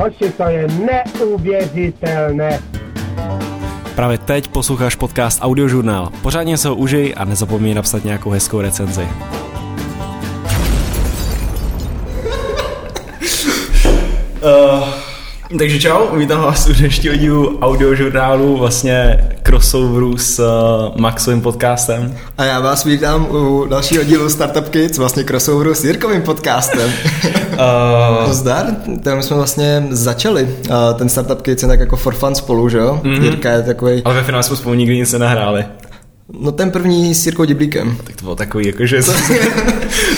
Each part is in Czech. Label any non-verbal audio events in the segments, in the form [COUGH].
Hoši, to je neuvěřitelné. Právě teď posloucháš podcast Audiožurnál. Pořádně se ho užij a nezapomeň napsat nějakou hezkou recenzi. Uh, takže čau, vítám vás u dnešního dílu audiožurnálu, vlastně crossoveru s uh, Maxovým podcastem. A já vás vítám u dalšího dílu Startup Kids, vlastně crossoveru s Jirkovým podcastem. uh, [LAUGHS] Zdar, tam jsme vlastně začali uh, ten Startup Kids jen tak jako for fun spolu, že jo? Mm-hmm. Jirka je takový. Ale ve finále jsme spolu nikdy nic nehráli. No ten první s Jirkou Diblíkem. Tak to bylo takový, jako, že [LAUGHS] to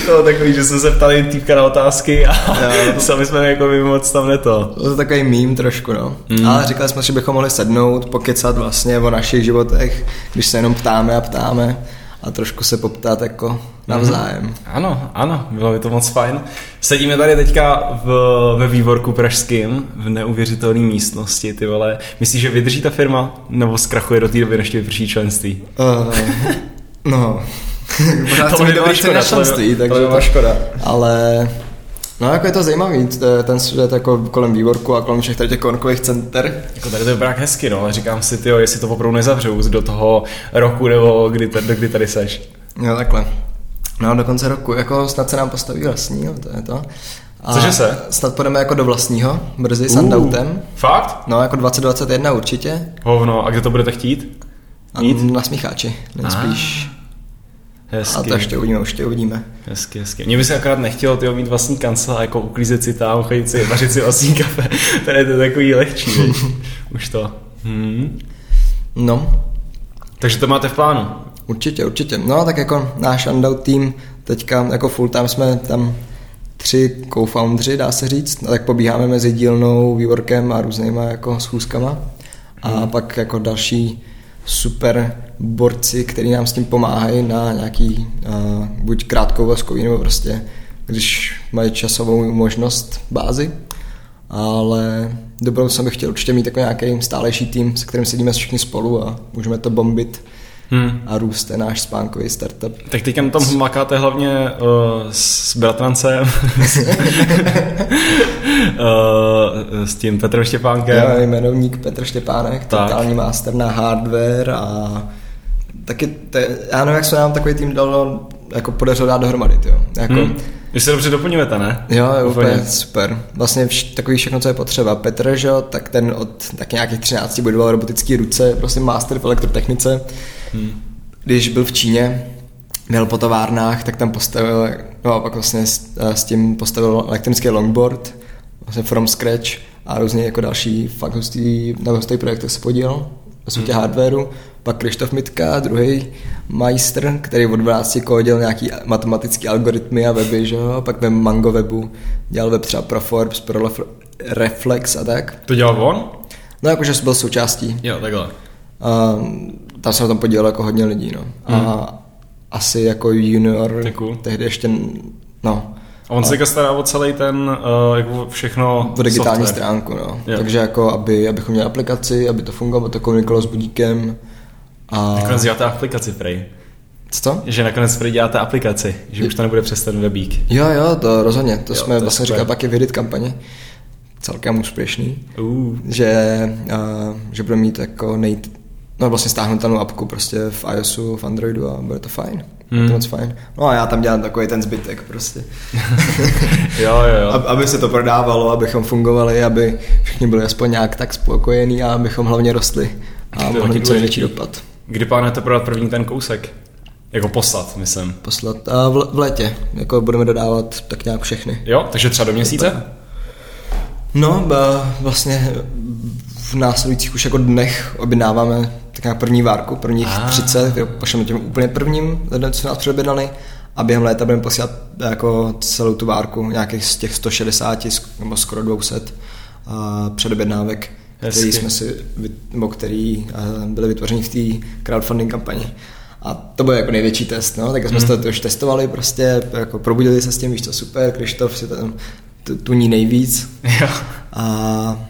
bylo takový, že jsme se ptali týpka na otázky a jo, to... [LAUGHS] sami jsme jako by moc tam neto. To je takový mím trošku, no. Mm. Ale říkali jsme, že bychom mohli sednout, pokecat vlastně o našich životech, když se jenom ptáme a ptáme a trošku se poptat jako navzájem. Mm. Ano, ano, bylo by to moc fajn. Sedíme tady teďka v, ve vývorku pražským, v neuvěřitelné místnosti, ty vole. Myslíš, že vydrží ta firma, nebo zkrachuje do té doby, než vyprší členství? Uh, no, [LAUGHS] pořád to mi škoda, členství, takže to škoda. Ale No, jako je to zajímavý, ten svět jako kolem výborku a kolem všech těch korkových center. Jako tady to vypadá hezky, no, ale říkám si, tyjo, jestli to opravdu nezavřou do toho roku nebo kdy, do kdy tady seš. Jo, takhle. No, do konce roku, jako snad se nám postaví vlastní, jo, to je to. A Cože se? Snad půjdeme jako do vlastního, brzy s Undoutem. Fakt? No, jako 2021 určitě. Hovno, a kde to budete chtít? Mít? Na Smícháči, nejspíš. Ah. Hezky. A to ještě uvidíme, už tě uvidíme. Hezky, hezky. Mně by se akorát nechtělo tyho mít vlastní kancel, jako uklízet si tam, chodit si, vařit si vlastní kafe. [LAUGHS] Tady je to takový lehčí, [LAUGHS] Už to. Hmm. No. Takže to máte v plánu? Určitě, určitě. No tak jako náš Undout tým, teďka jako full time jsme tam tři co-foundři, dá se říct, a tak pobíháme mezi dílnou, vývorkem a různýma jako schůzkama. A hmm. pak jako další super borci, kteří nám s tím pomáhají na nějaký uh, buď krátkou voskový, nebo prostě když mají časovou možnost bázy. Ale do budoucna bych chtěl určitě mít jako nějaký stálejší tým, se kterým sedíme všichni spolu a můžeme to bombit hmm. a růst je náš spánkový startup. Tak teďka na tom makáte hlavně uh, s bratrancem, [LAUGHS] uh, s tím Petrem Štěpánkem. Já jmenovník Petr Štěpánek, tak. totální master na hardware a taky, te, já nevím, jak se nám takový tým dalo jako podařilo dát dohromady, jo. Jako, hmm. Vy se dobře doplňujete, ne? Jo, je úplně, úplně super. Vlastně vš, takový všechno, co je potřeba. Petr, že tak ten od tak nějakých 13 budoval robotické ruce, prostě master v elektrotechnice. Hmm. Když byl v Číně, měl po továrnách, tak tam postavil, no a pak vlastně s, s tím postavil elektronický longboard, vlastně from scratch a různě jako další fakt hustý, na hustý projektech se podílel ve světě hmm. hardwareu. Pak Krištof Mitka, druhý majstr, který od 12 kódil nějaký matematický algoritmy a weby, že jo? Pak ve Mango webu dělal web třeba pro Forbes, pro Reflex a tak. To dělal on? No jakože byl součástí. Jo, takhle. A, tam se na tom podílelo jako hodně lidí, no. A hmm. asi jako junior, cool. tehdy ještě, no. A on se teďka stará o celý ten, uh, jako všechno O digitální software. stránku, no. Yeah. Takže jako, aby, abychom měli aplikaci, aby to fungovalo, to komunikovalo s budíkem. A... Nakonec děláte aplikaci, Prej. Co? Že nakonec Prej děláte aplikaci, že už to nebude přes ten webík. Jo, jo, to rozhodně, to jo, jsme to vlastně říkali pak i v Edit kampani celkem úspěšný, uh. že, uh, že budeme mít jako nej, no vlastně stáhnutelnou apku prostě v iOSu, v Androidu a bude to fajn. Hmm. To moc fajn. No a já tam dělám takový ten zbytek prostě. [LAUGHS] jo, jo, jo. aby se to prodávalo, abychom fungovali, aby všichni byli aspoň nějak tak spokojení a abychom hlavně rostli a mohli co největší dopad. Kdy plánujete prodat první ten kousek? Jako poslat, myslím. Poslat a v, v létě. Jako budeme dodávat tak nějak všechny. Jo, takže třeba do měsíce? No, vlastně v následujících už jako dnech objednáváme tak nějak první várku, prvních ah. 30, pošleme těm úplně prvním, co nás předobjednali a během léta budeme posílat jako celou tu várku, nějakých z těch 160 nebo skoro 200 uh, předobjednávek, který jsme si, nebo který uh, byly vytvořeny v té crowdfunding kampani. A to byl jako největší test, no, tak jsme mm. to už testovali, prostě jako probudili se s tím, víš co, super, Krištof si tam tuní nejvíc. Jo. A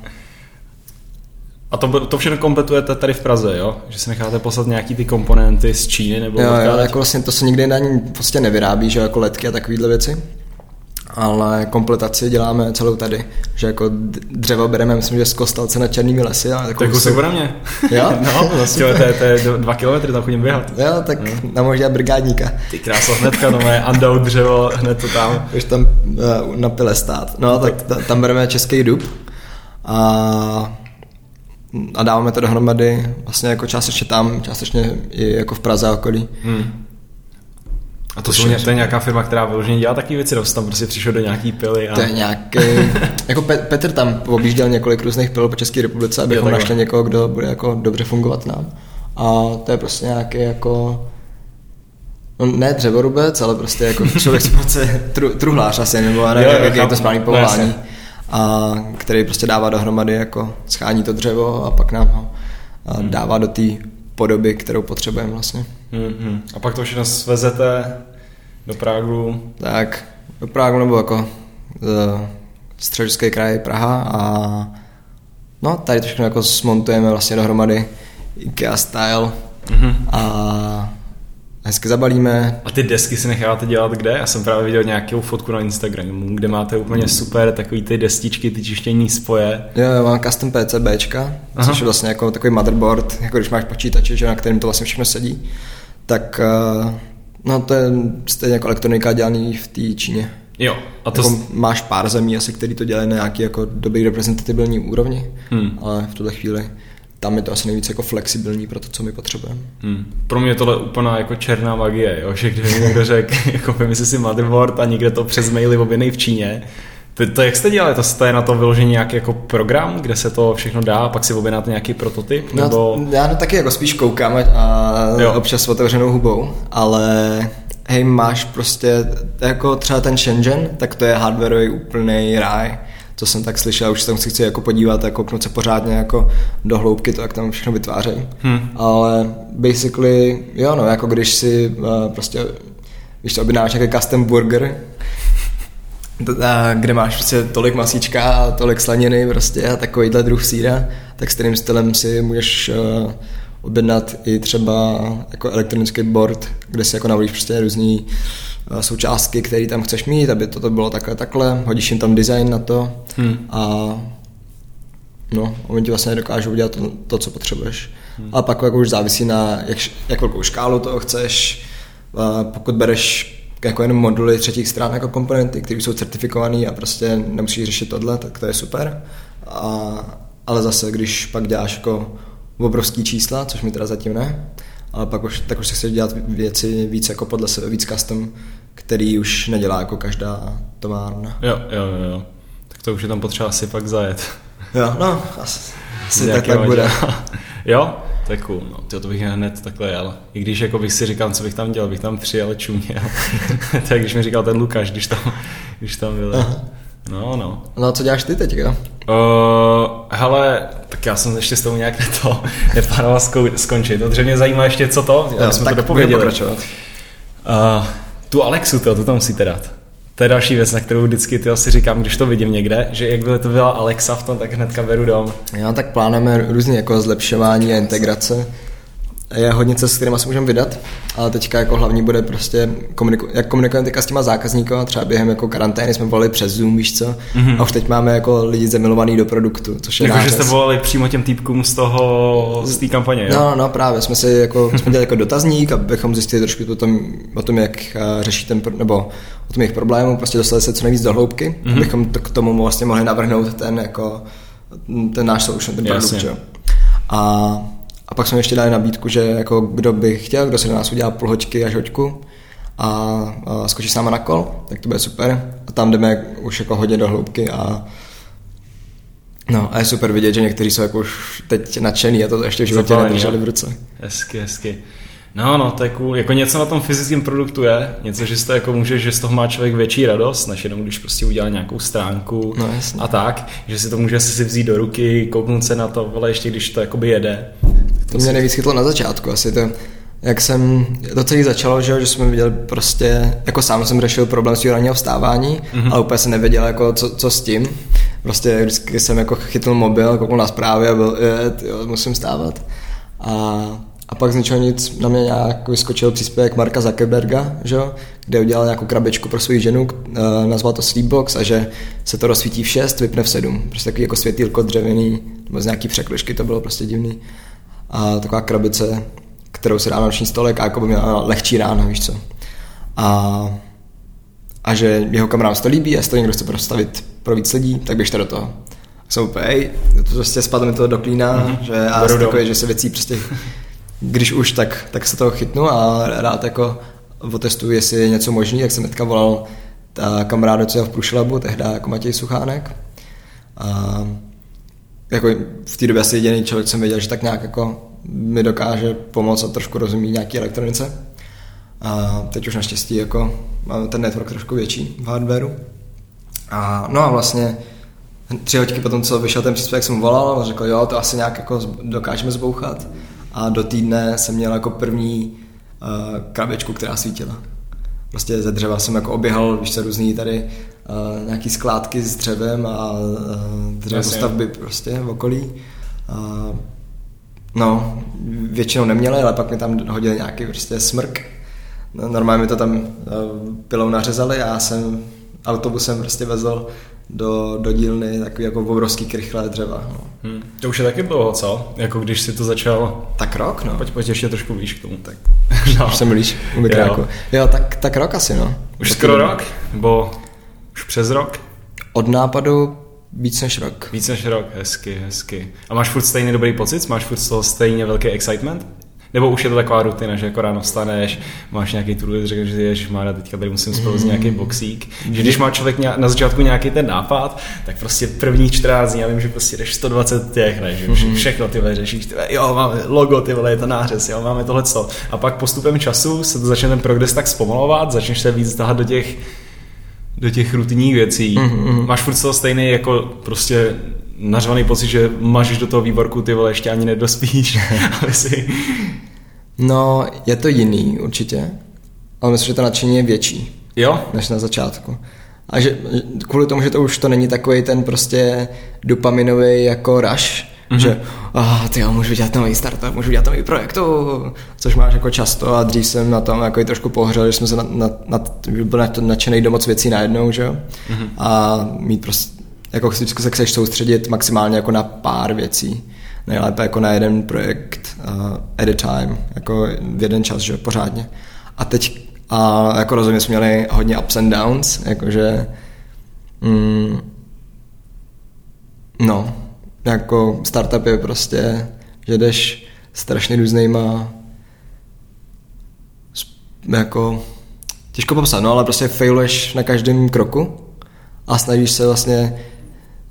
a to, to všechno kompletujete tady v Praze, jo? Že si necháte poslat nějaký ty komponenty z Číny nebo Jo, jo, jako vlastně to se nikdy na ní prostě nevyrábí, že jako letky a takovéhle věci. Ale kompletaci děláme celou tady, že jako dřevo bereme, myslím, že z Kostelce na Černými lesy. Ale To je kusek ode mě. Jo? no, [LAUGHS] No, to, je, to, je, to je do- dva kilometry, tam chodím běhat. Jo, tak No. nám možná brigádníka. Ty krása hnedka, no mé andou dřevo, hned to tam. Už tam uh, na pile stát. No, tak ta, tam bereme český dub a, a dáváme to dohromady vlastně jako částečně tam, částečně i jako v Praze a okolí. Hmm. A to, To jsou, to je nějaká firma, která vyloženě dělá takové věci, nebo tam prostě přišel do nějaký pily a... To je nějaký, [LAUGHS] jako Pe- Petr tam objížděl několik různých pil po České republice, abychom takhle. našli někoho, kdo bude jako dobře fungovat nám. A to je prostě nějaký jako No, ne dřevorubec, ale prostě jako [LAUGHS] člověk, co tru, truhlář asi, nebo já nevím, Jo, jak je to správný No, povolání. jasně. a který prostě dává dohromady, jako schání to dřevo a pak nám ho Hmm. dává do té podoby, kterou potřebujeme vlastně. Hmm, hmm. A pak to všechno svezete do Pragu. Tak do Prahu nebo jako uh, středočeský kraj Praha a no tady to všechno jako smontujeme vlastně dohromady IKEA style Mhm. a hezky zabalíme. A ty desky si necháváte dělat kde? Já jsem právě viděl nějakou fotku na Instagramu, kde máte úplně super takový ty destičky, ty čištění spoje. Jo, jo, mám custom PCBčka, Aha. což je vlastně jako takový motherboard, jako když máš počítače, že, na kterým to vlastně všechno sedí. Tak uh, no to je stejně jako elektronika dělaný v té Číně. Jo, a to... Jako máš pár zemí asi, který to dělají na nějaký jako dobrý reprezentativní úrovni, Hmm. ale v tuhle chvíli tam je to asi nejvíc jako flexibilní pro to, co my potřebujeme. Hmm. Pro mě je tohle úplná jako černá magie, jo? že kdyby mi někdo řekl, [LAUGHS] jako vymysli si motherboard a někde to přes maily objednej v Číně, to, to, jak jste dělali? To, to je na to vyložený nějaký jako program, kde se to všechno dá a pak si objednáte nějaký prototyp? Nebo... No, já no taky jako spíš koukám a- Jo. občas s otevřenou hubou, ale hej, máš prostě jako třeba ten Shenzhen, tak to je hardwareový úplný ráj, co jsem tak slyšel, už se tam si chci jako podívat a kouknout se pořádně jako do hloubky to, jak tam všechno vytvářejí. Hmm. Ale basically, jo no, jako když si uh, prostě, když si objednáš nějaký custom burger, a kde máš prostě tolik masíčka a tolik slaniny prostě a takovýhle druh síra, tak stejným stylem si můžeš uh, objednat i třeba jako elektronický board, kde si jako navolíš prostě různý uh, součástky, které tam chceš mít, aby toto bylo takhle, takhle, hodíš jim tam design na to Hmm. a no, oni ti vlastně dokážou udělat to, to co potřebuješ. Hmm. A pak jako už závisí na, jak, jak velkou škálu toho chceš, a pokud bereš jako jenom moduly třetích stran jako komponenty, které jsou certifikované a prostě nemusíš řešit tohle, tak to je super. A, ale zase, když pak děláš jako obrovský čísla, což mi teda zatím ne, ale pak už, tak už si chceš dělat věci víc jako podle sebe, víc custom, který už nedělá jako každá továrna. Jo, jo, jo, jo. Tak to už je tam potřeba asi pak zajet. Jo, no, asi, asi [LAUGHS] tak, tak bude. [LAUGHS] jo, to je cool, no. Tyjo, to bych hned takhle jel. I když jako bych si říkal, co bych tam dělal, bych tam přijel čuměl. [LAUGHS] tak když mi říkal ten Lukáš, když tam, když tam byl. Aha. No, no. No a co děláš ty teď, jo? Uh, hele, tak já jsem ještě s tou nějak to [LAUGHS] neplánoval skončit. Protože mě zajímá ještě, co to, aby jsme to dopověděli. budeme pokračovat. Uh, tu Alexu, to, to tam musíte dát. To je další věc, na kterou vždycky ty si říkám, když to vidím někde, že jak by to byla Alexa v tom, tak hnedka beru dom. Jo, tak plánujeme různé jako zlepšování a integrace. Je hodně cest, s kterými se můžeme vydat, ale teďka jako hlavní bude prostě, komuniku- jak komunikujeme teďka s těma zákazníky, třeba během jako karantény jsme volali přes Zoom, víš co, mm-hmm. a už teď máme jako lidi zamilovaný do produktu, což je Jako, že nářez. jste volali přímo těm týpkům z toho, z té kampaně, jo? No, no, právě, jsme si jako, [LAUGHS] jsme dělali jako dotazník, abychom zjistili trošku o tom, o tom jak eh, řeší ten, pro- nebo o tom jejich problému, prostě dostali se co nejvíc do hloubky, Mhm. mm-hmm. abychom to, k tomu vlastně mohli navrhnout ten jako, ten náš solution, ten Jasně. produkt, jo. A, a pak jsme ještě dali nabídku, že jako kdo by chtěl, kdo si do nás udělá půl hoďky až hoďku a, a skočí s náma na kol, tak to bude super. A tam jdeme už jako hodně do hloubky a No a je super vidět, že někteří jsou jako už teď nadšený a to ještě v životě Zapálení, nedrželi v ruce. Hezky, hezky. No, no, to je cool. Jako něco na tom fyzickém produktu je, něco, že toho jako může, že z toho má člověk větší radost, než jenom když prostě udělá nějakou stránku No, jasně. a tak, že si to může si vzít do ruky, kouknout se na to, ale ještě když to jakoby jede. To mě nejvíc chytlo na začátku asi to, jak jsem, to celý začalo, že, že jsme viděli prostě, jako sám jsem řešil problém svého ranního vstávání, mm-hmm. ale úplně jsem nevěděl, jako co, co, s tím. Prostě vždycky jsem jako chytl mobil, kouknul na zprávy a byl, je, tyjo, musím stávat. A, A pak z ničeho nic na mě nějak vyskočil příspěvek Marka Zuckerberga, že kde udělal nějakou krabičku pro svou ženu, uh, nazval to Sleepbox a že se to rozsvítí v 6, vypne v 7. Prostě takový jako světýlko dřevěný, nebo z nějaký překlišky, to bylo prostě divný. A taková krabice, kterou se dá na noční stolek a jako by měla lehčí ráno, víš co. A, a že jeho kamarádům to líbí, jestli to někdo chce prostavit pro víc lidí, tak běžte do toho. Jsem úplně, hej, to prostě spadlo mi to do klína, mm-hmm. že já jsem takový, že se věcí prostě, když už, tak, tak se toho chytnu a rád jako otestuju, jestli je něco možný, jak jsem hnedka volal ta kamaráda, co je v Prušlabu, tehdy jako Matěj Suchánek. A jako v té době asi jediný člověk jsem věděl, že tak nějak jako mi dokáže pomoct a trošku rozumí nějaký elektronice. A teď už naštěstí jako máme ten network trošku větší v hardwareu. A, no a vlastně tři hodiny potom, co vyšel ten příspěvek, jsem volal a řekl, jo, to asi nějak jako dokážeme zbouchat. A do týdne jsem měl jako první uh, krabičku, která svítila. Prostě ze dřeva jsem jako oběhal, víš se, různý tady uh, nějaký skládky s dřevem a uh, dřevostavby prostě v okolí. Uh, no, většinou neměli, ale pak mi tam hodili nějaký prostě smrk. No, normálně mi to tam uh, pilou nařezali a já jsem autobusem prostě vezl do, do dílny takový jako obrovský krychlé dřeva. No. Hmm. To už je taky dlouho, co? Jako když si to začal... Tak rok, no. Pojď, pojď ještě trošku blíž k tomu. Tak. no. [LAUGHS] Už jsem blíž u mikráku. Jo. jo, tak, tak rok asi, no. Už skoro rok? Nebo už přes rok? Od nápadu víc než rok. Víc než rok, hezky, hezky. A máš furt stejný dobrý pocit? Máš furt z toho stejně velký excitement? Nebo už je to taková rutina, že jako ráno vstaneš, máš nějaký tu řekneš, že ježiš, má teďka tady musím spolu nějaký boxík. Že když má člověk na začátku nějaký ten nápad, tak prostě první 14 dní, já vím, že prostě jdeš 120 těch, ne, že mm-hmm. všechno ty řešíš, ty jo, máme logo, ty vole, je to nářez, jo, máme tohle A pak postupem času se to začne ten progres tak zpomalovat, začneš se víc tahat do těch do těch rutinních věcí. Mm-hmm. Máš furt to stejný jako prostě nařvaný pocit, že máš do toho výborku, ty vole, ještě ani nedospíš, [LAUGHS] aby si... No, je to jiný určitě, ale myslím, že to nadšení je větší. Jo? Než na začátku. A že kvůli tomu, že to už to není takový ten prostě dopaminový jako rush, mm-hmm. že ah, ty jo, můžu dělat nový startup, můžu dělat nový projekt, což máš jako často a dřív jsem na tom jako i trošku pohřel, že jsme se na, na, na, byl na to nadšený do moc věcí najednou, že jo, mm-hmm. a mít prostě jako vždycky se chceš soustředit maximálně jako na pár věcí. Nejlépe jako na jeden projekt uh, at a time, jako v jeden čas, že pořádně. A teď, a jako rozhodně jsme měli hodně ups and downs, jakože mm, no, jako startup je prostě, že jdeš strašně různýma jako těžko popsat, no ale prostě failuješ na každém kroku a snažíš se vlastně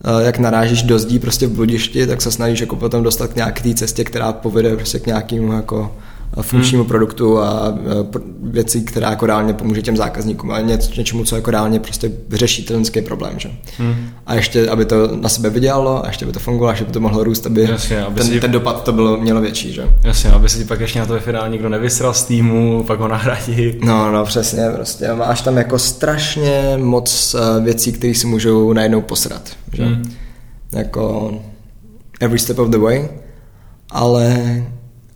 Eh, jak narážíš do zdí prostě v bludišti, tak se snažíš jako potom dostat k nějaké cestě, která povede prostě k nějakému jako funkčnímu hmm. produktu a eh, věcí, která jako reálně pomůže těm zákazníkům a něč, něčemu, co jako reálně prostě vyřeší ten lidský problém. Že? Hmm. A ještě, aby to na sebe vydělalo, a ještě by to fungovalo, ještě by to mohlo růst, aby, Jasně, aby ten, si... ten, dopad to bylo, mělo větší. Že? Jasně, aby se ti pak ještě na to ve finále nikdo nevysral z týmu, pak ho nahradí. No, no, přesně, prostě máš tam jako strašně moc věcí, které si můžou najednou posrat. Že? Hmm. Jako every step of the way, ale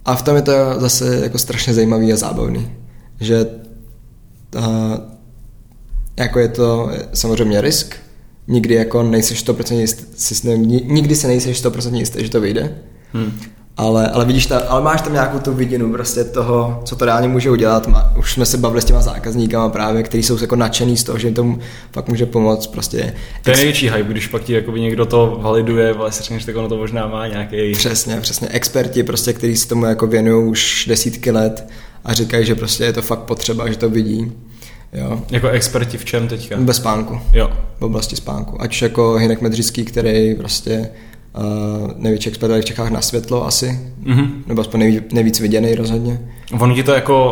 a v tom je to zase jako strašně zajímavý a zábavný, že uh, jako je to samozřejmě risk, nikdy jako nejseš 100% jistý, nikdy se nejseš 100% jistý, že to vyjde, hmm ale, ale vidíš, ta, ale máš tam nějakou tu vidinu prostě toho, co to reálně může udělat. Má, už jsme se bavili s těma zákazníkama právě, kteří jsou jako nadšený z toho, že jim tomu fakt může pomoct. Prostě. To je největší hype, když pak ti jakoby někdo to validuje, ale si řekneš, tak ono to možná má nějaký. Přesně, přesně. Experti, prostě, kteří se tomu jako věnují už desítky let a říkají, že prostě je to fakt potřeba, že to vidí. Jo. Jako experti v čem teďka? Bez spánku. Jo. V oblasti spánku. Ať už jako Hinek Medřický, který prostě uh, největší expert v Čechách na světlo asi, mm-hmm. nebo aspoň nejvíc, nejvíc viděný rozhodně. Ono ti to jako,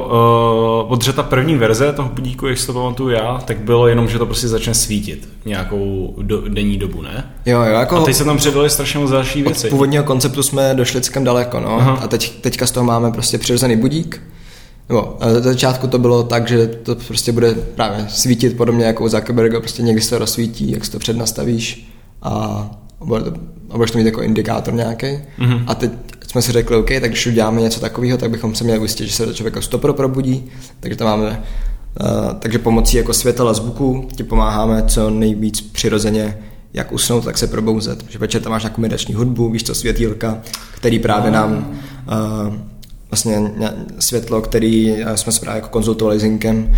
uh, odře ta první verze toho budíku, jak si to pamatuju já, tak bylo jenom, že to prostě začne svítit nějakou do, denní dobu, ne? Jo, jo, jako... A teď se tam přidali strašně moc další věci. Od původního konceptu jsme došli celkem daleko, no. Aha. A teď, teďka z toho máme prostě přirozený budík, No, a za začátku to bylo tak, že to prostě bude právě svítit podobně jako u Zuckerberga, prostě někdy se to rozsvítí, jak si to přednastavíš a a budeš to mít jako indikátor nějaký. Mm-hmm. A teď jsme si řekli, OK, tak když uděláme něco takového, tak bychom se měli ujistit, že se člověk stopro probudí, takže to máme Uh, takže pomocí jako světel a zvuku ti pomáháme co nejvíc přirozeně jak usnout, tak se probouzet. Že večer tam máš nějakou meditační hudbu, víš co, světýlka, který právě nám uh, vlastně světlo, který jsme se právě jako konzultovali s Inkem,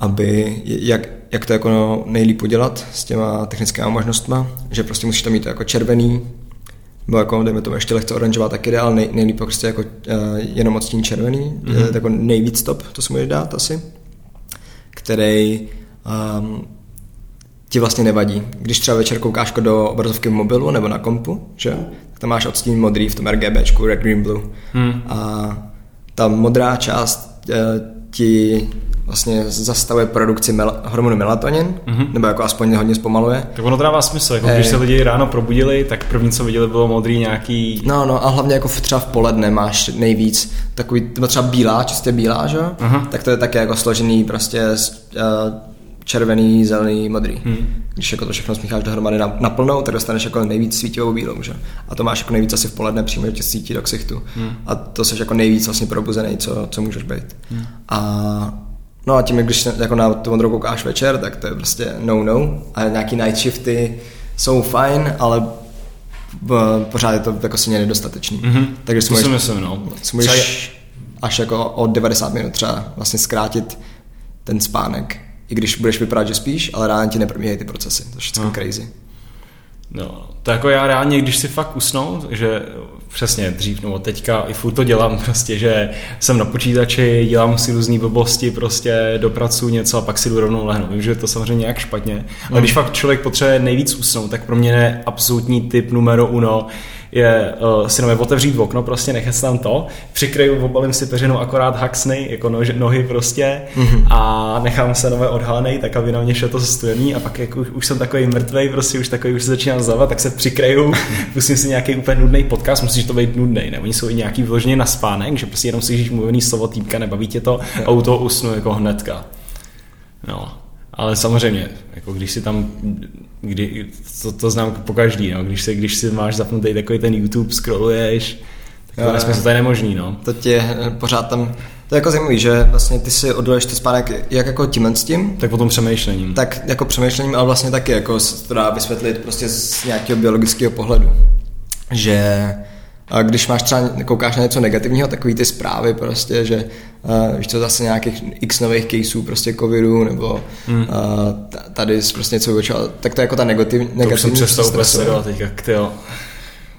aby, jak, jak to jako nejlíp udělat s těma technickými možnostmi, že prostě musíš to mít jako červený, nebo jako, dejme tomu, ještě lehce oranžová tak jde, ale nej, nejlíp prostě jako uh, jenom odstín červený, mm-hmm. jako nejvíc top, to se může dát asi, který um, ti vlastně nevadí. Když třeba večer koukáš do obrazovky v mobilu nebo na kompu, že? tak tam máš odstín modrý v tom RGB, red, green, blue. Hmm. A ta modrá část uh, ti vlastně zastavuje produkci mel- hormonu melatonin, mm-hmm. nebo jako aspoň hodně zpomaluje. Tak ono dává smysl, jako když se lidi ráno probudili, tak první, co viděli, bylo modrý nějaký... No, no a hlavně jako v, třeba v poledne máš nejvíc takový, třeba bílá, čistě bílá, že? Uh-huh. Tak to je také jako složený prostě z, uh, červený, zelený, modrý. Hmm. Když jako to všechno smícháš dohromady na, naplnou, tak dostaneš jako nejvíc svítivou bílou, že? A to máš jako nejvíc asi v poledne přímo, že tě svítí do ksichtu. Hmm. A to jsi jako nejvíc vlastně probuzený, co, co můžeš být. Hmm. A No a tím, když jako na tu modrou koukáš večer, tak to je prostě no-no. A nějaký night shifty jsou fajn, ale pořád je to jako si nedostatečný. Mm-hmm. Takže to si myslím, no. můžeš až jako o 90 minut třeba vlastně zkrátit ten spánek. I když budeš vypadat, že spíš, ale ráno ti neprobíhají ty procesy. To je všechno no. crazy. No, to jako já reálně, když si fakt usnout, že přesně dřív, no teďka i furt to dělám [LAUGHS] prostě, že jsem na počítači, dělám si různé blbosti, prostě dopracuju něco a pak si jdu rovnou lehnout. Vím, že je to samozřejmě nějak špatně, ale když fakt člověk potřebuje nejvíc usnout, tak pro mě je absolutní typ numero uno je uh, si nově otevřít okno, prostě nechat tam to, přikryju, obalím si peřinou akorát haxny, jako nož, nohy prostě mm-hmm. a nechám se nové odhalený, tak aby na mě šlo to studený a pak jako už, už jsem takový mrtvý, prostě už takový už se začínám zavat, tak se přikryju, [LAUGHS] pustím si nějaký úplně nudný podcast, musíš to být nudný, ne? Oni jsou i nějaký vloženě na spánek, že prostě jenom slyšíš mluvený slovo týpka, nebaví tě to a u toho usnu jako hnedka. No, ale samozřejmě, jako když si tam, kdy, to, to znám po každý, no, když, se, když si máš zapnutý takový ten YouTube, scrolluješ, tak to nesmysl, to je nemožný, no. To tě pořád tam, to je jako zajímavý, že vlastně ty si odoluješ ty spánek jak jako tím s tím. Tak potom přemýšlením. Tak jako přemýšlením, ale vlastně taky jako to dá vysvětlit prostě z nějakého biologického pohledu. Že když máš třeba, koukáš na něco negativního, takový ty zprávy prostě, že uh, víš to zase nějakých x nových caseů prostě covidu, nebo hmm. uh, tady prostě něco vyučil, tak to je jako ta negativ, negativní To už jsem přestal úplně sledovat teďka, tyjo.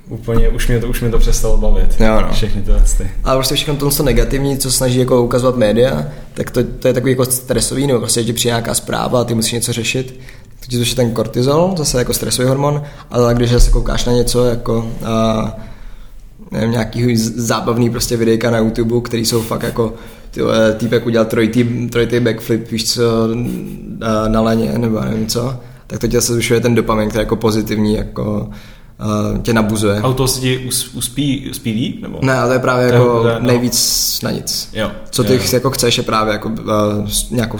Úplně, už mě to, už mě to přestalo bavit. Jo, no. Všechny ty věci. Ale prostě všechno to negativní, co snaží jako ukazovat média, tak to, to je takový jako stresový, nebo prostě, že ti přijde nějaká zpráva a ty musíš něco řešit, tak ti to ten kortizol, zase jako stresový hormon, ale když se koukáš na něco jako uh, nevím, nějaký zábavný prostě videjka na YouTube, který jsou fakt jako tyhle, týpek udělal trojitý, trojitý backflip, víš co, na, laně, nebo nevím co, tak to tě se zvyšuje ten dopamin, který je jako pozitivní, jako uh, tě nabuzuje. A to se ti uspí, uspí líp? Nebo? Ne, to je právě to jako je, no. nejvíc na nic. Jo, Co ty jo. jako chceš je právě jako uh, nějakou,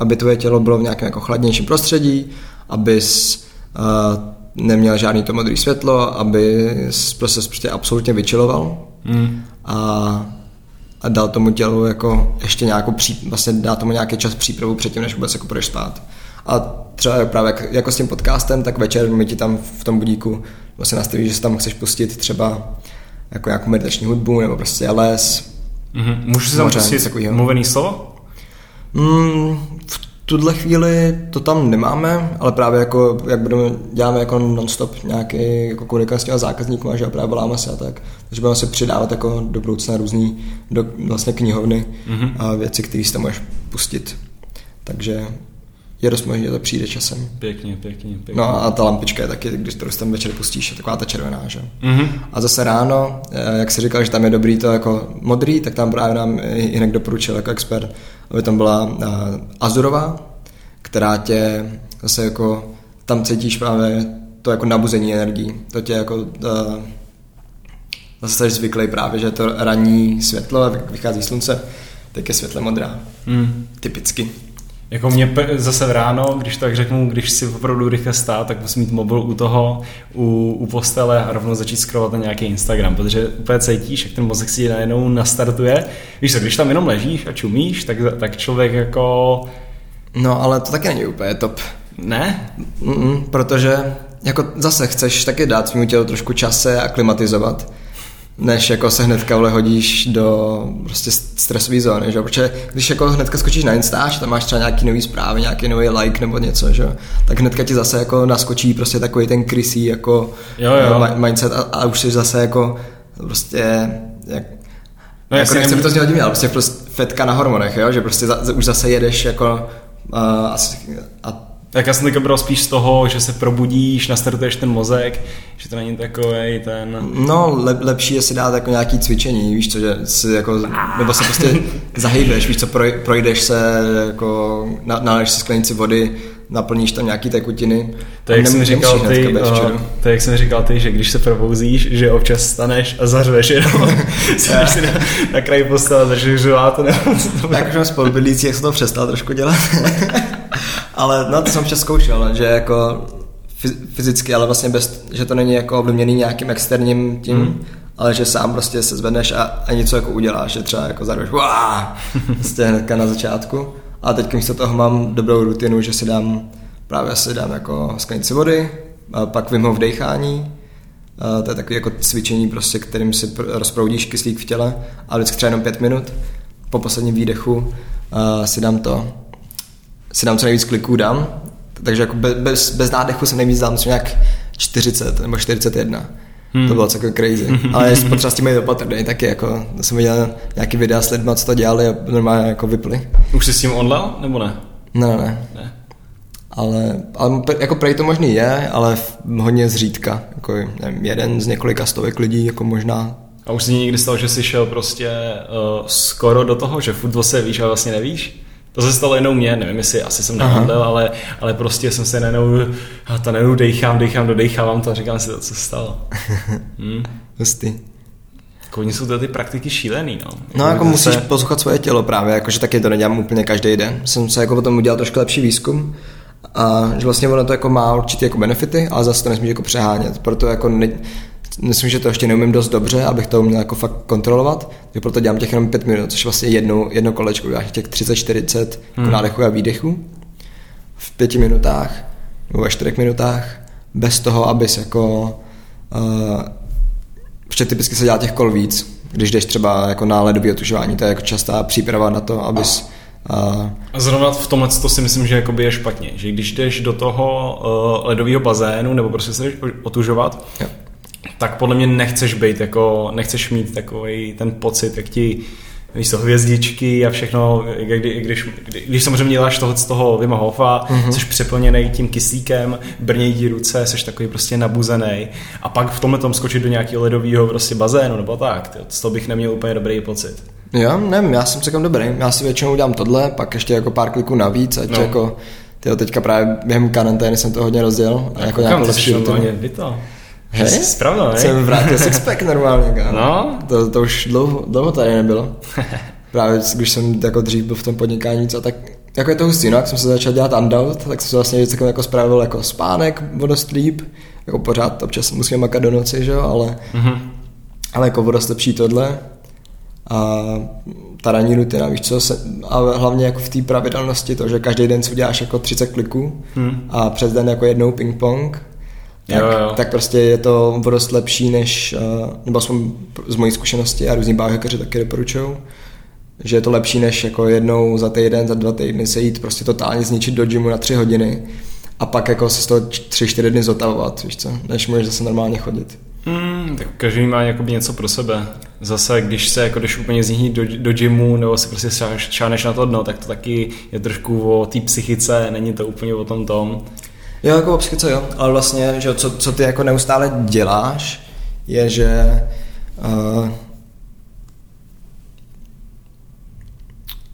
aby tvoje tělo bylo v nějakém jako chladnějším prostředí, abys uh, neměl žádný to modré světlo, aby prostě, prostě absolutně vyčiloval mm. a, a dal tomu tělu jako ještě nějakou pří, vlastně dá tomu nějaký čas přípravu předtím, než vůbec jako půjdeš spát. A třeba právě jak, jako s tím podcastem, tak večer mi ti tam v tom budíku vlastně nastaví, že si tam chceš pustit třeba jako nějakou meditační hudbu nebo prostě les. Mm-hmm. Můžu si tam pustit mluvený slovo? Mm, v tuhle chvíli to tam nemáme, ale právě jako, jak budeme, děláme jako non-stop nějaký jako komunikace s těma zákazníkům, že právě voláme se a tak, takže budeme se přidávat jako do budoucna různý do, vlastně knihovny mm-hmm. a věci, které si tam můžeš pustit. Takže je dost možné, že to přijde časem. Pěkně, pěkně, pěkně. No a ta lampička je taky, když to tam večer pustíš, je taková ta červená, že? Mm-hmm. A zase ráno, eh, jak si říkal, že tam je dobrý to jako modrý, tak tam právě nám jinak doporučil jako expert, aby tam byla uh, azurová, která tě zase jako, tam cítíš právě to jako nabuzení energií. To tě jako uh, zase jsi zvyklý právě, že to ranní světlo, vychází slunce, tak je světle modrá. Mm. Typicky. Jako mě zase v ráno, když tak řeknu, když si opravdu rychle stát, tak musím mít mobil u toho, u, u postele a rovnou začít scrollovat na nějaký Instagram, protože úplně cítíš, jak ten mozek si najednou nastartuje. Víš co, když tam jenom ležíš a čumíš, tak, tak člověk jako... No, ale to taky není úplně top. Ne? Mm-mm, protože jako zase chceš taky dát svým tělu trošku čase a klimatizovat než jako se hnedka vle hodíš do prostě stresové zóny, že? protože když jako hnedka skočíš na Instač, tam máš třeba nějaký nový zprávy, nějaký nový like nebo něco, že? tak hnedka ti zase jako naskočí prostě takový ten krysý jako jo, jo. Eh, mindset a, a už jsi zase jako prostě jak, No jako nechci nemů... to znělo divně, ale prostě, prostě fetka na hormonech, jo? že prostě za, už zase jedeš jako uh, a, a tak já jsem teďka bral spíš z toho, že se probudíš, nastartuješ ten mozek, že to není takový ten... No, le, lepší je si dát jako nějaký cvičení, víš co, že si jako, nebo se prostě [LAUGHS] zahýbeš, víš co, projdeš se, jako, naleješ si sklenici vody, naplníš tam nějaký tekutiny. To jak, jsem říkal ty, uh, to jak jsem říkal ty, že když se probouzíš, že občas staneš a zařveš jenom. [LAUGHS] si na, na kraji postele, začneš řvát. [LAUGHS] Tak už mám spolubydlící, jak jsem to přestal trošku dělat. [LAUGHS] ale no to jsem včas zkoušel, že jako fyzicky, ale vlastně bez, že to není jako ovlivněný nějakým externím tím, mm. ale že sám prostě se zvedneš a, a něco jako uděláš, že třeba jako zarveš, prostě hnedka na začátku. A teď místo toho mám dobrou rutinu, že si dám, právě si dám jako sklenici vody, a pak v dechání, a to je takové jako cvičení, prostě, kterým si rozproudíš kyslík v těle a vždycky třeba jenom pět minut. Po posledním výdechu si dám to, si dám co nejvíc kliků dám, takže jako bez, bez nádechu se nejvíc dám co nějak 40 nebo 41. Hmm. To bylo celkem crazy. Ale je [LAUGHS] potřeba s tím být opatrný taky, jako, jsem viděl nějaký videa s lidmi, co to dělali a normálně jako vypli. Už jsi s tím online, nebo ne? Ne, ne, ne. Ale, ale jako prej to možný je, ale hodně zřídka. Jako nevím, jeden z několika stovek lidí, jako možná. A už si někdy stalo, že jsi šel prostě uh, skoro do toho, že furt se víš a vlastně nevíš? To se stalo jenom mě, nevím jestli asi jsem nehandlil, ale, ale prostě jsem se nenou, a to nenou dejchám, dejchám, dodejchávám to a říkám si to, co se stalo. [LAUGHS] Hmm. Hustý. Jako jsou to ty praktiky šílený, no. No jako, jako musíš se... poslouchat svoje tělo právě, jakože taky to nedělám úplně každý den. Jsem se jako o tom udělal trošku lepší výzkum a že vlastně ono to jako má určitě jako benefity, ale zase to nesmíš jako přehánět. Proto jako ne, myslím, že to ještě neumím dost dobře, abych to uměl jako fakt kontrolovat, takže proto dělám těch jenom pět minut, což vlastně jedno, jedno kolečko, já těch 30-40 jako hmm. nádechu a výdechu v pěti minutách nebo ve čtyřech minutách, bez toho, abys jako uh, ještě typicky se dělá těch kol víc, když jdeš třeba jako na ledový otužování, to je jako častá příprava na to, abys a... a zrovna v tomhle to si myslím, že jakoby je špatně, že když jdeš do toho uh, ledového bazénu nebo prostě se jdeš otužovat, jo tak podle mě nechceš být jako, nechceš mít takový ten pocit, jak ti víš to, hvězdičky a všechno, kdy, když, kdy, když samozřejmě děláš toho z toho Vima Hofa, mm-hmm. jsi přeplněný tím kyslíkem, brnějí ti ruce, jsi takový prostě nabuzený a pak v tomhle tom skočit do nějakého ledového prostě bazénu nebo tak, tyjo, z toho bych neměl úplně dobrý pocit. Jo, nevím, já jsem celkem dobrý, já si většinou udělám tohle, pak ještě jako pár kliků navíc, ať no. jako Tyjo, teďka právě během karantény jsem to hodně rozdělil. Jako, jako nějakou lepší rutinu. Hej? Správno, hej? Jsem vrátil sixpack normálně, kámo. No? To, to už dlouho, dlouho tady nebylo. [LAUGHS] Právě když jsem jako dřív byl v tom podnikání, co tak jako je to hustý, no, jak jsem se začal dělat undout, tak jsem se vlastně vždycky jako spravil jako spánek, vodost líp, jako pořád občas musíme makat do noci, že jo, ale, mm-hmm. ale jako vodost lepší tohle a ta ranní rutina, víš co, se, a hlavně jako v té pravidelnosti to, že každý den si uděláš jako 30 kliků mm. a přes den jako jednou ping-pong tak, jo, jo. tak prostě je to dost lepší než, eh, nebo aspoň z mojí zkušenosti a různí biohackeři taky doporučují, že je to lepší než jako jednou za týden, za dva týdny se jít prostě totálně zničit do gymu na tři hodiny a pak jako se z toho tři, čtyři dny zotavovat, víš co, než můžeš zase normálně chodit. Hmm, tak každý má jakoby něco pro sebe. Zase, když se jako jdeš úplně z do, do gymu nebo si prostě šáneš na to dno, tak to taky je trošku o té psychice, není to úplně o tom tom. Jo, jako o psychice jo, ale vlastně, že co, co ty jako neustále děláš, je, že uh,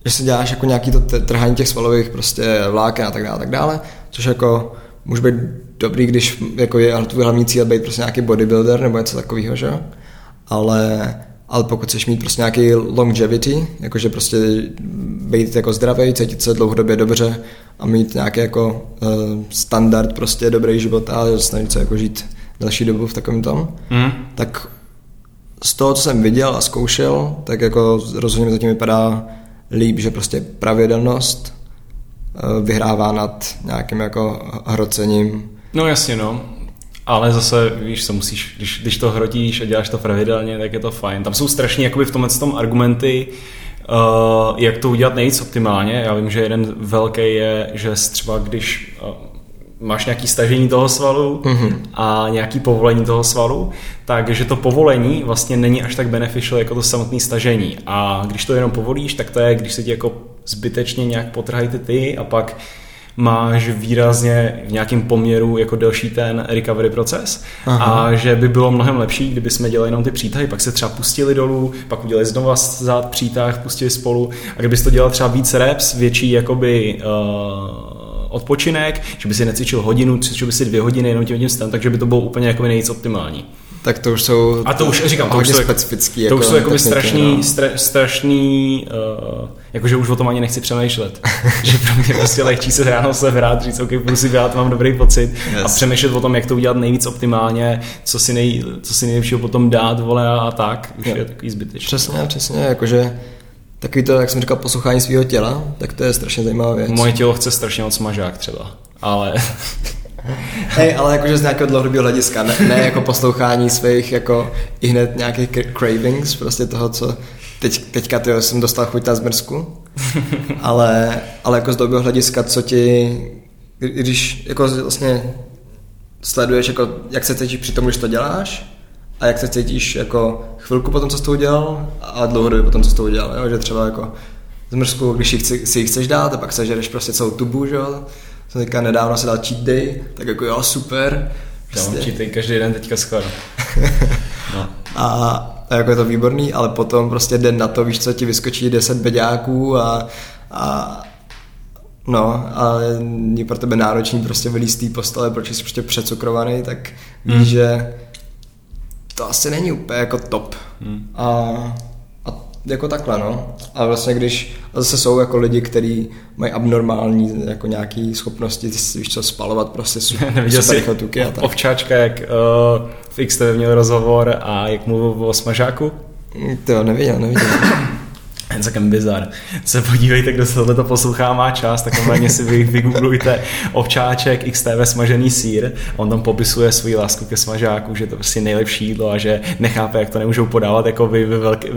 že si děláš jako nějaký to trhání těch svalových prostě vláken a tak dále, tak dále, což jako může být dobrý, když jako je tvůj hlavní cíl být prostě nějaký bodybuilder nebo něco takového, že jo? Ale ale pokud chceš mít prostě nějaký longevity, jakože prostě být jako zdravý, cítit se dlouhodobě dobře a mít nějaký jako uh, standard prostě dobrý život a snažit se jako žít další dobu v takovém tom, mm. tak z toho, co jsem viděl a zkoušel, tak jako rozhodně mi zatím vypadá líp, že prostě pravidelnost uh, vyhrává nad nějakým jako hrocením. No jasně, no. Ale zase, víš, co musíš, když, když to hrotíš a děláš to pravidelně, tak je to fajn. Tam jsou strašně jakoby v tomhle tom argumenty, uh, jak to udělat nejvíc optimálně. Já vím, že jeden velký je, že třeba když uh, máš nějaký stažení toho svalu mm-hmm. a nějaký povolení toho svalu, takže to povolení vlastně není až tak beneficial jako to samotné stažení. A když to jenom povolíš, tak to je, když se ti jako zbytečně nějak potrhají ty ty a pak máš výrazně v nějakém poměru jako delší ten recovery proces Aha. a že by bylo mnohem lepší, kdyby jsme dělali jenom ty přítahy, pak se třeba pustili dolů, pak udělali znova zad přítah, pustili spolu a kdybys to dělal třeba víc reps, větší jakoby uh, odpočinek, že by si necvičil hodinu, cvičil by si dvě hodiny jenom tím tím takže by to bylo úplně jako nejvíc optimální. Tak to už jsou A to už říkám, to už jsou specifický. Jako, to už jsou jako strašný, no. stra, strašný uh, jakože už o tom ani nechci přemýšlet. [LAUGHS] že pro mě prostě lehčí se ráno se hrát, říct, OK, budu si brát, mám dobrý pocit yes. a přemýšlet o tom, jak to udělat nejvíc optimálně, co si, nej, co si nejlepšího potom dát, vole a, tak, už jo. je takový zbytečný. Přesně, přesně, jakože Takový to, jak jsem říkal, poslouchání svého těla, tak to je strašně zajímavá věc. Moje tělo chce strašně moc smažák třeba, ale... [LAUGHS] [LAUGHS] Hej, ale jakože z nějakého dlouhodobého hlediska, ne, ne jako poslouchání svých jako i hned nějakých cravings, prostě toho, co teď, teďka tyjo, jsem dostal chuť na zmrzku, [LAUGHS] ale, ale jako z dlouhodobého hlediska, co ti, když jako vlastně sleduješ, jako, jak se cítíš při tom, když to děláš, a jak se cítíš jako chvilku po tom, co jsi to udělal a dlouhodobě po tom, co jsi to udělal, jo? že třeba jako zmrzku, když chci, si ji chceš dát a pak sežereš prostě celou tubu, že jo, jsem teďka nedávno se dal cheat day, tak jako jo, super. Prostě. Já cheat day každý den teďka skoro. [LAUGHS] no. a, a, jako je to výborný, ale potom prostě den na to, víš co, ti vyskočí 10 beďáků a, a No, a je pro tebe náročný prostě vylíst té postele, protože jsi prostě přecukrovaný, tak víš, mm. že to asi není úplně jako top. Hmm. A, a jako takhle, no. A vlastně když, a zase jsou jako lidi, kteří mají abnormální jako nějaký schopnosti, víš co, spalovat prostě [LAUGHS] super, tuky a tak. Ovčáčka, jak uh, v XTV měl rozhovor a jak mluvil o smažáku? To neviděl, neviděl. [LAUGHS] jen celkem bizar. Se podívejte, kdo se tohle poslouchá, má čas, tak normálně si vy, vygooglujte ovčáček XTV smažený sír. On tam popisuje svůj lásku ke smažáku, že to prostě nejlepší jídlo a že nechápe, jak to nemůžou podávat, jako vy, vy velký,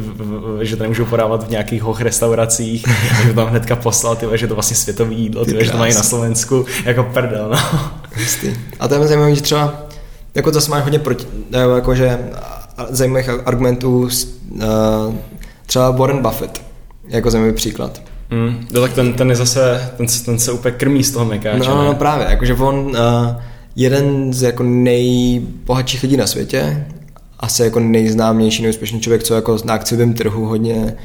že to nemůžou podávat v nějakých hoch restauracích, že to tam hnedka poslal, tyve, že to vlastně světový jídlo, tyve, že to mají na Slovensku, jako prdel, no. Jistý. A to je zajímavé, že třeba jako zase máš hodně proti, jakože zajímavých argumentů, uh, třeba Warren Buffett jako zajímavý příklad. Mm, no tak ten, ten je zase, ten, ten se úplně krmí z toho mekáče. No, no právě, jakože on uh, jeden z jako nejbohatších lidí na světě, asi jako nejznámější, nejúspěšnější člověk, co jako na akciovém trhu hodně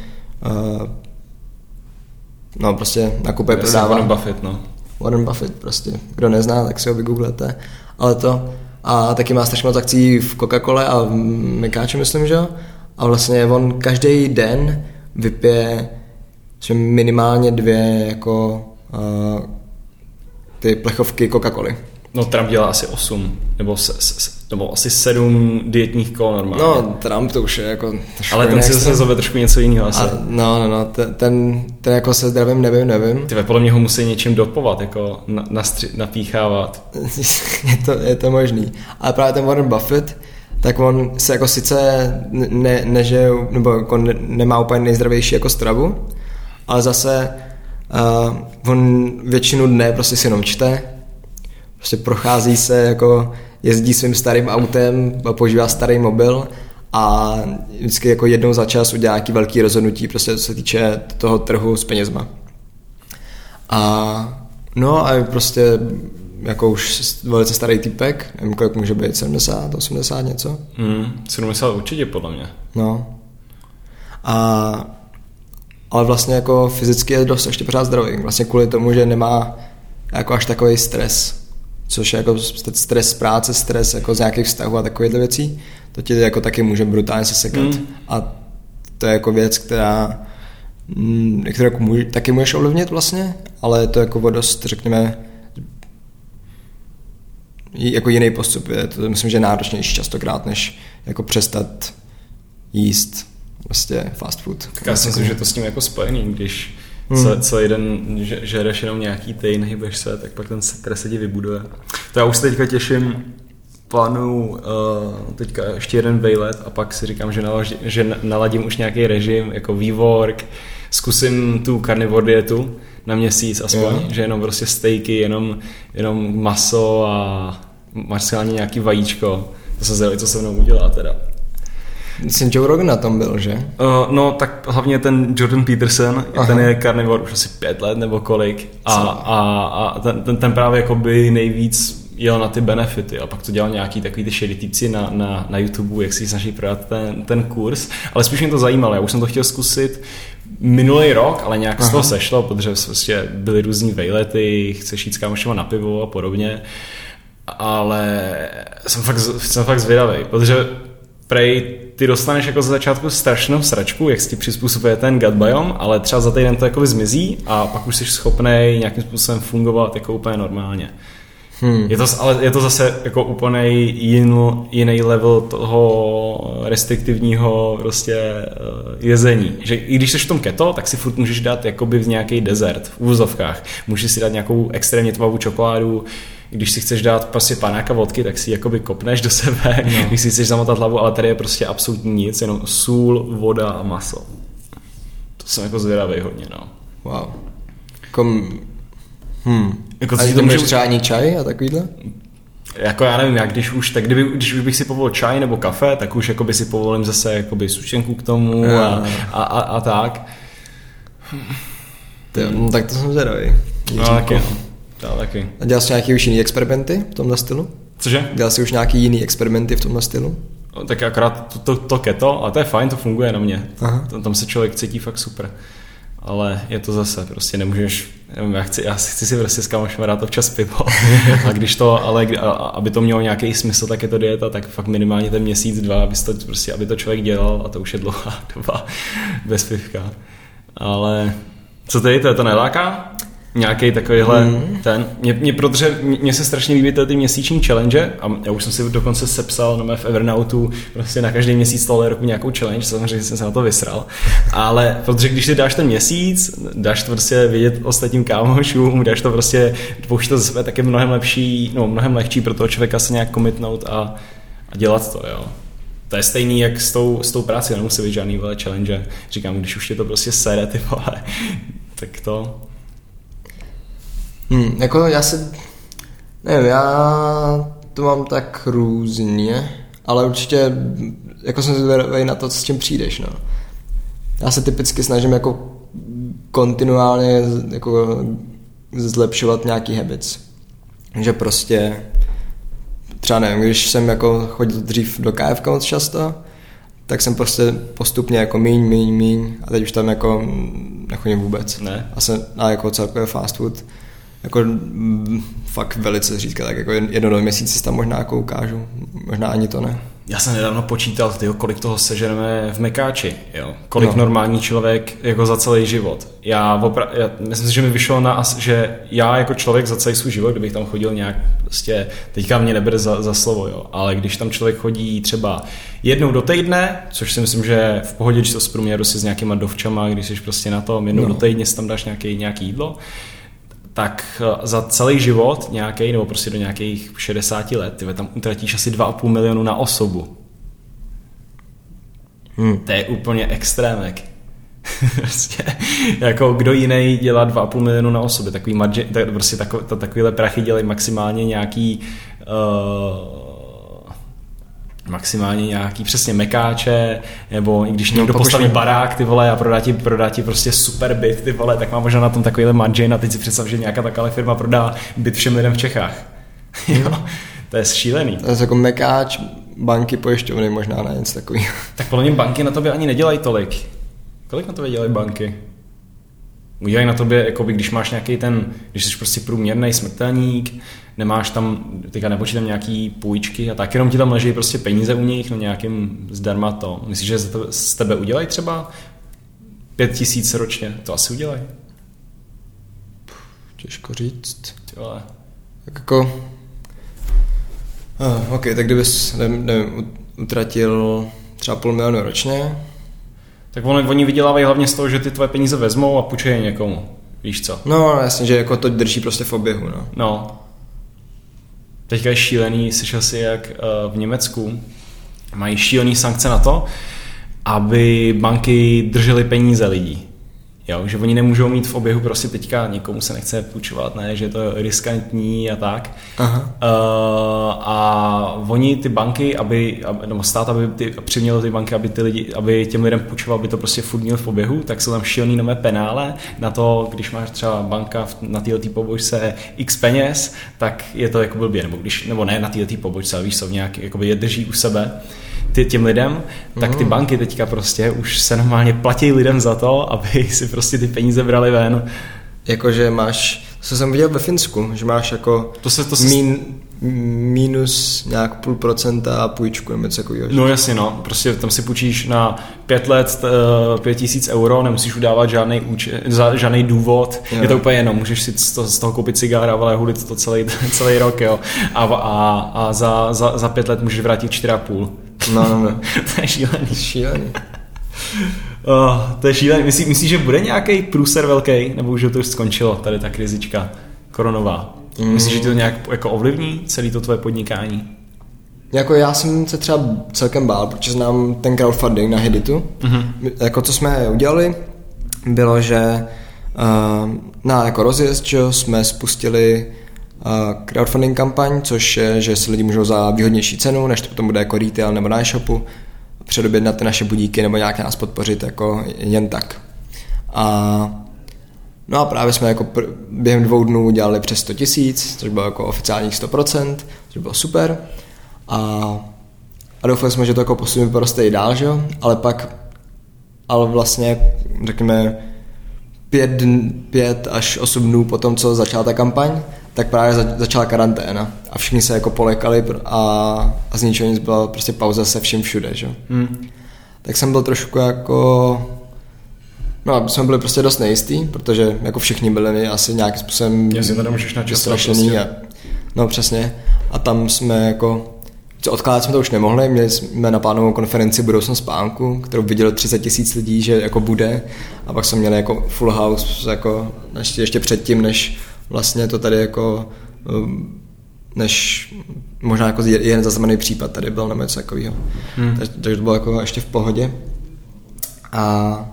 uh, no prostě nakupuje, prodává. Warren Buffett, no. Warren Buffett prostě, kdo nezná, tak si ho vygooglete, ale to a taky má strašně moc akcí v Coca-Cole a v Mekáče, myslím, že jo? A vlastně on každý den vypije že minimálně dvě jako uh, ty plechovky Coca-Coly. No Trump dělá asi 8, nebo, se, se, nebo asi 7 dietních kol normálně. No Trump to už je jako... Ale ten si zase zove trošku něco jiného asi. A, no, no, no, ten, ten, ten jako se zdravím nevím, nevím. Ty podle mě ho musí něčím dopovat, jako na, nastři, napíchávat. [LAUGHS] je, to, je to možný. Ale právě ten Warren Buffett, tak on se jako sice ne, neže, nebo jako ne, nemá úplně nejzdravější jako stravu, ale zase uh, on většinu dne prostě si jenom čte, prostě prochází se jako jezdí svým starým autem, používá starý mobil a vždycky jako jednou za čas udělá nějaký velký rozhodnutí, prostě co se týče toho trhu s penězma. A no a prostě jako už velice starý typek, nevím, kolik může být, 70, 80 něco? Hmm, 70 určitě podle mě. No. A, ale vlastně jako fyzicky je dost ještě pořád zdravý. Vlastně kvůli tomu, že nemá jako až takový stres. Což je jako stres z práce, stres jako z nějakých vztahů a takovýchhle věcí. To ti jako taky může brutálně sesekat. Hmm. A to je jako věc, která mm, kterou jako může, taky můžeš ovlivnit vlastně, ale to jako dost, řekněme, jako jiný postup je to myslím, že je náročnější častokrát, než jako přestat jíst vlastně fast food. Tak já si myslím, že to s tím jako spojený, když hmm. celý den že, žereš jenom nějaký ty, nehybeš se, tak pak ten stres se ti vybuduje. To já už se teďka těším, plánuju uh, teďka ještě jeden vejlet a pak si říkám, že, nalaž, že naladím už nějaký režim, jako vývork, zkusím tu carnivore dietu na měsíc aspoň, jo. že jenom prostě stejky, jenom, jenom maso a maximálně nějaký vajíčko. To se zvědavý, co se mnou udělá teda. Myslím, Joe Rogan na tom byl, že? Uh, no, tak hlavně ten Jordan Peterson, Aha. ten je carnivore už asi pět let nebo kolik. A, a, a ten, ten, ten právě jakoby nejvíc jel na ty benefity a pak to dělal nějaký takový ty šedý na, na, na YouTube, jak si snaží prodat ten, ten kurz, ale spíš mě to zajímalo, já už jsem to chtěl zkusit minulý rok, ale nějak Aha. z toho sešlo, protože prostě byly různý vejlety, chceš jít s kámošima na pivo a podobně, ale jsem fakt, jsem fakt zvědavý, protože prej ty dostaneš jako za začátku strašnou sračku, jak si ti přizpůsobuje ten gut biome, ale třeba za týden to jako zmizí a pak už jsi schopný nějakým způsobem fungovat jako úplně normálně. Hmm. Je to, ale je to zase jako úplně jin, jiný level toho restriktivního prostě uh, jezení. Že i když jsi v tom keto, tak si furt můžeš dát jakoby v nějaký desert v úzovkách. Můžeš si dát nějakou extrémně tmavou čokoládu, když si chceš dát prostě panáka vodky, tak si jakoby kopneš do sebe, no. [LAUGHS] když si chceš zamotat hlavu, ale tady je prostě absolutně nic, jenom sůl, voda a maso. To jsem jako zvědavý hodně, no. Wow. Kom... Hmm. Jako, a to můžeš třeba ani čaj a takovýhle? Jako já nevím, jak když už, tak kdyby, když už bych si povolil čaj nebo kafe, tak už jako by si povolím zase jakoby sušenku k tomu a, a, a, a tak. Ty, no, tak to jsem zvědavý. No, taky, no. Já taky. A dělal jsi nějaký už jiný experimenty v tomhle stylu? Cože? Dělal jsi už nějaký jiný experimenty v tomhle stylu? No, tak akorát to, to, to keto, a to je fajn, to funguje na mě. Aha. Tam, tam se člověk cítí fakt super ale je to zase, prostě nemůžeš, nevím, já chci, já chci si prostě s kamošem rád občas pivo [LAUGHS] a když to, ale aby to mělo nějaký smysl, tak je to dieta, tak fakt minimálně ten měsíc, dva, aby to, prostě, aby to člověk dělal a to už je dlouhá [LAUGHS] doba bez pivka. Ale co tady, to je to neláká? Nějaký takovýhle mm. ten. Mě, mě, protože mě se strašně líbí ty měsíční challenge a já už jsem si dokonce sepsal no, v Evernautu prostě na každý měsíc tohle roku nějakou challenge, samozřejmě jsem se na to vysral. Ale protože když si dáš ten měsíc, dáš to prostě vidět ostatním kámošům, dáš to prostě, poušť to ze sebe, tak je mnohem lepší, no mnohem lehčí pro toho člověka se nějak komitnout a, a dělat to, jo. To je stejný jak s tou, s tou práci, nemusí být žádný vole challenge. Říkám, když už je to prostě sere, ty vole, tak to, Hmm, jako já se, nevím, já to mám tak různě, ale určitě jako jsem zvědavý na to, s čím přijdeš, no. Já se typicky snažím jako kontinuálně jako zlepšovat nějaký habits. Že prostě třeba nevím, když jsem jako chodil dřív do KFK moc často, tak jsem prostě postupně jako míň, míň, míň a teď už tam jako nechodím vůbec. Ne. A, jsem, a jako celkově fast food jako mm, fakt velice řídka, tak jako jedno do měsíce tam možná jako ukážu, možná ani to ne. Já jsem nedávno počítal, tyjo, kolik toho seženeme v Mekáči, jo? kolik no. normální člověk jako za celý život. Já, opra- já myslím si, že mi vyšlo na, že já jako člověk za celý svůj život, kdybych tam chodil nějak, prostě, teďka mě nebere za, za slovo, jo? ale když tam člověk chodí třeba jednou do týdne, což si myslím, že v pohodě, když to zprůměru si s nějakýma dovčama, když jsi prostě na tom jednou no. do týdne si tam dáš nějaký, nějaký jídlo, tak eh, za celý život nějaký, nebo prostě do nějakých 60 let, ty tam utratíš asi 2,5 milionu na osobu. Hmm. To je úplně extrémek. [LAUGHS] prostě, jako kdo jiný dělá 2,5 milionu na osoby, takový margin, tak, prostě takový, takovýhle prachy dělají maximálně nějaký uh, maximálně nějaký přesně mekáče, nebo i když no, někdo postaví mě... barák, ty vole, a prodá ti, prodá ti prostě super byt, ty vole, tak má možná na tom takovýhle margin a teď si představ, že nějaká taková firma prodá byt všem lidem v Čechách. [LAUGHS] jo, to je šílený. To je jako mekáč, banky, pojišťovny možná na něco takový. [LAUGHS] tak podle mě banky na to by ani nedělají tolik. Kolik na to dělají banky? Udělají na tobě, jako by, když máš nějaký ten, když jsi prostě průměrný smrtelník, nemáš tam, teďka nepočítám nějaký půjčky a tak, jenom ti tam leží prostě peníze u nich, no nějakým zdarma to. Myslíš, že z tebe udělají třeba pět tisíc ročně? To asi udělají. Těžko říct. Tyhle. Tak jako... Oh, ok, tak kdybys, nevím, nevím, utratil třeba půl milionu ročně, tak oni, oni vydělávají hlavně z toho, že ty tvoje peníze vezmou a půjčují někomu. Víš co? No, jasně, že jako to drží prostě v oběhu, no. No. Teďka je šílený, slyšel si, jak uh, v Německu mají šílený sankce na to, aby banky držely peníze lidí. Jo, že oni nemůžou mít v oběhu prostě teďka někomu se nechce půjčovat, ne, že je to riskantní a tak. Aha. Uh, a oni ty banky, aby, nebo stát, aby ty, přiměl ty banky, aby, ty lidi, aby těm lidem půjčoval, aby to prostě furt měl v oběhu, tak jsou tam šílený nové penále na to, když máš třeba banka na této pobočce x peněz, tak je to jako blbě, nebo když, nebo ne na této pobočce, ale víš co, nějak, jakoby je drží u sebe, ty, těm lidem, tak ty mm. banky teďka prostě už se normálně platí lidem za to, aby [LAUGHS] si prostě ty peníze brali ven. Jakože máš, co jsem viděl ve Finsku, že máš jako to se, to se... Mín, minus nějak půl procenta půjčku nebo něco takového. No jasně, no. Prostě tam si půjčíš na pět let uh, pět tisíc euro, nemusíš udávat žádný, úče, žádný důvod. Jo. Je to úplně jenom, můžeš si z toho, z toho koupit cigára, ale hulit to celý, [LAUGHS] celý rok, jo. A, a, a za, za, za pět let můžeš vrátit čtyři a půl. No, no, no. [LAUGHS] to je šílený. Šílený. Oh, to je šílený. Myslíš, myslí, že bude nějaký průser velký, nebo už to už skončilo, tady ta krizička koronová? Mm. Myslíš, že to nějak jako ovlivní celé to tvoje podnikání? Jako já jsem se třeba celkem bál, protože znám ten crowdfunding na Heditu. Mm-hmm. Jako co jsme udělali, bylo, že uh, na jako rozjezd, že jsme spustili crowdfunding kampaň, což je, že si lidi můžou za výhodnější cenu, než to potom bude jako retail nebo na e-shopu, předobědnat ty naše budíky nebo nějak nás podpořit jako jen tak. A No a právě jsme jako pr- během dvou dnů udělali přes 100 tisíc, což bylo jako oficiálních 100%, což bylo super. A, a doufali jsme, že to jako posuneme poroste i dál, že jo? Ale pak, ale vlastně, řekněme, pět, pět až osm dnů po tom, co začala ta kampaň, tak právě za, začala karanténa a všichni se jako polekali a, a z ničeho nic byla prostě pauza se vším všude, že? Hmm. Tak jsem byl trošku jako No, jsme byli prostě dost nejistý, protože jako všichni byli asi nějakým způsobem Jestli můžeš prostě. a, No přesně. A tam jsme jako Odkládat jsme to už nemohli, měli jsme na plánovou konferenci Budoucnost spánku, kterou vidělo 30 tisíc lidí, že jako bude. A pak jsme měli jako full house, jako ještě, ještě předtím, než vlastně to tady jako um, než možná jako jeden zaznamený případ tady byl nebo něco takového. Hmm. Takže, takže to bylo jako ještě v pohodě. A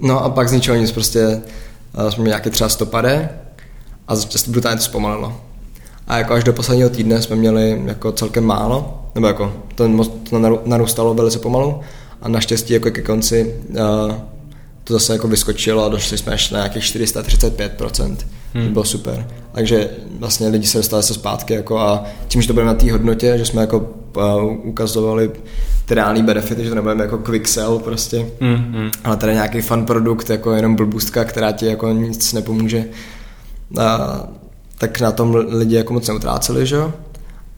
no a pak z ničeho nic prostě jsme měli nějaké třeba stopade a brutálně to zpomalilo. A jako až do posledního týdne jsme měli jako celkem málo, nebo jako to, to narůstalo velice pomalu a naštěstí jako ke konci uh, to zase jako vyskočilo a došli jsme až na nějakých 435%. Hmm. To bylo super. Takže vlastně lidi se dostali se zpátky jako a tím, že to budeme na té hodnotě, že jsme jako uh, ukazovali ty reální benefity, že to nebudeme jako quick sell prostě, hmm. Hmm. ale tady nějaký fun produkt, jako jenom blbůstka, která ti jako nic nepomůže. A, tak na tom lidi jako moc neutráceli, že jo?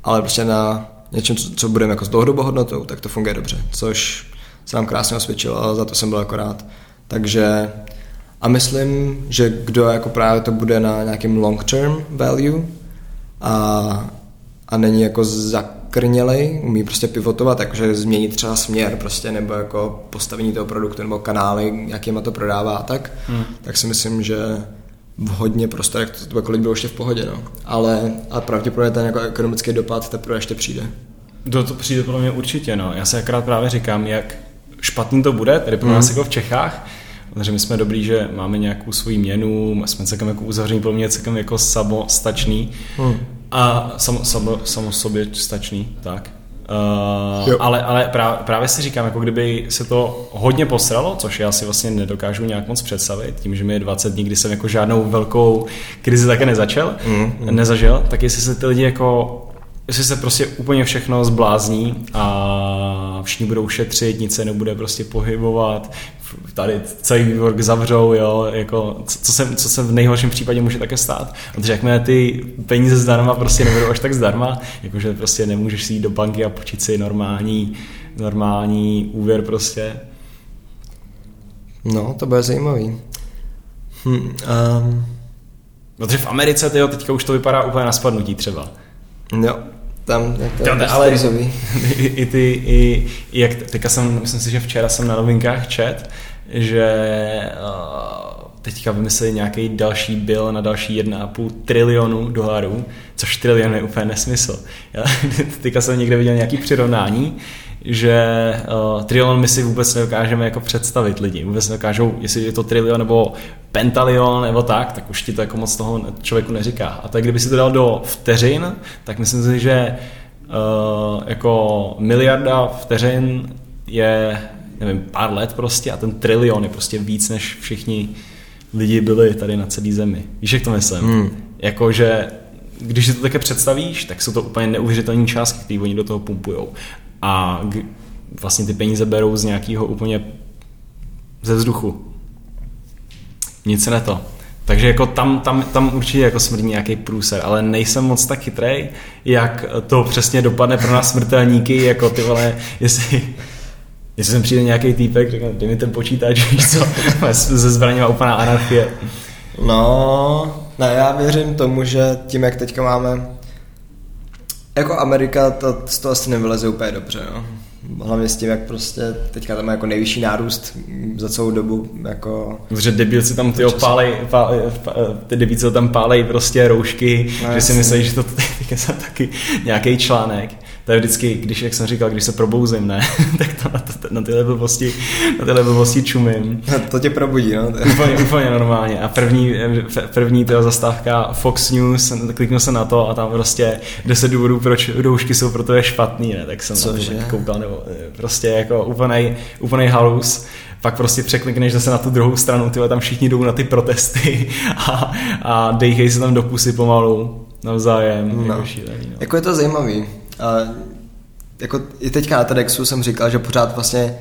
Ale prostě na něčem, co, co budeme jako s dlouhodobou hodnotou, tak to funguje dobře, což se nám krásně osvědčilo a za to jsem byl jako rád. Takže a myslím, že kdo jako právě to bude na nějakým long term value a, a není jako zakrnělej, umí prostě pivotovat, takže změnit třeba směr prostě, nebo jako postavení toho produktu, nebo kanály, jakýma to prodává a tak, hmm. tak si myslím, že v hodně prostorech to, to jako lidi bylo ještě v pohodě, no. Ale, ale pravděpodobně ten jako ekonomický dopad teprve ještě přijde. Do to přijde podle mě určitě, no. Já se akorát právě říkám, jak špatný to bude, tady pro nás mm. jako v Čechách, protože my jsme dobrý, že máme nějakou svoji měnu, jsme celkem jako uzavření, pro mě celkem jako samostačný hmm. a samo, samo, samo sobě stačný, tak. Uh, ale, ale právě, právě si říkám, jako kdyby se to hodně posralo, což já si vlastně nedokážu nějak moc představit, tím, že mi je 20 dní, kdy jsem jako žádnou velkou krizi také nezačal, mm, mm. nezažil, tak jestli se ty lidi jako jestli se prostě úplně všechno zblázní a všichni budou šetřit, nic se nebude prostě pohybovat, tady celý vývor zavřou, jo, jako, co se, co se v nejhorším případě může také stát. Protože jakmile ty peníze zdarma prostě nebudou až tak zdarma, jakože prostě nemůžeš si jít do banky a počít si normální, normální úvěr prostě. No, to bude zajímavý. Hm, um... Protože v Americe tyjo, teďka už to vypadá úplně na spadnutí třeba. Jo, tam je to jo, ale i, i, ty, i, i jak, teďka jsem, myslím si, že včera jsem na novinkách čet, že uh, teďka vymysleli nějaký další bill na další 1,5 trilionu dolarů, což trilion je úplně nesmysl. [LAUGHS] Já teďka jsem někde viděl nějaký přirovnání, že uh, trilion my si vůbec nedokážeme jako představit lidi. Vůbec nedokážou, jestli je to trilion nebo pentalion nebo tak, tak už ti to jako moc toho člověku neříká. A tak kdyby si to dal do vteřin, tak myslím si, že uh, jako miliarda vteřin je nevím, pár let prostě a ten trilion je prostě víc, než všichni lidi byli tady na celé zemi. Víš, jak to myslím? Hmm. Jakože když si to také představíš, tak jsou to úplně neuvěřitelné částky, které oni do toho pumpujou a vlastně ty peníze berou z nějakého úplně ze vzduchu. Nic ne to. Takže jako tam, tam, tam určitě jako smrdí nějaký průser, ale nejsem moc tak chytrej, jak to přesně dopadne pro nás smrtelníky, jako ty vole, jestli, jestli sem přijde nějaký týpek, řekne, dej mi ten počítač, [LAUGHS] víš co, ze zbraní má úplná anarchie. No, ne, já věřím tomu, že tím, jak teďka máme jako Amerika to, to asi nevyleze úplně dobře, no. Hlavně s tím, jak prostě teďka tam je jako nejvyšší nárůst za celou dobu, jako... Protože debilci tam ty pálej, pálej, ty debilci tam pálej prostě roušky, no, že si myslí, že to [LAUGHS] teďka je taky nějaký článek to je vždycky, když, jak jsem říkal, když se probouzím, ne, [LAUGHS] tak to na, to, na tyhle blbosti, na tyhle blbosti čumím. To tě probudí, no. [LAUGHS] úplně, úplně normálně. A první, první tyhle zastávka Fox News, kliknu se na to a tam prostě 10 důvodů, proč doušky jsou pro to je špatný, ne, tak jsem Cože? na to koukal, nebo eh, prostě jako úplnej, úplnej halus pak prostě překlikneš zase na tu druhou stranu, tyhle tam všichni jdou na ty protesty [LAUGHS] a, a dejchej se tam do pusy pomalu navzájem. No. Jako, šílený, no. jako je to zajímavý. A jako i teďka na TEDxu jsem říkal, že pořád vlastně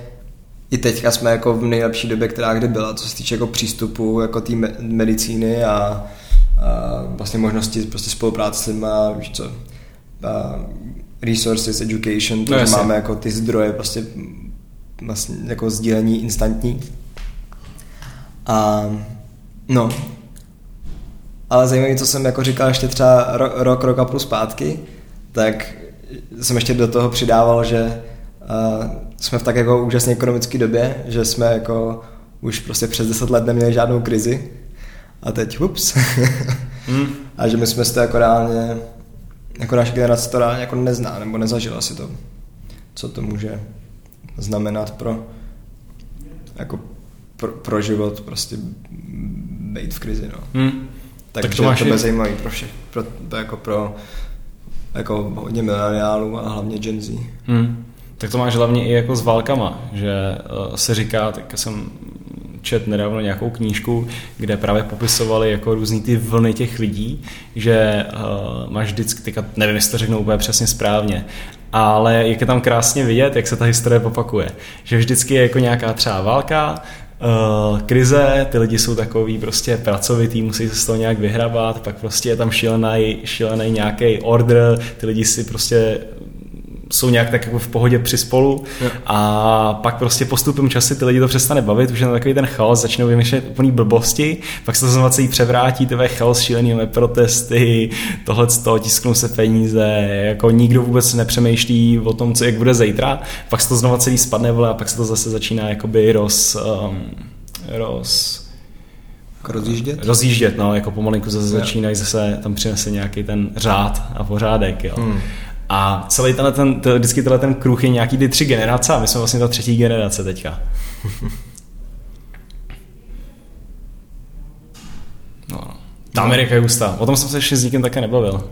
i teďka jsme jako v nejlepší době, která kdy byla, co se týče jako přístupu jako té medicíny a, a vlastně možnosti prostě spolupráce s lidmi, víš co, a resources, education, to, no, že máme jako ty zdroje prostě vlastně jako sdílení instantní. A no, ale zajímavé, co jsem jako říkal ještě třeba rok, rok a půl zpátky, tak jsem ještě do toho přidával, že uh, jsme v tak jako úžasné ekonomické době, že jsme jako už prostě přes 10 let neměli žádnou krizi a teď ups. [LAUGHS] mm. a že my jsme si to jako reálně, jako naše generace to reálně jako nezná, nebo nezažila si to, co to může znamenat pro jako pro, pro život prostě být v krizi, no. Mm. Takže tak to, máš to bude zajímavý pro všech, pro, jako pro jako hodně mileniálů a hlavně Gen Z. Hmm. Tak to máš hlavně i jako s válkama, že uh, se říká, tak jsem čet nedávno nějakou knížku, kde právě popisovali jako různý ty vlny těch lidí, že uh, máš vždycky, teďka nevím, jestli to řeknu úplně přesně správně, ale jak je tam krásně vidět, jak se ta historie opakuje. Že vždycky je jako nějaká třeba válka, uh, krize, ty lidi jsou takový prostě pracovitý, musí se z toho nějak vyhrabat, pak prostě je tam šílený, šílený nějaký order, ty lidi si prostě jsou nějak tak jako v pohodě při spolu a pak prostě postupem času ty lidi to přestane bavit, už je to takový ten chaos, začnou vymýšlet úplný blbosti, pak se to znovu celý převrátí, tvé chaos, šílený protesty, tohle toho, tisknou se peníze, jako nikdo vůbec nepřemýšlí o tom, co jak bude zítra, pak se to znovu celý spadne vole, a pak se to zase začíná jakoby roz, um, roz jako rozjíždět? Rozjíždět, no, jako pomalinku zase začínají zase tam přinese nějaký ten řád a pořádek, jo. Hmm. A celý tenhle ten, to, vždycky tenhle ten kruh je nějaký ty tři generace a my jsme vlastně ta třetí generace teďka. [LAUGHS] No, ta Amerika je hustá. O tom jsem se ještě s nikým také nebavil.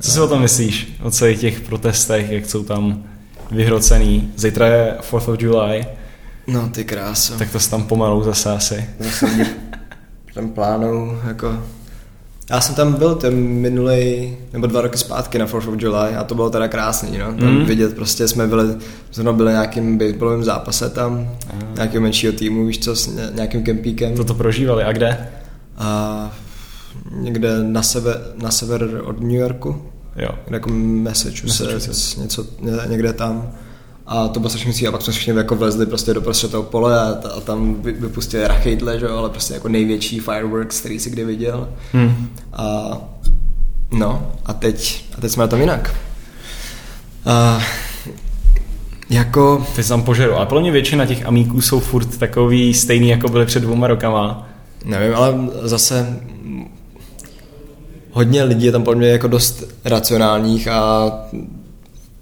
Co si o tom myslíš? O celých těch protestech, jak jsou tam vyhrocený? Zítra je 4th of July. No ty krása. Tak to se tam pomalu zase asi. Zase ten plánu jako Já jsem tam byl ten minulý nebo dva roky zpátky na 4th of July a to bylo teda krásný, no. Tam Mm. vidět prostě jsme byli, jsme byli na nějakým baseballovém zápase tam, Ah. nějakého menšího týmu, víš co, s ně- nějakým kempíkem. To to prožívali. A kde? A někde na sever, na sever od New Yorku, Jo. jako Massachusetts, Massachusetts. něco, ně- někde tam. A to bylo strašně a pak jsme všichni jako vlezli prostě do prostřed toho pole a, a tam vy- vypustili rachejdle, že jo, ale prostě jako největší fireworks, který si kdy viděl. Hm. A no, a teď, a teď jsme na tom jinak. A, jako, Teď se tam požeru. Ale mě většina těch amíků jsou furt takový stejný, jako byly před dvouma rokama. nevím, ale zase hodně lidí je tam podle mě jako dost racionálních a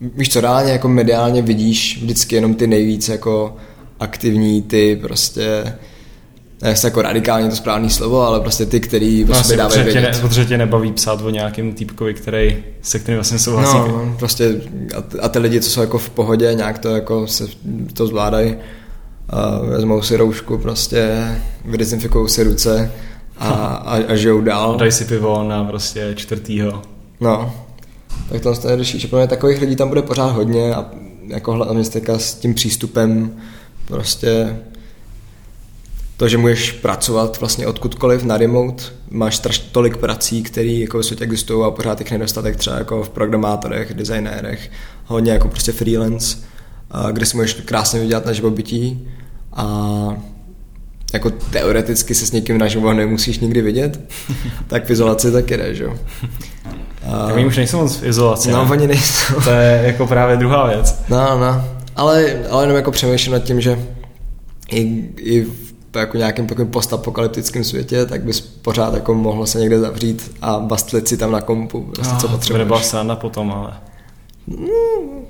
víš co, reálně jako mediálně vidíš vždycky jenom ty nejvíc jako aktivní, ty prostě ne jestli jako radikálně to správný slovo, ale prostě ty, který No, asi dávají vědět. ne, protože tě nebaví psát o nějakém týpkovi, který, se kterým vlastně souhlasí. No, prostě a, t- a ty lidi, co jsou jako v pohodě, nějak to jako se to zvládají, a vezmou si roušku, prostě vydezinfikují si ruce a, a, a žijou dál. Dají si pivo na prostě čtvrtýho. No, tak to se řeší, že mě takových lidí tam bude pořád hodně a jako hlavně s tím přístupem prostě to, že můžeš pracovat vlastně odkudkoliv na remote, máš strašně tolik prací, které jako ve světě existují a pořád těch nedostatek třeba jako v programátorech, designérech, hodně jako prostě freelance, kde si můžeš krásně vydělat na živobytí a jako teoreticky se s někým naživo nemusíš nikdy vidět, [LAUGHS] tak v izolaci taky jde, že jo. [LAUGHS] Tak oni už nejsou moc v izolaci. No, ne? oni nejsou. To je jako právě druhá věc. No, no. Ale, ale jenom jako přemýšlím nad tím, že i, i v jako nějakém takovém postapokalyptickém světě, tak bys pořád jako mohl se někde zavřít a bastlit si tam na kompu, prostě, co Ah, to by potřebuješ. nebyla sranda potom, ale...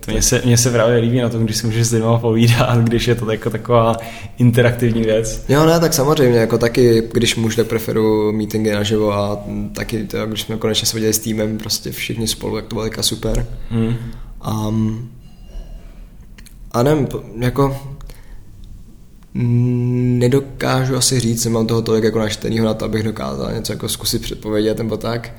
To mě se, mě se právě líbí na tom, když si můžeš s lidmi povídat, když je to jako taková interaktivní věc. Jo, ne, tak samozřejmě, jako taky, když můžu, tak preferuji meetingy naživo a taky, to, když jsme konečně se viděli s týmem, prostě všichni spolu, tak to bylo teďka super. Hmm. Um, a nevím, jako mm, nedokážu asi říct, nemám toho tolik jako naštenýho na to, abych dokázal něco jako zkusit předpovědět nebo tak.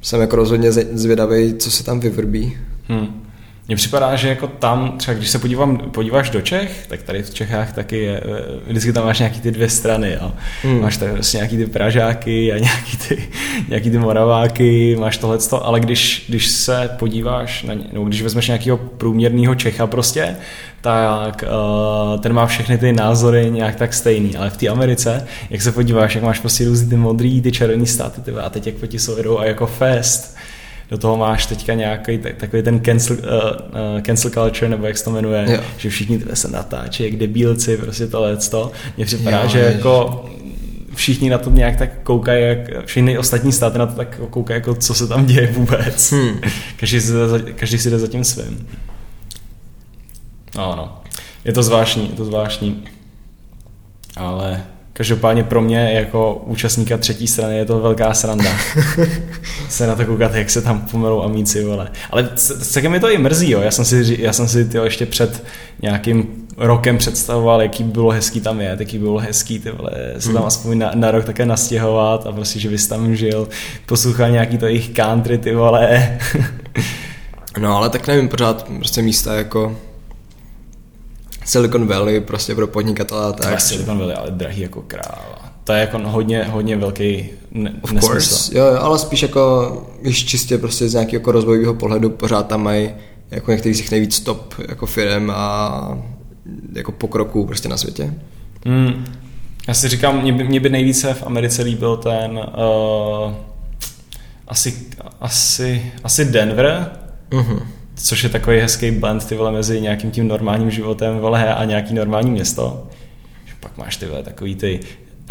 Jsem jako rozhodně zvědavý, co se tam vyvrbí. Hmm. Mně připadá, že jako tam, třeba když se podívám, podíváš do Čech, tak tady v Čechách taky je, eh, vždycky tam máš nějaký ty dvě strany, jo. Hmm. Máš tady prostě nějaký ty Pražáky a nějaký ty, [LAUGHS] nějaký ty Moraváky, máš tohleto, ale když, když se podíváš na ně, nebo když vezmeš nějakého průměrného Čecha prostě, tak uh, ten má všechny ty názory nějak tak stejný, ale v té Americe, jak se podíváš, jak máš prostě různý ty modrý, ty červený státy, ty, a teď jak po ti a jako fest, do toho máš teďka nějaký tak, takový ten cancel, uh, uh, cancel culture, nebo jak se to jmenuje, Jo. že všichni se natáčí, jak debilci, prostě tohle to. Mně připadá, Jo, že ježiš. jako všichni na to nějak tak koukají, jak všechny ostatní státy na to tak koukají, jako co se tam děje vůbec. Hmm. [LAUGHS] Každý, si jde za, každý si jde za tím svým. No, no. Je to zvláštní, je to zvláštní. Ale každopádně pro mě jako účastníka třetí strany je to velká sranda. [LAUGHS] se na to koukat, jak se tam pomerou amíci, vole. Ale celkem mi to i mrzí, jo. Já jsem si, já jsem si tyjo, ještě před nějakým rokem představoval, jaký by bylo hezký tam je, jaký by bylo hezký, ty vole, se tam Hmm. aspoň na, na rok také nastěhovat a prostě, že bys tam žil, poslouchal nějaký to jejich country, ty vole. [LAUGHS] No, ale tak nevím, pořád prostě místa jako Silicon Valley prostě pro podnikatele Tak tak. Silicon Valley, ale drahý jako kráva. To je jako hodně, hodně velký ne- Of nesmysl. course, jo, jo, ale spíš jako, víš, čistě prostě z nějakého jako rozvojového pohledu pořád tam mají jako některý z těch nejvíc top jako firm a jako pokroků prostě na světě. Hmm. Já si říkám, mě by, mě by nejvíce v Americe líbil ten uh, asi, asi, asi Denver, Mhm. Což je takový hezký blend ty vole mezi nějakým tím normálním životem vole a nějaký normální město. Že pak máš ty vole takový ty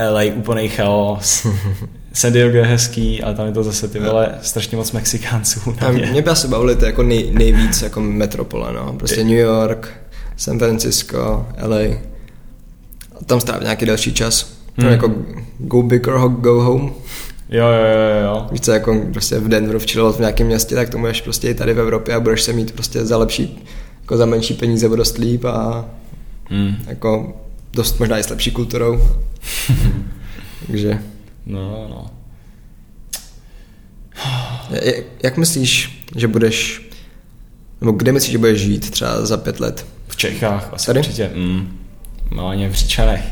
LA úplný chaos. [LAUGHS] San Diego je hezký, ale tam je to zase ty vole strašně moc Mexikánců. A mě, mě by asi bavily ty jako nej, nejvíc jako metropole, no. Prostě New York, San Francisco, LA. A tam strávit nějaký další čas. Hmm. Hmm. jako go big or go home. Jo, jo, jo, jo. Víš co, jako prostě v Denveru včilovat v nějakém městě, tak to můžeš prostě i tady v Evropě a budeš se mít prostě za lepší, jako za menší peníze o dost líp a Hmm. jako dost možná i s lepší kulturou. [LAUGHS] Takže No, no. Jak, jak myslíš, že budeš, nebo kde myslíš, že budeš žít třeba za pět let? V Čechách asi Tady? určitě. Mm. No, ani v Říčanech.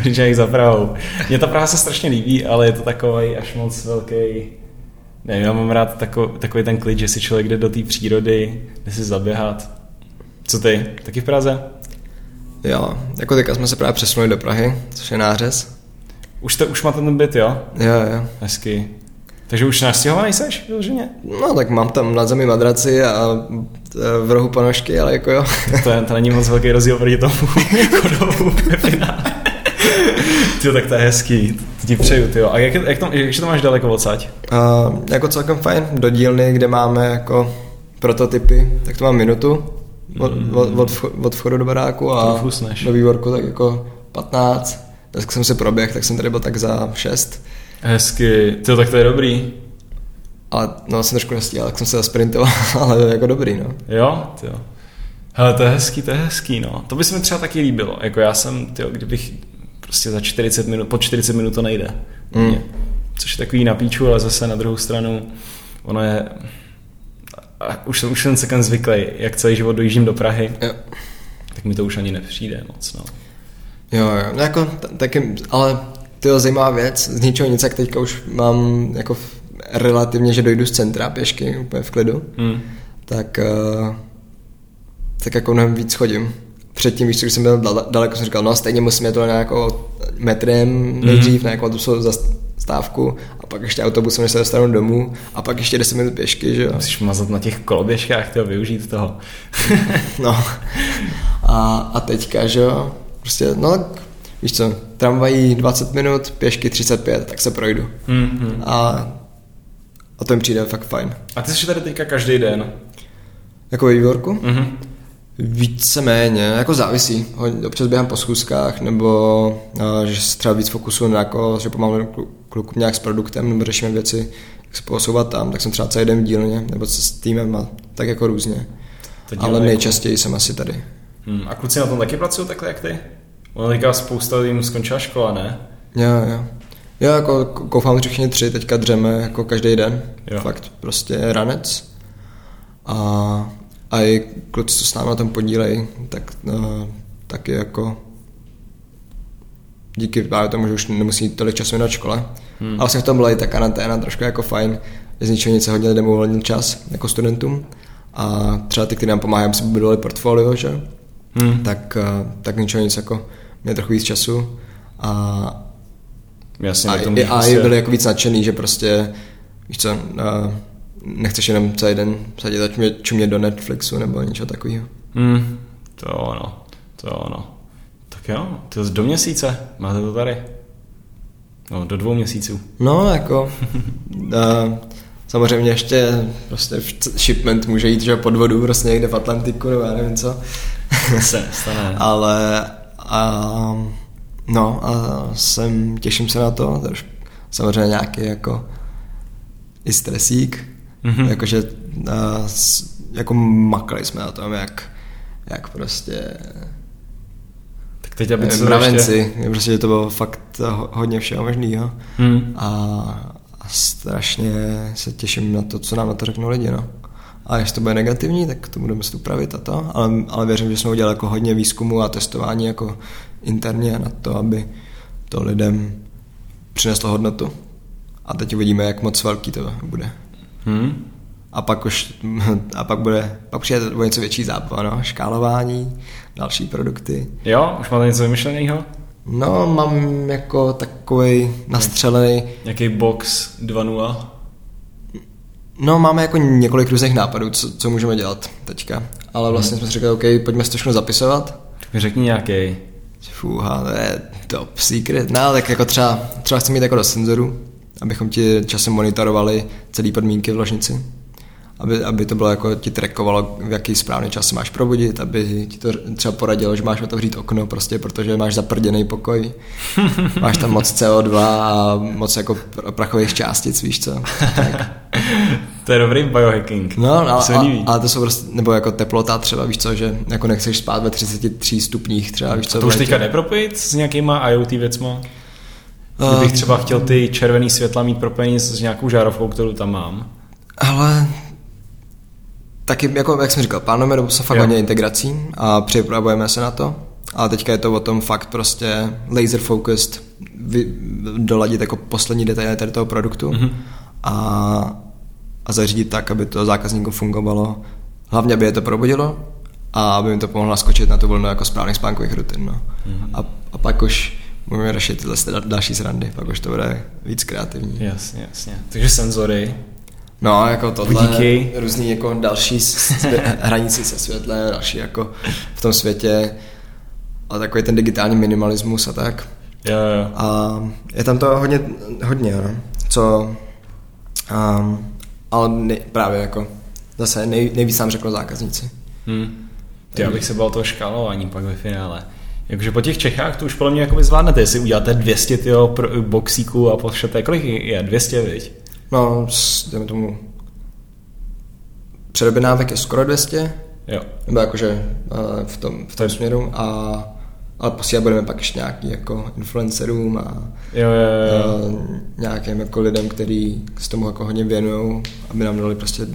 v Říčanech za Prahou. Mně ta Praha se strašně líbí, ale je to takový až moc velký... Nevím, já mám rád takový, takový ten klid, že si člověk jde do té přírody, jde si zaběhat. Co ty? Taky v Praze? Jo, jako teďka jsme se právě přesunuli do Prahy, což je nářez. Už, to, už máte ten byt, jo? Jo, jo. Hezky. Takže už nastěhovaný seš, vyloženě? No tak mám tam na zemi madraci a v rohu ponožky, ale jako jo. To, je, to není moc velký rozdíl proti tomu chodovu ve finále. Tyjo, tak to je hezký, to ti přeju, tyjo. A jak, jak, to, jak to máš daleko odsaď? A jako celkem fajn, do dílny, kde máme jako prototypy, tak to mám minutu od, od, od, vcho- od vchodu do baráku a do vývorku tak jako 15. Dneska jsem se proběh, tak jsem tady byl tak za 6. Hezky, tyjo, tak to je dobrý. Ale no, jsem trošku nestíhal, tak jsem se zasprintoval, [LAUGHS] ale jako dobrý, no. Jo, tyjo. Hele, to je hezký, to je hezký, no. To by se mi třeba taky líbilo. Jako já jsem, tyjo, kdybych prostě za 40 minut, po 40 minut to nejde. Mm. Mm. Což je takový na píču, ale zase na druhou stranu, ono je, a už jsem, už jsem celkem zvyklý, jak celý život dojíždím do Prahy, Jo. tak mi to už ani nepřijde moc, no. Jo, jo, no jako taky, ale to je zajímavá věc, z ničeho nic, jak teďka už mám jako relativně, že dojdu z centra pěšky, úplně v klidu, Hmm. tak, uh, tak jako mnohem víc chodím. Předtím, víš když jsem byl dal- daleko, jsem říkal, no stejně musíme to nějakou metrem nejdřív, na nějakou tu zastávku a pak ještě autobusem, než se dostanu domů a pak ještě 10 minut pěšky, že jo. Musíš mazat na těch koloběžkách, tyjo, využít toho. [LAUGHS] No. A, a teďka, že jo, prostě, no tak, víš co, tramvají 20 minut, pěšky 35, tak se projdu. Hmm, hmm. A, a to mi přijde fakt fajn. A ty jsi tady teďka každý den. Jako ve vývorku? Mhm. Víceméně, jako závisí. Občas běhám po schůzkách, nebo a, že se třeba víc fokusuju na jako, že pomáhám klu- klukům nějak s produktem, nebo řešíme věci, jak se posouvat tam, tak jsem třeba celý den v dílně, nebo se s týmem a tak jako různě. Ale dělají nejčastěji jsem asi tady. Hmm. A kluci na tom taky pracují takhle jak ty? Ono teďka spousta lidí skončila škola, ne? Jo, jo. Jo, jako co-foundři všichni tři teďka dřeme jako každý den. Jo. Fakt prostě ranec. A, a i kluci, co s námi na tom podílejí, tak uh, taky jako díky právě tomu, že už nemusí tolik času na škole. Hmm. A vlastně v tom byla i ta karanténa trošku jako fajn, že z ničeho nic se hodně lidem uvolnil čas jako studentům. A třeba ty, kteří nám pomáhají, aby si budovali portfolio, že? Hmm. Tak, uh, tak ničeho nic jako měli trochu víc času. A, Jasně, a, na tom i, a i byli jako víc nadšený, že prostě, víš co, a nechceš jenom celý den sedět a čumět, čumět do Netflixu nebo něčeho takového. Hmm. To ono, to ono. Tak jo, to je do měsíce, máte to tady. No, do dvou měsíců. No, jako, a, [LAUGHS] samozřejmě ještě prostě shipment může jít, že pod vodu, prostě někde v Atlantiku, nebo já nevím co. Se nestane. [LAUGHS] Ale, a, no, a jsem, těším se na to, už samozřejmě nějaký jako i stresík, Mhm. mm-hmm. jakože a, s- jako makali jsme na tom, jak, jak prostě Tak teď, aby to mravenci, ještě... prostě že to bylo fakt ho- hodně všeho možného Hmm. a, a strašně se těším na to, co nám na to řeknou lidi, no. A jestli to bude negativní, tak to budeme si upravit a to, ale, ale věřím, že jsme udělali jako hodně výzkumu a testování jako interně na to, aby to lidem přineslo hodnotu. A teď uvidíme, jak moc velký to bude. Hmm. A pak už, a pak bude, pak přijde o něco větší zábava, no, škálování, další produkty. Jo, už máte něco vymyšleného? No, mám jako takový nastřelený, Nějaký box 2.0? No, máme jako několik různých nápadů, co, co můžeme dělat teďka. Ale vlastně jsme si řekli, OK, pojďme si to všechno zapisovat. Tak mi řekni nějaký. Fúha, to je top secret. No, tak jako třeba, třeba chceme mít jako do senzoru, abychom ti časem monitorovali celý podmínky v ložnici. Aby, aby to bylo jako ti trackovalo, v jaký správný čas se máš probudit, aby ti to třeba poradilo, že máš otevřít okno, prostě protože máš zaprděný pokoj. [LAUGHS] Máš tam moc CO2 a moc jako pr- prachových částic, víš co. Tak. [LAUGHS] To je dobrý biohacking. No, ale, líbí. ale to jsou prostě, nebo jako teplota třeba, víš co, že jako nechceš spát ve 33 stupních třeba, víš co. A to už teďka nepropojit s nějakýma IoT věcma? Kdybych třeba chtěl ty červený světla mít propojený s nějakou žárovkou, kterou tam mám. Ale taky, jako, jak jsem říkal, plánujeme do fakt hodně integrací a připravujeme se na to. A teďka je to o tom fakt prostě laser focused, vy, doladit jako poslední detaily tady toho produktu mm-hmm. a, a zařídit tak, aby to zákazníkům fungovalo. Hlavně, aby je to probudilo a aby mi to pomohlo skočit na tu vlnu jako správných spánkových rutin. No. Mm-hmm. A, a pak už můžeme řešit další srandy, pak už to bude víc kreativní. Jasně, jasně. Takže senzory, No, jako tohle, Budíky. různý jako další hranici se světlem, další jako v tom světě a takový ten digitální minimalismus a tak. Jo, jo. A je tam to hodně, hodně, no. Co, um, ale ne, právě jako zase nej, nejvíc nám řekl zákazníci. Hmm. Ty, já bych se bál toho škálování pak ve finále. Jakože po těch Čechách to už podle mě jako zvládnete, jestli uděláte 200 tyjo, boxíků a pošlete, kolik je? 200, viď? No, jdeme tomu předobjednávek je skoro 200, jo. nebo jakože v tom, v tom směru a ale posílat budeme pak ještě nějaký jako influencerům a, jo, jo, jo. a nějakým jako lidem, kteří se tomu jako hodně věnují, aby nám dali prostě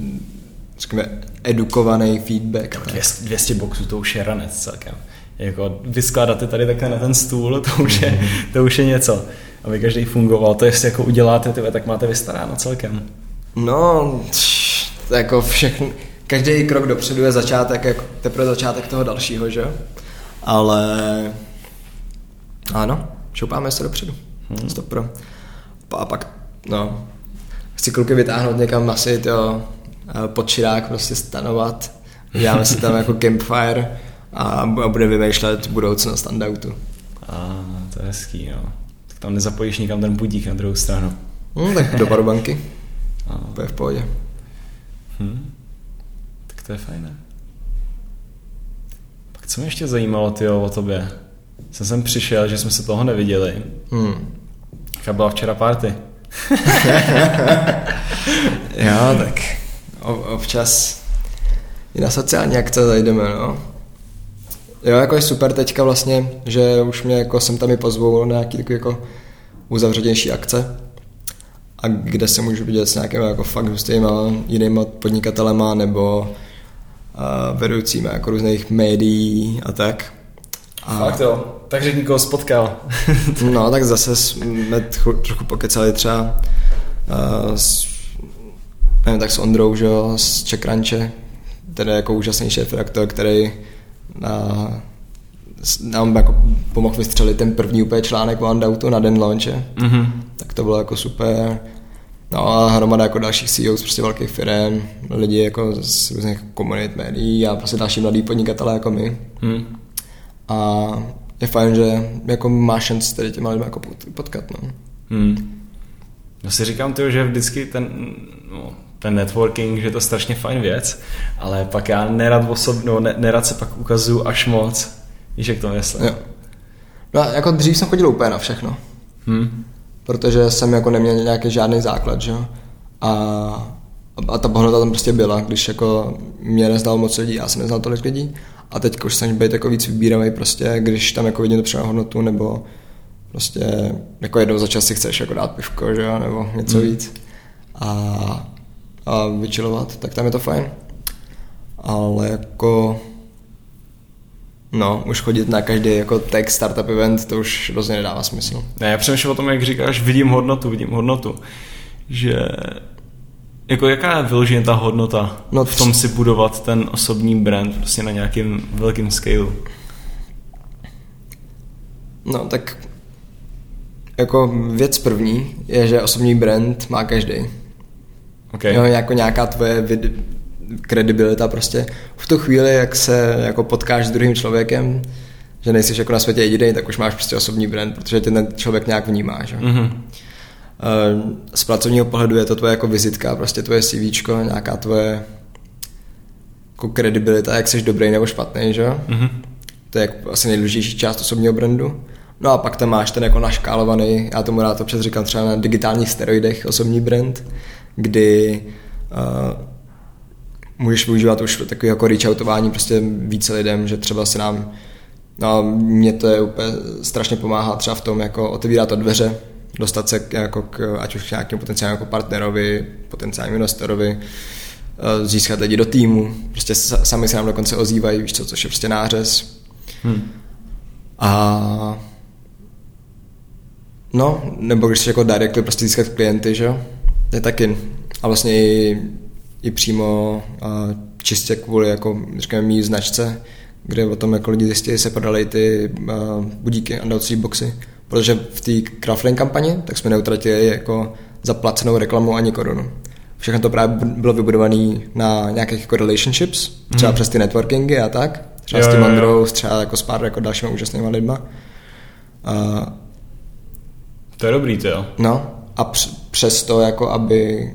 řekněme, edukovaný feedback. 200, 200 boxů to už je ranec celkem. Jako vyskládáte tady takhle na ten stůl, to už je, to už je něco. Aby každý fungoval. To jestli jako uděláte, tyhle, tak máte vystaráno celkem. No, to jako všechno, každý krok dopředu je začátek, jako teprve začátek toho dalšího, že Ale ano, šoupáme se dopředu. Hmm. Stop pro. A pak, no, chci kluky vytáhnout někam asi, jo, pod širák prostě stanovat. Děláme si tam jako [LAUGHS] campfire a bude vymýšlet budoucnost Undoutu. A to je hezký, jo. Tam nezapojíš nikam ten budík na druhou stranu. Hmm, tak do barobanky. [LAUGHS] To je v pohodě. Hmm. Tak to je fajné. Pak co mě ještě zajímalo, ty o tobě? Jsem sem přišel, že jsme se toho neviděli. Hmm. Jaká byla včera party? [LAUGHS] jo, tak občas i na sociální akce zajdeme, no. Jo, jako je super teďka vlastně, že už mě jako sem tam i pozvou na nějaký takový jako uzavřenější akce a kde se můžu vidět s nějakými jako fakt hustýma jinými podnikatelema nebo uh, vedoucími jako různých médií a tak. A... Fakt jo, takže někoho spotkal. [LAUGHS] no, tak zase jsme trochu pokecali třeba uh, s, nevím, tak s Ondrou, že jo, z Čekranče, tedy jako úžasný šéf redaktor, který uh, nám jako pomohl vystřelit ten první úplně článek o Andautu na den launche. Mm-hmm. Tak to bylo jako super. No a hromada jako dalších CEO z prostě velkých firm, lidi jako z různých komunit, médií a prostě další mladí podnikatelé jako my. Mm. A je fajn, že jako máš šanci tady těma lidmi jako potkat. No. Hmm. No si říkám, tyjo, že vždycky ten, no, ten networking, že je to strašně fajn věc, ale pak já nerad osobno, ne, nerad se pak ukazuju až moc. Víš, jak to myslím? Jo. No jako dřív jsem chodil úplně na všechno. Hmm. Protože jsem jako neměl nějaký žádný základ, že A, a ta hodnota tam prostě byla, když jako mě neznal moc lidí, já jsem neznal tolik lidí. A teď už jsem být jako víc vybíravý prostě, když tam jako vidím tu přidanou hodnotu, nebo prostě jako jednou za čas si chceš jako dát pivko, že jo, nebo něco hmm. víc. A, a vyčilovat, tak tam je to fajn. Ale jako No, už chodit na každý jako tech startup event, to už rozhodně nedává smysl. Ne, já přemýšlím o tom, jak říkáš, vidím hodnotu, vidím hodnotu. Že jako jaká je vyloženě ta hodnota no, v tom si budovat ten osobní brand prostě na nějakým velkým scale? No tak jako věc první je, že osobní brand má každý. Okay. Jo, jako nějaká tvoje vid- kredibilita prostě v tu chvíli, jak se jako potkáš s druhým člověkem, že nejsi jako na světě jediný, tak už máš prostě osobní brand, protože tě ten člověk nějak vnímá. Že? Mm-hmm. Z pracovního pohledu je to tvoje jako vizitka, prostě tvoje CV, nějaká tvoje jako kredibilita, jak jsi dobrý nebo špatný, že? Mm-hmm. To je jako asi nejdůležitější část osobního brandu. No a pak tam máš ten jako naškálovaný, já tomu rád občas říkám třeba na digitálních steroidech osobní brand, kdy uh, můžeš využívat už takový jako reach outování prostě více lidem, že třeba se nám, no mě to je úplně strašně pomáhá třeba v tom jako otevírat to dveře dostat se k, jako k, ať už k nějakému potenciálnímu jako partnerovi, potenciálnímu investorovi, eh, získat lidi do týmu, prostě sami se nám dokonce ozývají, víš co, což je prostě nářez. Hmm. A no, nebo když jako directly prostě získat klienty, že jo, je taky. A vlastně i, i přímo a čistě kvůli jako, říkáme, mý značce, kde o tom jako lidi zjistili, se prodali ty uh, budíky a boxy, protože v té crowdfunding kampani tak jsme neutratili jako zaplacenou reklamu ani korunu. Všechno to právě bylo vybudované na nějakých jako relationships, třeba hmm. přes ty networkingy a tak, třeba jo, s tím Androu, třeba jako s pár jako dalšíma úžasnýma lidma. Uh, to je dobrý, to jo. No, a přes to, jako aby,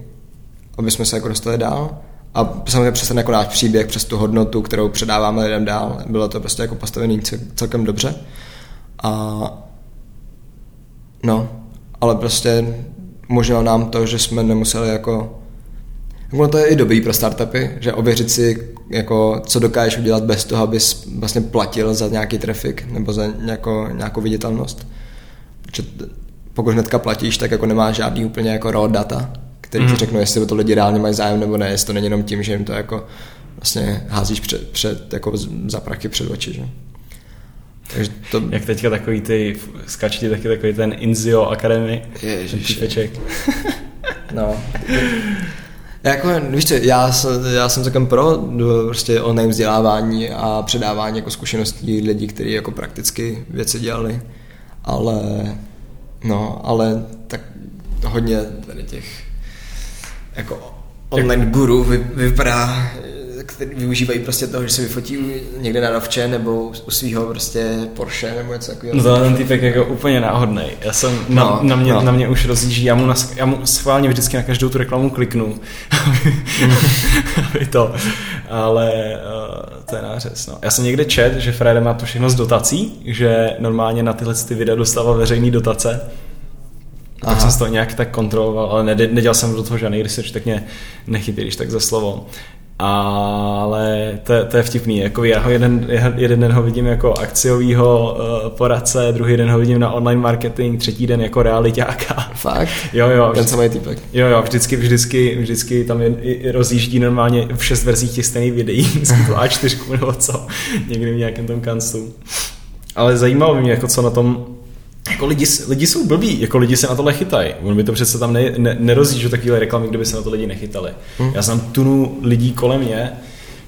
aby jsme se jako dostali dál. A samozřejmě přes ten jako náš příběh, přes tu hodnotu, kterou předáváme lidem dál, bylo to prostě jako postavený celkem dobře. A no, ale prostě možná nám to, že jsme nemuseli jako Ono to je i dobrý pro startupy, že ověřit si, jako, co dokážeš udělat bez toho, abys vlastně platil za nějaký trafik nebo za nějakou, nějakou viditelnost. Pokud hnedka platíš, tak jako nemáš žádný úplně jako raw data, který mm. ti mhm. řeknou, jestli to lidi reálně mají zájem nebo ne, jestli to není jenom tím, že jim to jako vlastně házíš před, před jako za prachy před oči, že? Takže to... Jak teďka takový ty, skáče ti taky takový ten Inzio Academy, Ježiši. [LAUGHS] no. Jako, víš co, já, já jsem celkem pro prostě online vzdělávání a předávání jako zkušeností lidí, kteří jako prakticky věci dělali, ale no, ale tak hodně tady těch jako online guru vy, vypadá který využívají prostě toho, že se vyfotí někde na rovče nebo u svého prostě Porsche nebo něco takového. No to ten typek jako úplně náhodný. Já jsem, na, no, na, mě, no. na mě už rozjíždí, já mu, na, já mu schválně vždycky na každou tu reklamu kliknu, [LAUGHS] aby to, ale uh, to je nářez. No. Já jsem někde čet, že Frede má to všechno z dotací, že normálně na tyhle ty videa dostával veřejný dotace, Aha. tak jsem to nějak tak kontroloval, ale nedělal jsem do toho žádný research, tak mě nechytí, když tak za slovo ale to, to je vtipný. Jako já ho jeden, jeden den ho vidím jako akciovýho uh, poradce, druhý den ho vidím na online marketing, třetí den jako realitáka. Fakt? [LAUGHS] Jo, jo. Ten samý typek. Jo, jo, vždycky, vždycky, vždycky tam je, rozjíždí normálně v šest verzích těch stejných videí, [LAUGHS] z A4 nebo co, někdy v nějakém tom kanclu. Ale zajímalo mě, jako co na tom jako lidi, lidi jsou blbí, jako lidi se na tohle chytají. On by to přece tam ne, ne, nerozjíždí takové reklamy, kdyby se na to lidi nechytali. Hmm. Já znám tunu lidí kolem mě,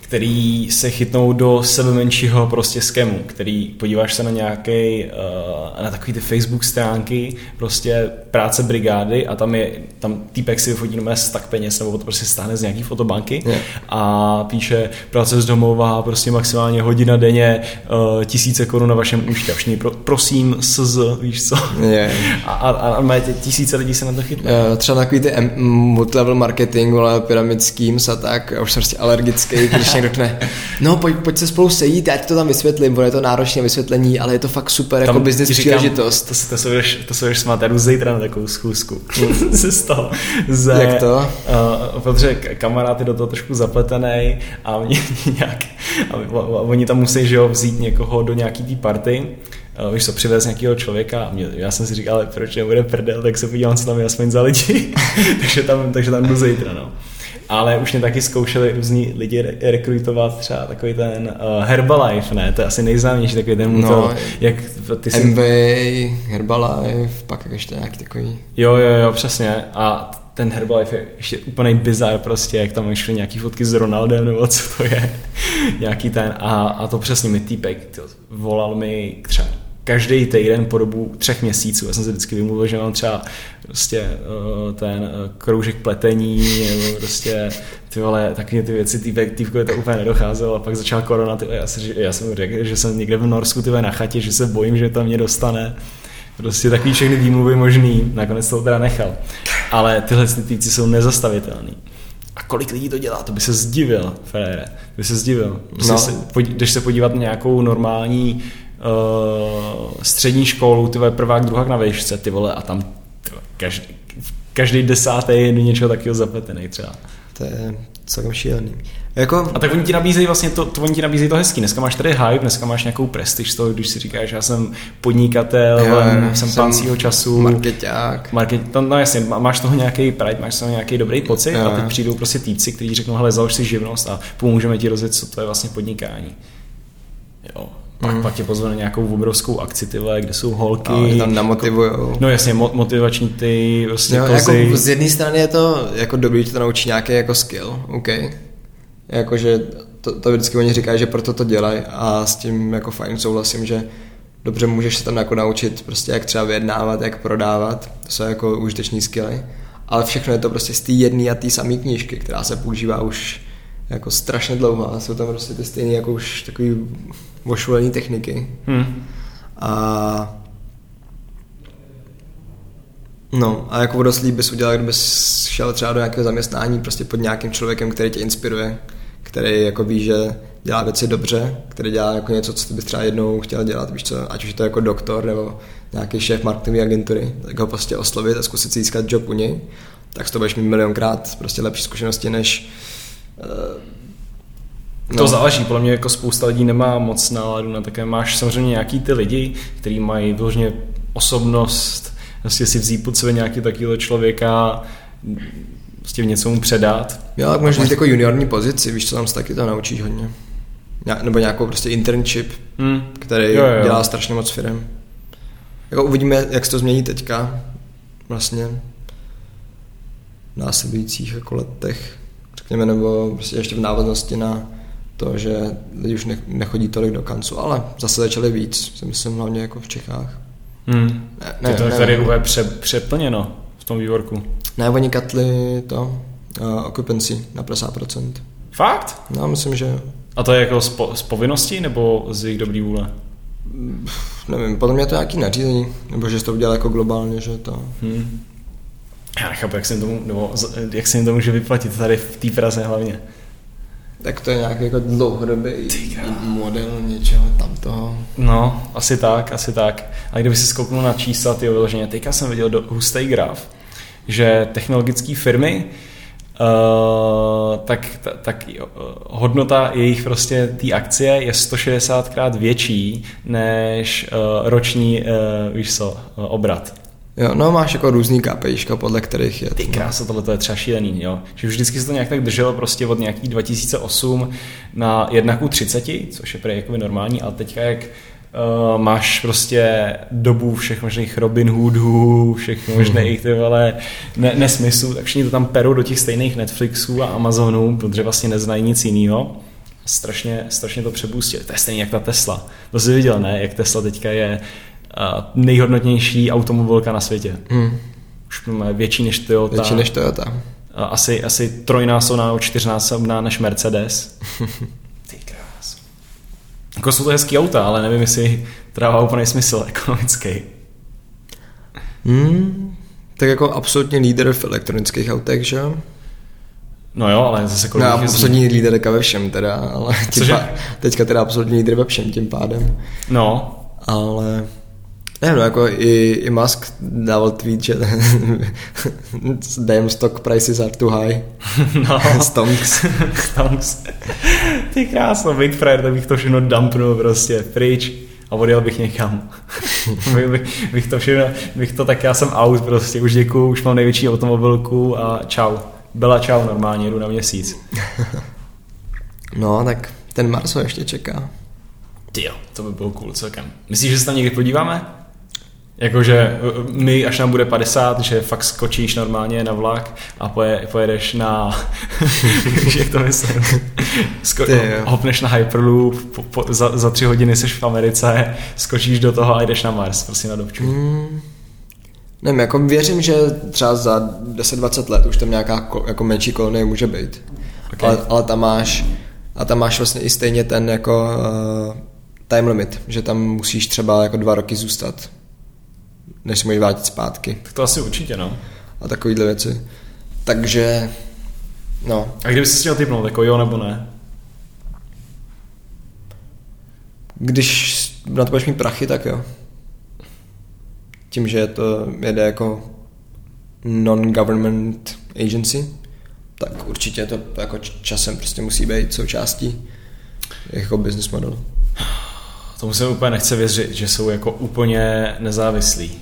který se chytnou do sebe menšího prostě skemu, který podíváš se na nějaký, uh, na takový ty Facebook stránky, prostě práce brigády a tam je, tam týpek si vyfotí jenom tak peněz nebo to prostě stáhne z nějaký fotobanky yeah. a píše práce z domova, prostě maximálně hodina denně, uh, tisíce korun na vašem účtě. Všichni pro, prosím, SZ, víš co? Yeah. [LAUGHS] A, a, a má tisíce lidí se na to chytne. Uh, třeba takový ty multilevel marketing, ale pyramid schemes a tak, já už jsem prostě alergický, když [LAUGHS] někdo řekne, no pojď, pojď se spolu sejít, já ti to tam vysvětlím, bude to náročné vysvětlení, ale je to fakt super tam jako business příležitost. To, to, se budeš, to se budeš smát, já jdu zítra na takovou schůzku. [LAUGHS] se z toho. Ze, Jak to? Uh, protože kamarád je do toho trošku zapletený a mě [LAUGHS] nějak, a oni tam musí že jo, vzít někoho do nějaký té party, uh, víš co, přivez nějakého člověka a mě, já jsem si říkal, ale proč nebude prdel, tak se podívám, co tam je aspoň za lidi. [LAUGHS] takže, tam, takže tam jdu zítra, no ale už mě taky zkoušeli různí lidi re- rekrutovat třeba takový ten uh, Herbalife, ne? To je asi nejznámější takový ten no, jak ty jsi... MV, Herbalife, pak ještě nějaký takový. Jo, jo, jo, přesně. A ten Herbalife je ještě úplný bizar prostě, jak tam šly nějaký fotky s Ronaldem nebo co to je. [LAUGHS] nějaký ten a, a to přesně mi týpek volal mi třeba každý týden po dobu třech měsíců. Já jsem se vždycky vymluvil, že mám třeba prostě uh, ten uh, kroužek pletení, nebo prostě ty vole, taky ty věci, týpek, týpko to úplně nedocházelo a pak začala korona, ty, já, si, já jsem řekl, že jsem někde v Norsku ty na chatě, že se bojím, že tam mě dostane. Prostě takový všechny výmluvy možný, nakonec to teda nechal. Ale tyhle týpci jsou nezastavitelný. A kolik lidí to dělá, to by se zdivil, Ferére, by se zdivil. Prostě no. se, když se podívat na nějakou normální uh, střední školu, ty vole, prvák, druhák na výšce, ty vole, a tam ty každý, každý desátý je do něčeho takového zapletený třeba. To je, celkem šílený. Jako, A tak oni ti nabízejí vlastně to, to oni ti nabízejí to hezký. Dneska máš tady hype, dneska máš nějakou prestiž z toho, když si říkáš, že já jsem podnikatel, Jo, jsem, jsem svýho času. marketák. Market, no, no jasně, má- máš z toho nějaký pride, máš z toho nějaký dobrý pocit Jo. a teď přijdou prostě týpci, kteří řeknou, hele, založ si živnost a pomůžeme ti rozjet, co to je vlastně podnikání. Jo. Pak, Mhm. pak tě pozve na nějakou obrovskou akci, ty vole, kde jsou holky. A oni tam namotivujou. No jasně, mo- motivační ty, prostě Jo, kozy. jako z jedné strany je to jako dobrý, že to naučí nějaký jako skill, OK. Jakože to, to vždycky oni říkají, že proto to dělají a s tím jako fajn souhlasím, že dobře můžeš se tam jako naučit prostě jak třeba vyjednávat, jak prodávat, to jsou jako užiteční skilly, ale všechno je to prostě z té jedné a té samé knížky, která se používá už jako strašně dlouho a jsou tam prostě ty stejné jako už takový ošulený techniky. Hm. A No, a jako odostlý bys udělal, kdybys šel třeba do nějakého zaměstnání prostě pod nějakým člověkem, který tě inspiruje, který jako ví, že dělá věci dobře, který dělá jako něco, co ty bys třeba jednou chtěl dělat, víš co, ať už je to jako doktor nebo nějaký šéf marketingové agentury, tak ho prostě oslovit a zkusit si získat job u něj, tak to budeš mít milionkrát prostě lepší zkušenosti, než uh, To záleží, podle mě jako spousta lidí nemá moc náladu na také. Máš samozřejmě nějaký ty lidi, kteří mají vyloženě osobnost, prostě si vzít pod sebe nějaký takovýhle člověka, prostě něco mu předat. Jo, tak můžeš mít jako juniorní pozici, víš co, tam se taky to naučíš hodně. Ně- Nebo nějakou prostě internship, Hmm. který jo, jo. dělá strašně moc firm. Jako uvidíme, jak se to změní teďka, vlastně v následujících jako letech, řekněme, nebo prostě ještě v návaznosti na to, že lidi už ne- nechodí tolik do kanclu, ale zase začali víc, si myslím hlavně jako v Čechách. Hmm. Ne, Ne, to je tady úplně pře, přeplněno v tom vývorku. ne, oni katli to, uh, occupancy na 50%. Fakt? No, myslím, že. A to je jako z, po, z povinnosti nebo z jejich dobrý vůle? Nevím, podle mě je to nějaký nařízení, nebo že to udělal jako globálně, že to... Hmm. Já nechápu, jak se jim nebo z- jak se jim to může vyplatit tady v té Praze hlavně. Tak to je nějaký jako dlouhodobý model něčeho tam toho. No, asi tak, asi tak. A kdyby si skouknul na čísla, ty vyloženě, teďka jsem viděl do hustý graf, že technologické firmy, uh, tak, ta- tak uh, hodnota jejich prostě té akcie je 160 krát větší než uh, roční, uh, víš co, uh, obrat. Jo, no máš jako různý KPIčka, podle kterých je. Ty krása, tohle to je třeba šílený, jo. Že vždycky se to nějak tak drželo prostě od nějaký 2008 na 1 ku 30, což je prý jakoby normální, ale teďka jak uh, máš prostě dobu všech možných Robin Hoodů, všech [LAUGHS] možných ty vole ne, nesmyslů, tak všichni to tam perou do těch stejných Netflixů a Amazonů, protože vlastně neznají nic jiného. Strašně, strašně to přebůstili. To je stejně jak ta Tesla. To jsi viděl, ne? Jak Tesla teďka je uh, nejhodnotnější automobilka na světě. Hmm, Už větší než Toyota. větší než Toyota. A Asi, asi trojnásobná nebo čtyřnásobná než Mercedes. [LAUGHS] Ty krás. Jako jsou to hezký auta, ale nevím, jestli to dává úplný smysl ekonomický. Hmm, tak jako absolutně líder v elektronických autech, že? No jo, ale zase kolik No, absolutní líderka ve všem teda, ale tím Cože? pá, teďka teda absolutní líder ve všem tím pádem. No, Ale ne, no jako i, i Musk dával tweet, že [LAUGHS] damn stock prices are too high. [LAUGHS] no. [LAUGHS] Stonks. Stonks. Ty krásno, Big Fryer, tak bych to všechno dumpnul prostě pryč a odjel bych někam. bych, bych, bych, to všechno, bych to tak, já jsem out prostě, už děkuju, už mám největší automobilku a čau. Byla čau normálně, jdu na měsíc. No, tak ten Mars ho ještě čeká. Ty jo, to by bylo cool celkem. Myslíš, že se tam někdy podíváme? Jakože uh, my, až nám bude 50, že fakt skočíš normálně na vlak a poje, pojedeš na... [LAUGHS] Jak to myslím? Sko- Ty hopneš na Hyperloop, po, po, za, za tři hodiny jsi v Americe, skočíš do toho a jdeš na Mars, prostě na dopču. Hmm. Nevím, jako věřím, že třeba za 10-20 let už tam nějaká ko, jako menší kolonie může být. Ok. Ale, ale tam máš a tam máš vlastně i stejně ten jako uh, time limit, že tam musíš třeba jako dva roky zůstat, než se můžeš vrátit zpátky Tak to asi určitě, no. a takovýhle věci. Takže, no, A kdyby si chtěl typnout, jako jo nebo ne? když na to budeš mít prachy, tak jo. Tím, že to jede jako non-government agency, tak určitě to, jako časem prostě musí být součástí jako business modelu. Tomu se úplně nechce věřit, že jsou jako úplně nezávislí.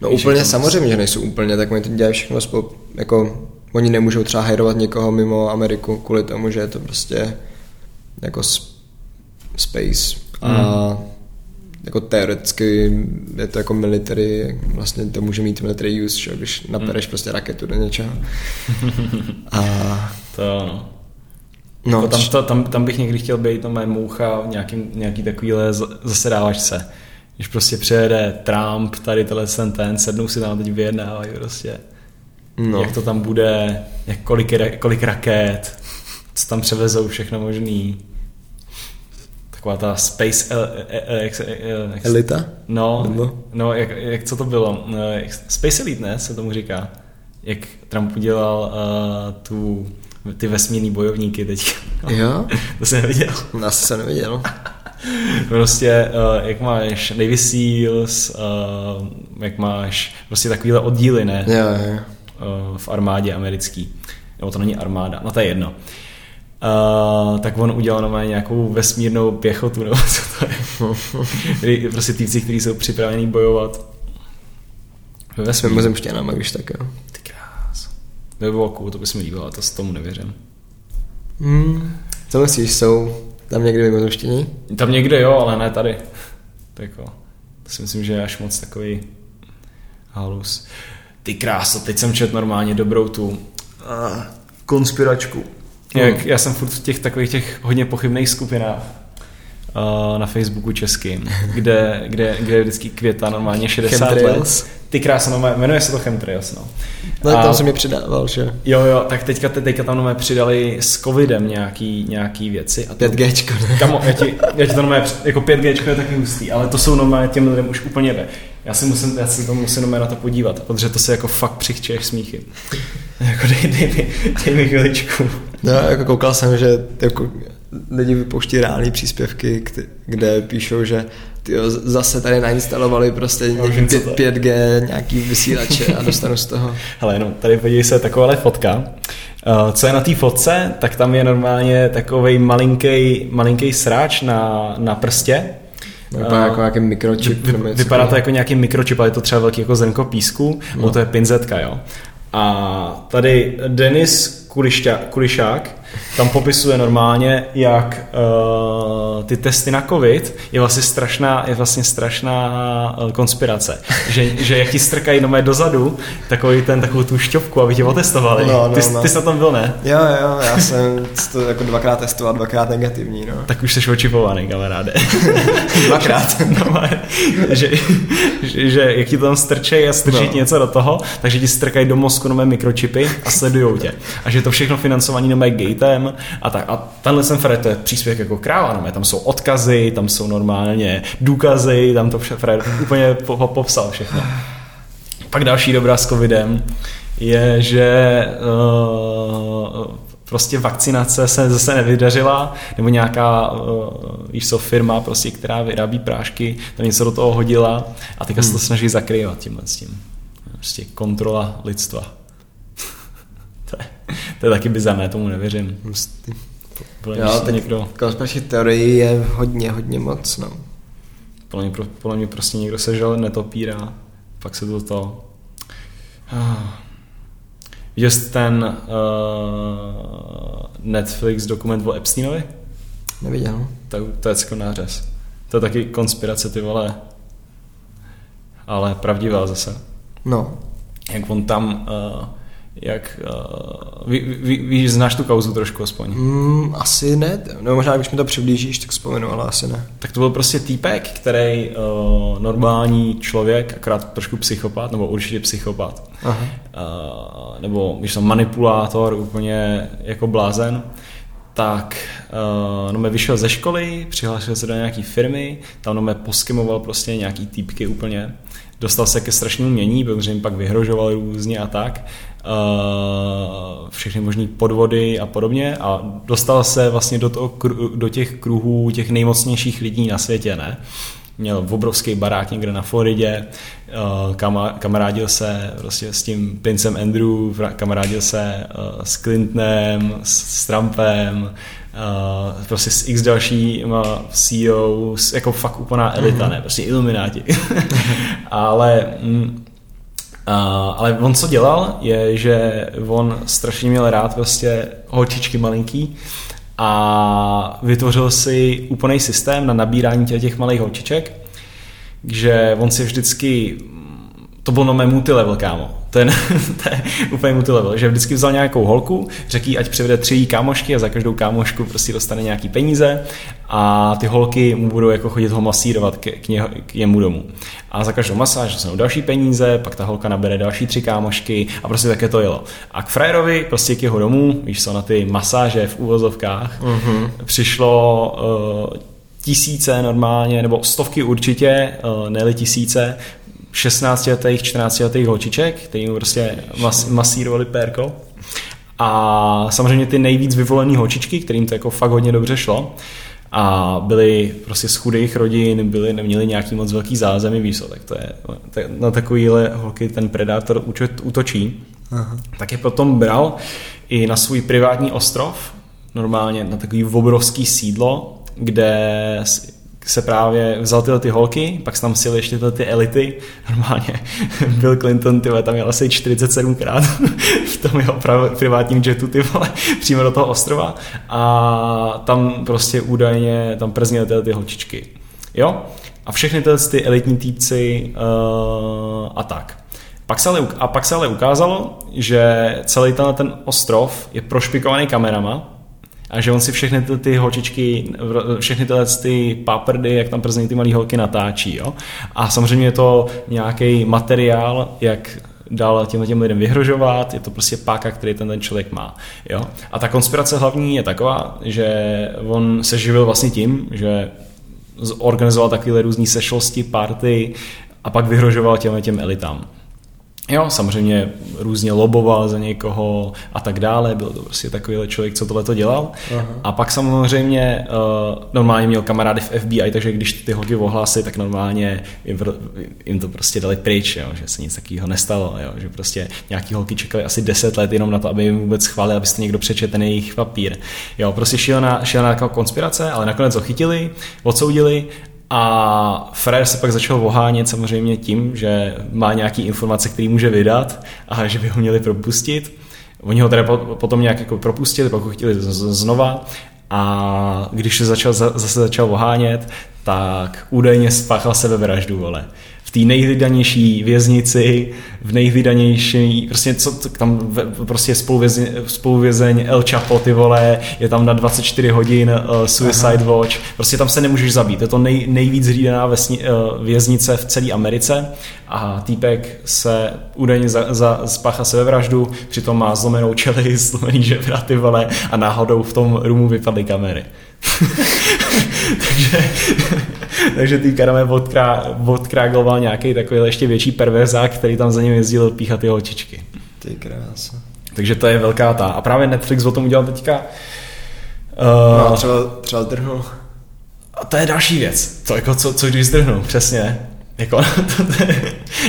No Víš, úplně samozřejmě, že nejsou úplně, tak oni to dělají všechno spolu, jako oni nemůžou třeba hajrovat někoho mimo Ameriku kvůli tomu, že je to prostě jako space a Hmm. jako teoreticky je to jako military, vlastně to může mít military use, že, když napereš Hmm. prostě raketu do něčeho. [LAUGHS] A To no. No, Jako tam, to, tam, tam, bych někdy chtěl být to mé moucha v nějakým, nějaký takovýhle zasedávačce. Když prostě přijede Trump, tady tenhle ten, ten sednou si tam teď vyjednávají prostě. no. Jak to tam bude, jak kolik, kolik raket, co tam převezou, všechno možný. Taková ta space... El, el, el, jak, se- el, jak, se- Elita? No, Nebo? no jak, jak, co to bylo? No, jak, Space Elite, ne, se tomu říká. Jak Trump udělal uh, tu, ty vesmírný bojovníky teď. Jo? [LAUGHS] to jsem neviděl. No, Asi jsem neviděl. [LAUGHS] Prostě, uh, jak máš Navy Seals, uh, jak máš prostě takovýhle oddíly, ne? Jo, jo, uh, v armádě americký. Nebo to není armáda, no to je jedno. Uh, tak on udělal normálně nějakou vesmírnou pěchotu, nebo [LAUGHS] co to je. Prostě týpci, kteří jsou připravení bojovat ve Jsme vesmíru. mozemštěnama, když tak jo. Ty by bylo cool, to by se mi líbilo, ale to s tomu nevěřím. Hmm. Co myslíš, jsou tam někdy mimozemštění? Tam někde jo, ale ne tady. Tak jako, to si myslím, že je až moc takový halus. Ty kráso, teď jsem čet normálně dobrou tu konspiračku. Jak, já jsem furt v těch takových těch hodně pochybných skupinách na Facebooku českým, kde, kde, kde je vždycky květa normálně 60 Chemtrails. let. Ty krása, no, jmenuje se to Chemtrails, no. No, A- tam jsem mi přidával, že? Jo, jo, tak teďka, teďka tam normálně přidali s covidem nějaký, nějaký věci. A to, 5G, ne? Kamo, já ti, já ti to normálně, jako 5G je taky hustý, ale to jsou normálně těm lidem už úplně jde. Já si musím, já si to musím normálně na to podívat, protože to se jako fakt přichčuješ smíchy. [LAUGHS] jako dej, dej, mi, dej mi chviličku. No, jako koukal jsem, že jako lidi vypouští reální příspěvky, kde píšou, že tyjo, zase tady nainstalovali prostě to je. 5G, nějaký vysílače a dostanu z toho. [LAUGHS] Hele, jenom tady podívej se, takováhle fotka. Uh, co je na té fotce, tak tam je normálně takový malinký, malinký sráč na, na prstě. Vypadá Eh, jako nějaký mikročip. Vy, něco vypadá to jako nějaký mikročip, ale je to třeba velký jako zrnko písku, no. to je pinzetka, jo. A tady Denis Kulišťa, Kulišák tam popisuje normálně, jak uh, ty testy na covid je vlastně strašná, je vlastně strašná uh, konspirace. [LAUGHS] Že, že jak ti strkají nomé dozadu, takový ten, takovou tu šťopku, aby tě otestovali. No, no, ty, no. ty jsi na tom byl, ne? Jo, jo, já jsem to jako dvakrát testoval, dvakrát negativní, no. Tak už jsi očipovaný, kamaráde. [LAUGHS] Dvakrát. [LAUGHS] no, že, že, že, jak ti to tam strčej a strčí No. něco do toho, takže ti strkají do mozku nové mikročipy a sledujou tě. A že to všechno financovaný nové gatem a tak. A tenhle jsem Fred, to je příspěvek jako kráva, nové. tam jsou odkazy, tam jsou normálně důkazy, tam to vše Fred úplně po, po, popsal všechno. Pak další dobrá s covidem je, že uh, prostě vakcinace se zase nevydařila, nebo nějaká, uh, víš co, firma, prostě, která vyrábí prášky, to něco do toho hodila a teďka se to snaží zakrývat tímhle s tím. Prostě kontrola lidstva. To, je, taky bizarné, tomu nevěřím. Jo, že teď někdo, konspirační teorii je hodně, hodně moc, no. podle mě, podle mě prostě někdo sežal netopíra, pak se to to... Ah. Viděl jsi ten uh, Netflix dokument o Epsteinovi? Neviděl. To, to je jako nářez. To je taky konspirace, ty vole. Ale pravdivá zase. No. Jak on tam, uh, jak, uh, ví, ví, víš, znáš tu kauzu trošku aspoň. Mm, asi ne, no možná když mi to přiblížíš, tak vzpomenu, ale asi ne. Tak to byl prostě týpek, který uh, normální člověk, akorát trošku psychopat, nebo určitě psychopat, Aha. uh, nebo když jsem manipulátor, úplně jako blázen, tak uh, no mě vyšel ze školy, přihlásil se do nějaký firmy, tam no mě poskimoval prostě nějaký týpky úplně, dostal se ke strašnému mění, protože jim pak vyhrožoval různě a tak, všechny možné podvody a podobně a dostal se vlastně do, toho, do těch kruhů těch nejmocnějších lidí na světě, ne? měl obrovský barák někde na Floridě, kama, kamarádil se prostě s tím princem Andrew, kamarádil se s Clintonem, s Trumpem, uh, prostě s x dalšíma CEO, jako fakt úplná elita, mm-hmm. ne, prostě ilumináti. [LAUGHS] ale mm, Ale on co dělal, je, že on strašně měl rád prostě holčičky malinký a vytvořil si úplný systém na nabírání těch, těch malých holčiček, že on si vždycky to bylo nové multilevel, kámo. To je, [LAUGHS] to je úplně multilevel, že vždycky vzal nějakou holku, řekl jí, ať přivede tři kámošky a za každou kámošku prostě dostane nějaký peníze a ty holky mu budou jako chodit ho masírovat k, k, ně, k němu domů. A za každou masáž dostanou další peníze, pak ta holka nabere další tři kámošky a prostě také to jelo. A k frajerovi prostě k jeho domů, víš co, na ty masáže v úvozovkách, uh-huh. přišlo uh, tisíce normálně, nebo stovky určitě, uh, ne tisíce, 16 letých, 14 letých holčiček, který mu prostě mas, masírovali pérko. A samozřejmě ty nejvíc vyvolené holčičky, kterým to jako fakt hodně dobře šlo, a byli prostě z chudých rodin, byli, neměli nějaký moc velký zázemí, tak to je, tak, na takovýhle holky ten predátor útočí. Aha. Tak je potom bral i na svůj privátní ostrov, normálně na takový obrovský sídlo, kde se právě vzal tyhle ty holky, pak se tam sjeli ještě tyhle ty elity, normálně [LAUGHS] Bill Clinton, ty tam jel asi 47krát [LAUGHS] v tom jeho privátním jetu, ty vole, [LAUGHS] přímo do toho ostrova a tam prostě údajně tam przněly tyhle ty holčičky. Jo? A všechny tyhle ty elitní týpci uh, a tak. Pak se ale, a pak se ale ukázalo, že celý tenhle ten ostrov je prošpikovaný kamerama, a že on si všechny ty, ty holčičky, všechny tyhle ty paprdy, jak tam prezentí ty malé holky natáčí. Jo? A samozřejmě je to nějaký materiál, jak dál těm, těm lidem vyhrožovat, je to prostě páka, který ten, ten člověk má. Jo? A ta konspirace hlavní je taková, že on se živil vlastně tím, že organizoval takové různé sešlosti, party a pak vyhrožoval těm, těm elitám. Jo, samozřejmě různě loboval za někoho a tak dále, byl to prostě takový člověk, co tohle to dělal. Aha. A pak samozřejmě uh, normálně měl kamarády v FBI, takže když ty holky ohlásy, tak normálně jim, jim to prostě dali pryč, jo, že se nic takového nestalo, jo, že prostě nějaký holky čekali asi 10 let jenom na to, aby jim vůbec schválili, abyste někdo přečetl ten jejich papír. Jo, prostě šel na konspirace, ale nakonec ho chytili, odsoudili a Frajer se pak začal ohánět samozřejmě tím, že má nějaký informace, který může vydat a že by ho měli propustit. Oni ho teda potom nějak jako propustili, pak ho chtěli znova a když se začal, zase začal ohánět, tak údajně spáchal sebevraždu, vole té nejvydanější věznici, v nejvydanější, prostě co, tam prostě spoluvězeň, spoluvězeň El Chapo, ty vole, je tam na 24 hodin uh, Suicide Aha. Watch, prostě tam se nemůžeš zabít, je to nej, nejvíc hlídaná vesni, uh, věznice v celé Americe a týpek se údajně za, za, spáchá sebevraždu, přitom má zlomenou čelist, [LAUGHS] zlomený žebra, ty vole, a náhodou v tom rumu vypadly kamery. [LAUGHS] takže, [LAUGHS] takže ty Karame odkrá, odkrágoval nějaký takový ještě větší perverzák, který tam za ním jezdil píchat ty holčičky. Ty krása. Takže to je velká ta. A právě Netflix o tom udělal teďka. Uh, no, třeba, třeba zdrhnul. A to je další věc. To jako co, co když zdrhnu, přesně. Jako, [LAUGHS] to, to,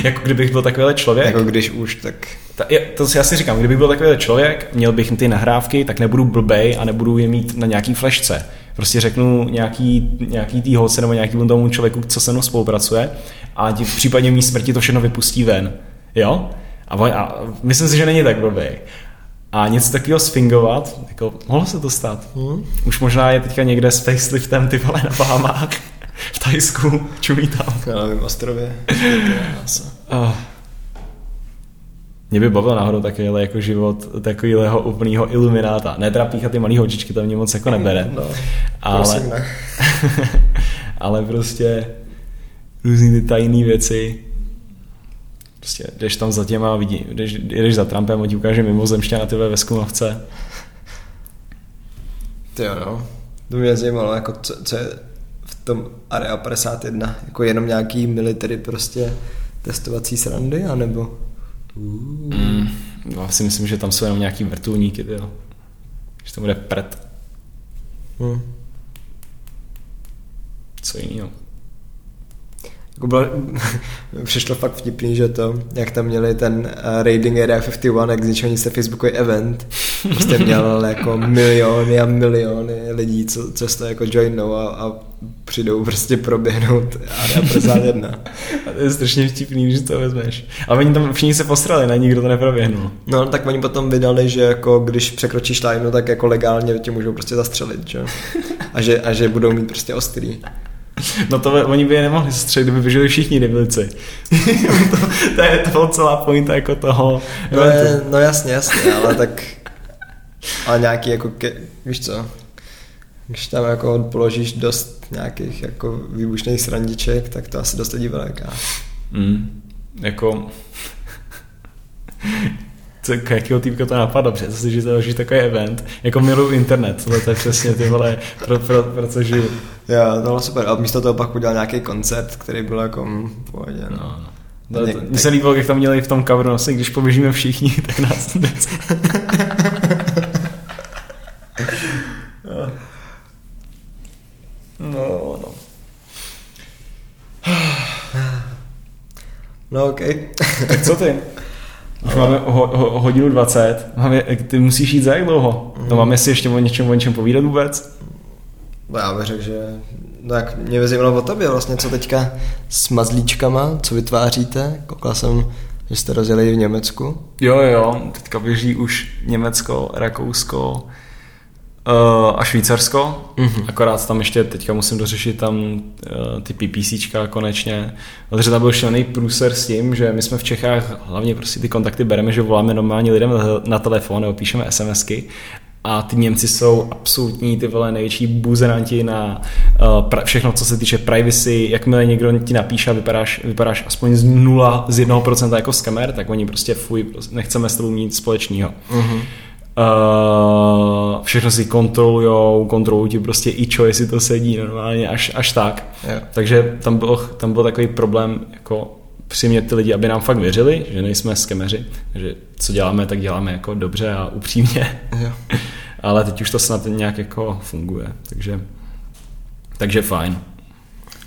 jako kdybych byl takovýhle člověk. Jako když už, tak... Ta, je, to si asi říkám, kdybych byl takovýhle člověk, měl bych ty nahrávky, tak nebudu blbej a nebudu je mít na nějaký flešce. Prostě řeknu nějaký, nějaký tý holce nebo nějaký tomu člověku, co se mnou spolupracuje a v případě mý smrti to všechno vypustí ven. Jo? A, a myslím si, že není tak blbej. A něco takového sfingovat, jako mohlo se to stát. Hmm. Už možná je teďka někde s faceliftem ty vole na Bahamách v Tajsku, čumí tam. Já nevím, ostrově. [LAUGHS] oh. Mě by bavil náhodou takovýhle jako život takovýhleho úplného ilumináta. Ne teda píchat ty malý holčičky, to mě moc jako nebere. No, ale, ne. [LAUGHS] ale prostě různý ty tajné věci. Prostě jdeš tam za těma, vidí, jdeš, jdeš za Trumpem, on ti ukáže mimozemšťana ty ve skunovce. Ty jo, no. To mě zajímalo, jako co, co je tom Area 51? Jako jenom nějaký military prostě testovací srandy, anebo? Mm, já si myslím, že tam jsou jenom nějaký vrtulníky, jo. Že to bude pret. Hmm. Co jiného? jako bylo, [LAUGHS] přišlo fakt vtipný, že to, jak tam měli ten uh, Raiding Area 51, jak z ničeho nic Facebookový event, prostě měl jako miliony a miliony lidí, co, co to jako joinou a, a přijdou prostě proběhnout Area 51. A to je strašně vtipný, když to vezmeš. A oni tam všichni se postrali, ne? Nikdo to neproběhnul. No, tak oni potom vydali, že jako když překročíš tajnu, tak jako legálně tě můžou prostě zastřelit, že? A že, a že budou mít prostě ostrý. No to oni by je nemohli střelit, kdyby vyžili všichni debilci. [LAUGHS] to, to, je to celá pointa jako toho. No, je, no jasně, jasně, ale tak ale nějaký jako, ke, víš co, když tam jako položíš dost nějakých jako výbušných srandiček, tak to asi dost lidí veliká. Mm, jako co, jakého týpka to napadlo, protože si, že založíš takový event, jako miluju internet, tohle to je přesně ty vole, pro, pro, pro co žiju. Jo, to bylo super. A místo toho pak udělal nějaký koncert, který byl jako v pohodě. No. no. No, mně se líbilo, jak tam měli v tom coveru, vlastně, když poběžíme všichni, [LAUGHS] tak nás No, no. No, OK. tak co ty? Už máme ho, ho, hodinu 20. Máme, ty musíš jít za jak dlouho? Mm. No máme si ještě o něčem, o něčem povídat vůbec? No já bych řekl, že no jak mě by zajímalo o tobě vlastně, co teďka s mazlíčkama, co vytváříte. Koukal jsem, že jste rozjeli v Německu. Jo, jo, teďka běží už Německo, Rakousko, a Švýcarsko, mm-hmm. akorát tam ještě teďka musím dořešit tam uh, ty PPCčka konečně, protože tam byl šelný průser s tím, že my jsme v Čechách hlavně prostě ty kontakty bereme, že voláme normálně lidem na, telefon nebo píšeme SMSky a ty Němci jsou absolutní ty vole největší buzeranti na uh, pra, všechno, co se týče privacy, jakmile někdo ti napíše a vypadáš, vypadáš aspoň z nula, z jednoho procenta jako skamer, tak oni prostě fuj, prostě nechceme s tebou nic společného. Mm-hmm. Uh, všechno si kontrolujou, kontrolují ti prostě i čo, jestli to sedí normálně, až, až tak. Yeah. Takže tam byl, tam byl takový problém jako přimět ty lidi, aby nám fakt věřili, že nejsme skemeři, že co děláme, tak děláme jako dobře a upřímně. Yeah. [LAUGHS] Ale teď už to snad nějak jako funguje, takže, takže fajn.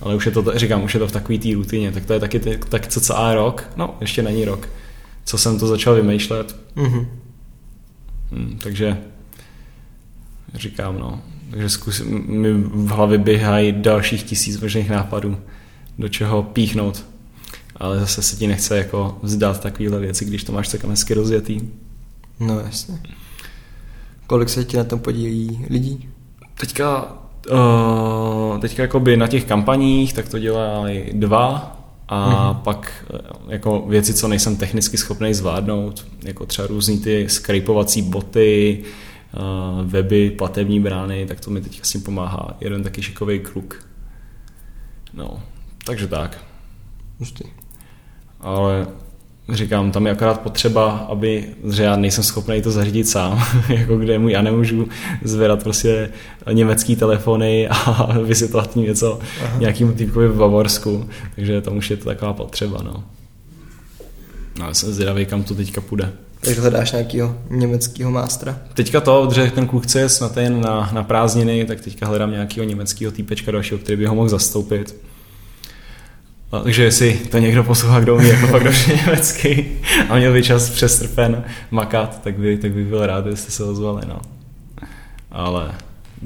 Ale už je to, říkám, už je to v takové té rutině, tak to je taky tak cca rok, no ještě není rok, co jsem to začal vymýšlet. Mm-hmm. Hmm, takže říkám, no. Takže zkus, mi v hlavě běhají dalších tisíc možných nápadů, do čeho píchnout. Ale zase se ti nechce jako vzdát takovéhle věci, když to máš tak hezky rozjetý. No jasně. Kolik se ti na tom podílí lidí? Teďka, uh, teďka jakoby na těch kampaních, tak to dělají dva, a mm-hmm. pak eh, jako věci, co nejsem technicky schopný zvládnout, jako třeba různý ty skrypovací boty, uh, weby, platební brány, tak to mi teďka s tím pomáhá jeden taky šikový kluk. No, takže tak. Ale říkám, tam je akorát potřeba, aby, že já nejsem schopný to zařídit sám, [LAUGHS] jako kde mu já nemůžu zvedat prostě německý telefony a [LAUGHS] vysvětlovat něco Aha. nějakým typkovi v Bavorsku, takže tam už je to taková potřeba, no. No, já jsem zvědavý, kam to teďka půjde. Takže hledáš nějakého německého mástra? Teďka to, protože ten kluk je snad jen na, na prázdniny, tak teďka hledám nějakého německého týpečka dalšího, který by ho mohl zastoupit. Takže jestli to někdo poslouchá, kdo umí jako fakt dobře německy a měl by čas přes trpen makat, tak by, tak by byl rád, jestli se ozvali, no. Ale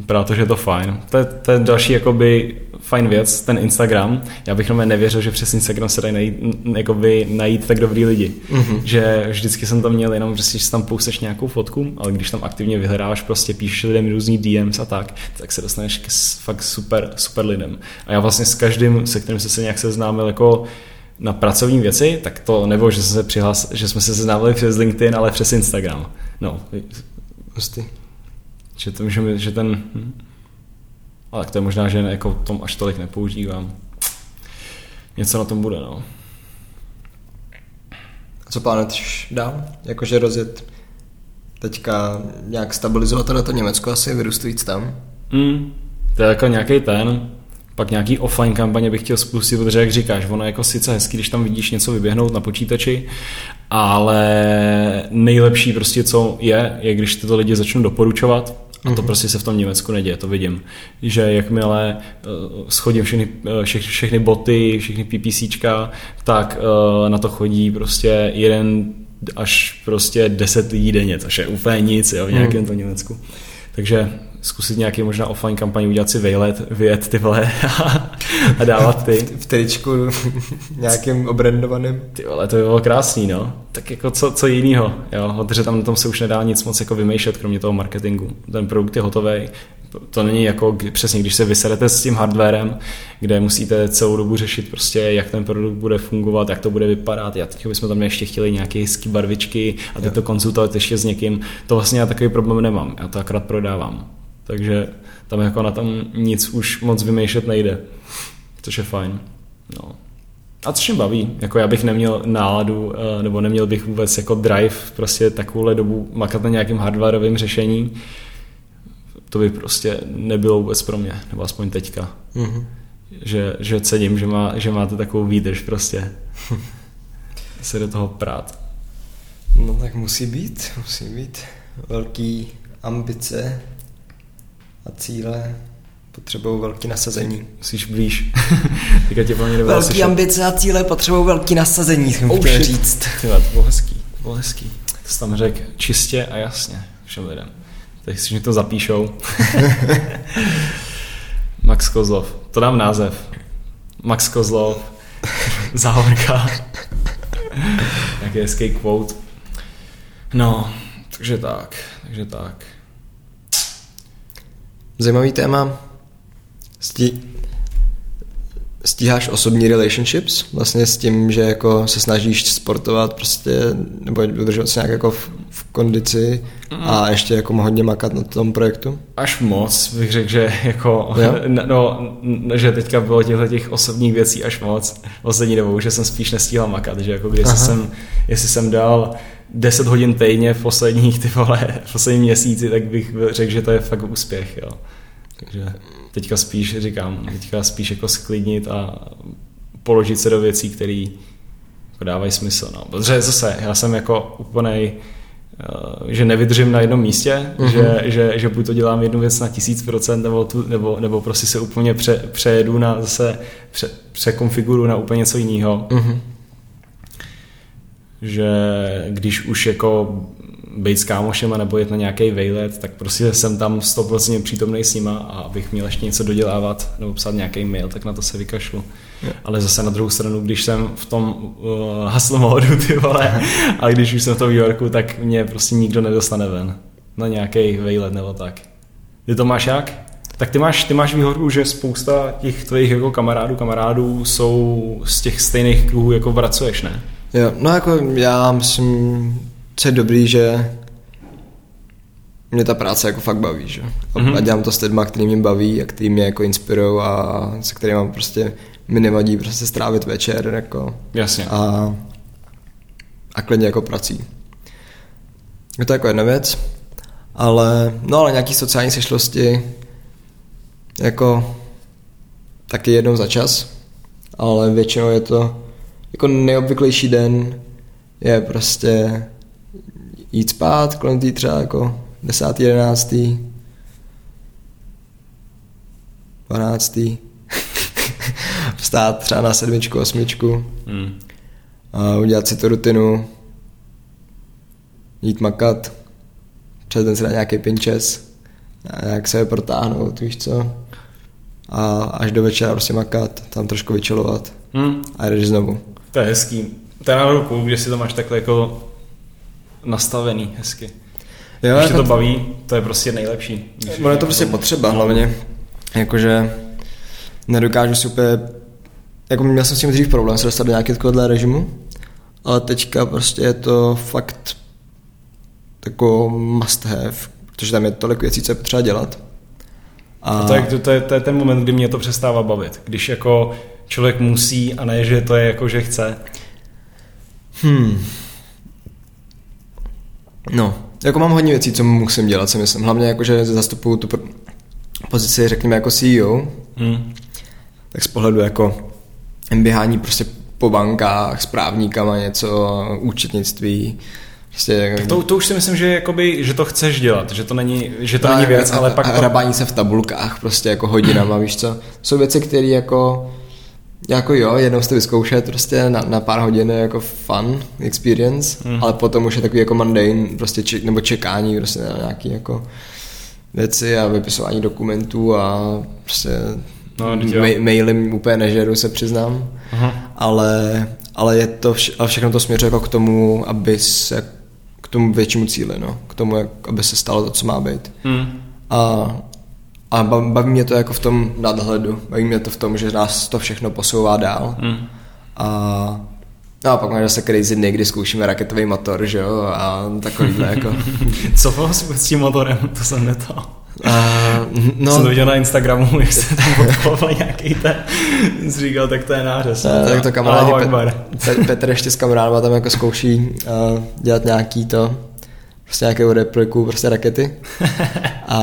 protože je to fajn. To je, to je další jakoby fajn věc, ten Instagram. Já bych jenom nevěřil, že přes Instagram se dají najít, jakoby, najít tak dobrý lidi. Mm-hmm. Že vždycky jsem tam měl jenom, že si tam pousteš nějakou fotku, ale když tam aktivně vyhráváš, prostě píšeš lidem různý DMs a tak, tak se dostaneš k fakt super, super lidem. A já vlastně s každým, se kterým jsem se nějak seznámil jako na pracovní věci, tak to nebylo, že, jsme se přihlas, že jsme se seznámili přes LinkedIn, ale přes Instagram. No, Hustý. Že, to, že, že ten... Hm. Ale to je možná, že jako tom až tolik nepoužívám. Něco na tom bude, no. A co plánuješ dál? Jakože rozjet teďka nějak stabilizovat na to Německo asi, vyrůst víc tam? Mm, to je jako nějaký ten, pak nějaký offline kampaně bych chtěl spustit, protože jak říkáš, ono je jako sice hezký, když tam vidíš něco vyběhnout na počítači, ale nejlepší prostě co je, je když tyto lidi začnou doporučovat A to mm-hmm. prostě se v tom Německu neděje, to vidím. Že jakmile uh, schodím všechny, uh, vše, všechny boty, všechny PPCčka, tak uh, na to chodí prostě jeden až prostě deset lidí denně, což je úplně nic jo, v nějakém mm. to Německu. Takže zkusit nějaký možná offline kampaň, udělat si vejlet, vyjet ty vole [LAUGHS] a dávat ty. V tričku nějakým obrandovaným. Ty vole, to by bylo krásný, no. Tak jako co, co jinýho, jo, protože tam na tom se už nedá nic moc jako vymýšlet, kromě toho marketingu. Ten produkt je hotový, to není jako přesně, když se vyserete s tím hardwarem, kde musíte celou dobu řešit prostě, jak ten produkt bude fungovat, jak to bude vypadat. Já teď bychom tam ještě chtěli nějaké hezké barvičky a teď to konzultovat ještě s někým. To vlastně já takový problém nemám, já to akorát prodávám. Takže tam jako na tom nic už moc vymýšlet nejde, což je fajn. No. A což mě baví, jako já bych neměl náladu, eh, nebo neměl bych vůbec jako drive prostě takovouhle dobu makat na nějakým hardwareovým řešení, to by prostě nebylo vůbec pro mě, nebo aspoň teďka. Mm-hmm. Že, že cením, že, má, že máte takovou výdrž prostě [LAUGHS] se do toho prát. No tak musí být, musí být velký ambice a cíle potřebují velký nasazení. Musíš blíž. [LAUGHS] Teďka tě plně Velký slyšet. ambice a cíle potřebují velký nasazení, jsem oh, chtěl shit. říct. Tyhle, to bylo hezký, to bylo hezký. To jsi tam řekl čistě a jasně všem lidem. Tak si mi to zapíšou. [LAUGHS] Max Kozlov. To dám název. Max Kozlov. [LAUGHS] Záhorka. Jaký hezký quote. No, takže tak, takže tak. Zajímavý téma. Stí, stíháš osobní relationships, vlastně s tím, že jako se snažíš sportovat prostě, nebo udržovat se nějak jako v, v kondici mm. a ještě jako hodně makat na tom projektu? Až moc, bych řekl, že jako, [LAUGHS] no, že teďka bylo těchto těch osobních věcí až moc poslední dobou, že jsem spíš nestíhal makat, že jako když jsem, jestli jsem dal 10 hodin týdně v posledních ty vole, v posledním měsíci, tak bych řekl, že to je fakt úspěch, jo. Takže teďka spíš říkám, teďka spíš jako sklidnit a položit se do věcí, které jako dávají smysl. No. Protože zase, já jsem jako úplnej, eh, že nevydržím na jednom místě, mm-hmm. že, že, že buď to dělám jednu věc na tisíc procent, nebo, tu, nebo, nebo prostě se úplně pře, přejedu na zase, pře, překonfiguru na úplně něco jiného. Mm-hmm. Že když už jako být s kámošem nebo jet na nějaký vejlet, tak prostě jsem tam 100% přítomný s nima a abych měl ještě něco dodělávat nebo psát nějaký mail, tak na to se vykašlu. Yeah. Ale zase na druhou stranu, když jsem v tom uh, hustle modu, [LAUGHS] ty vole, a když už jsem v tom New Yorku, tak mě prostě nikdo nedostane ven na nějaký vejlet nebo tak. Ty to máš jak? Tak ty máš, ty máš výhodu, že spousta těch tvých jako kamarádů, kamarádů jsou z těch stejných kruhů, jako vracuješ, ne? Jo, no jako já myslím, co je dobrý, že mě ta práce jako fakt baví, že? A, mm-hmm. a dělám to s lidma, který mě baví a který mě jako inspirují a se kterými prostě mi nevadí prostě strávit večer jako. Jasně. A, a klidně jako prací. Je to jako jedna věc, ale no ale nějaký sociální sešlosti jako taky jednou za čas, ale většinou je to jako nejobvyklejší den je prostě jít spát kolem tý třeba jako 10. 11. 12. Vstát třeba na sedmičku, osmičku hmm. a udělat si tu rutinu, jít makat, přes den si dát nějaký pinčes, nějak se je protáhnout, víš co, a až do večera prostě makat, tam trošku vyčelovat hmm. a jdeš znovu. To je hezký. To je na ruku, že si to máš takhle jako nastavený hezky. Jo, Když to baví, to je prostě nejlepší. Ono je to prostě potřeba hlavně. Jakože nedokážu si úplně... Jako měl jsem s tím dřív problém se dostat do nějakého režimu, ale teďka prostě je to fakt jako must have, protože tam je tolik věcí, co je potřeba dělat. A... a to, je, to, je, to je ten moment, kdy mě to přestává bavit. Když jako člověk musí a ne, že to je jako, že chce. Hmm. No, jako mám hodně věcí, co musím dělat, si myslím. Hlavně jako, že zastupuju tu pozici, řekněme, jako CEO. Hmm. Tak z pohledu jako běhání prostě po bankách, s právníkama něco, účetnictví, Prostě, To, to už si myslím, že, jakoby, že to chceš dělat, že to není, že to není Tak, věc, a- ale a- pak... a Hrabání se v tabulkách prostě jako hodinama, víš co. Jsou věci, které jako jako jo, jednou jste vyzkoušet prostě na, na pár hodin jako fun experience, mm. ale potom už je takový jako mundane, prostě če, nebo čekání prostě na nějaký jako věci a vypisování dokumentů a prostě No, ma- mailem úplně nežeru, se přiznám, Aha. ale, ale je to vše, ale všechno to směřuje jako k tomu, aby se k tomu většímu cíli, no, k tomu, jak, aby se stalo to, co má být. Hmm. A, a ba- baví mě to jako v tom nadhledu, baví mě to v tom, že nás to všechno posouvá dál. Hmm. A, no a pak máme zase crazy dny, kdy zkoušíme raketový motor, že jo, a takovýhle jako. [LAUGHS] Co bylo s tím motorem? To jsem neto. A, No. Jsem to viděl na Instagramu, jak se tam odploval nějaký ten, jsi říkal, tak to je nářez. a, tak to kamarádi, Allahu Pe- Akbar. Pe- Petr ještě s kamarádama tam jako zkouší uh, dělat nějaký to, prostě nějakou repliku, prostě rakety. [LAUGHS] A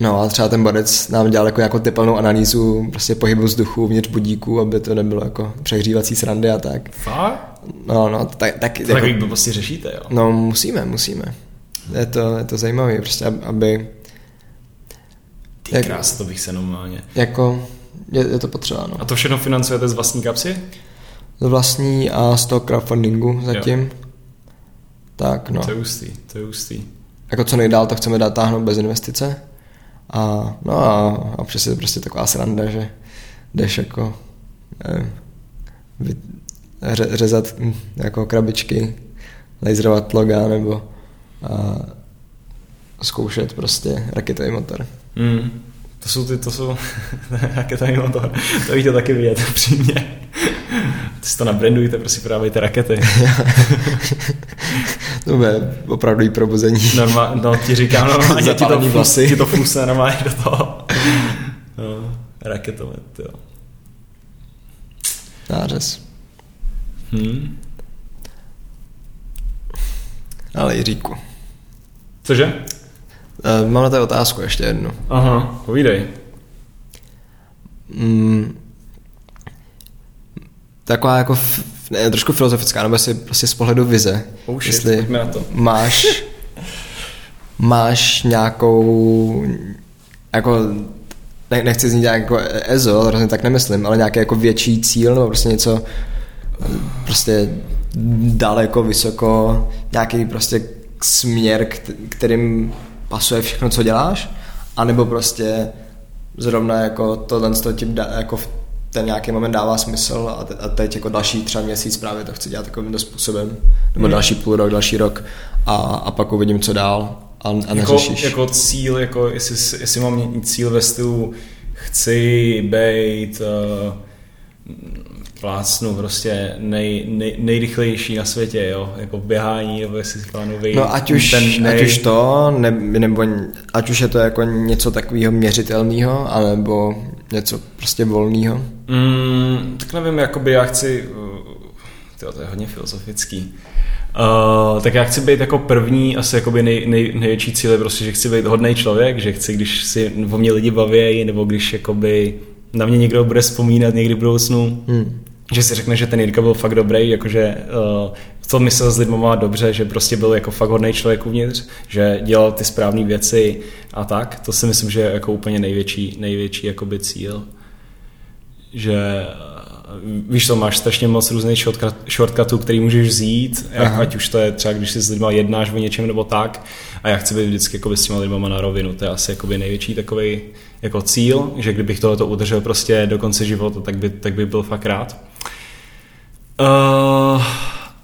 No a třeba ten borec nám dělal jako nějakou tepelnou analýzu prostě pohybu vzduchu uvnitř budíku, aby to nebylo jako přehřívací srandy a tak. Fakt? No, no, tak, tak To jako, takový blbosti řešíte, jo? no musíme, musíme. Je to, je to zajímavé, prostě ab- aby, Ty jak- krás, to bych se normálně. jako, je, je to potřeba, no. A to všechno financujete z vlastní kapsy? Z vlastní a z toho crowdfundingu zatím. Jo. Tak, no. To je ústý, to je ústý. Jako co nejdál to chceme dát táhnout bez investice. A, no a, a přes je prostě taková sranda, že jdeš jako nevím, vy, ře, řezat hm, jako krabičky, laserovat loga nebo a, zkoušet prostě raketový motor. Mm. To jsou ty, to jsou [LAUGHS] raketový motor. To bych chtěl taky vidět, [LAUGHS] přímě. [LAUGHS] Ty si to nabrandujte, prostě prodávejte rakety. [LAUGHS] To bude opravdu probuzení. Normál, no ti říkám, [LAUGHS] normálně ti to, vlasy. ti to fusne normálně do toho. No, raketomet, jo. Nářez. Hm. Ale Jiříku. Cože? Uh, mám na té otázku ještě jednu. Aha, povídej. Mm, taková jako f, ne, trošku filozofická, nebo jestli prostě z pohledu vize. Oh shit, jestli na to. máš [LAUGHS] máš nějakou jako ne, nechci znít nějak jako EZO, rozhodně tak nemyslím, ale nějaký jako větší cíl, nebo prostě něco prostě daleko, vysoko, nějaký prostě směr, kt- kterým pasuje všechno, co děláš, anebo prostě zrovna jako tohle to ti dá, jako v ten nějaký moment dává smysl a, te, a teď jako další třeba měsíc právě to chci dělat takovýmto způsobem, nebo Hmm. další půl rok, další rok a, a pak uvidím, co dál a, a Jako, neřešíš. jako cíl, jako jestli, jestli mám mít cíl ve stylu chci být uh, plácnu prostě nej, nej, nejrychlejší na světě, jo, jako v běhání, nebo jestli si plánu vejít No ať už, ten nej... ať už to, ne, nebo ať už je to jako něco takového měřitelného, anebo něco prostě volného. Mm, tak nevím, jakoby já chci, uh, tyjo, to je hodně filozofický. Uh, tak já chci být jako první, asi jakoby nej, nej, největší cíl je prostě, že chci být hodný člověk, že chci, když si o mě lidi baví, nebo když jakoby na mě někdo bude vzpomínat někdy v budoucnu, Hmm. Že si řekne, že ten Jirka byl fakt dobrý, jakože uh, to myslel s lidmi má dobře, že prostě byl jako fakt hodný člověk uvnitř, že dělal ty správné věci a tak, to si myslím, že je jako úplně největší, největší jakoby cíl. Že uh, víš to, máš strašně moc různých shortcut, shortcutů, který můžeš vzít, jak, ať už to je třeba, když si s lidmi jednáš o něčem nebo tak, a já chci být vždycky jakoby s těma lidma na rovinu, to je asi jakoby největší takový jako cíl, že kdybych tohleto udržel prostě do konce života, tak by, tak by byl fakt rád. Uh,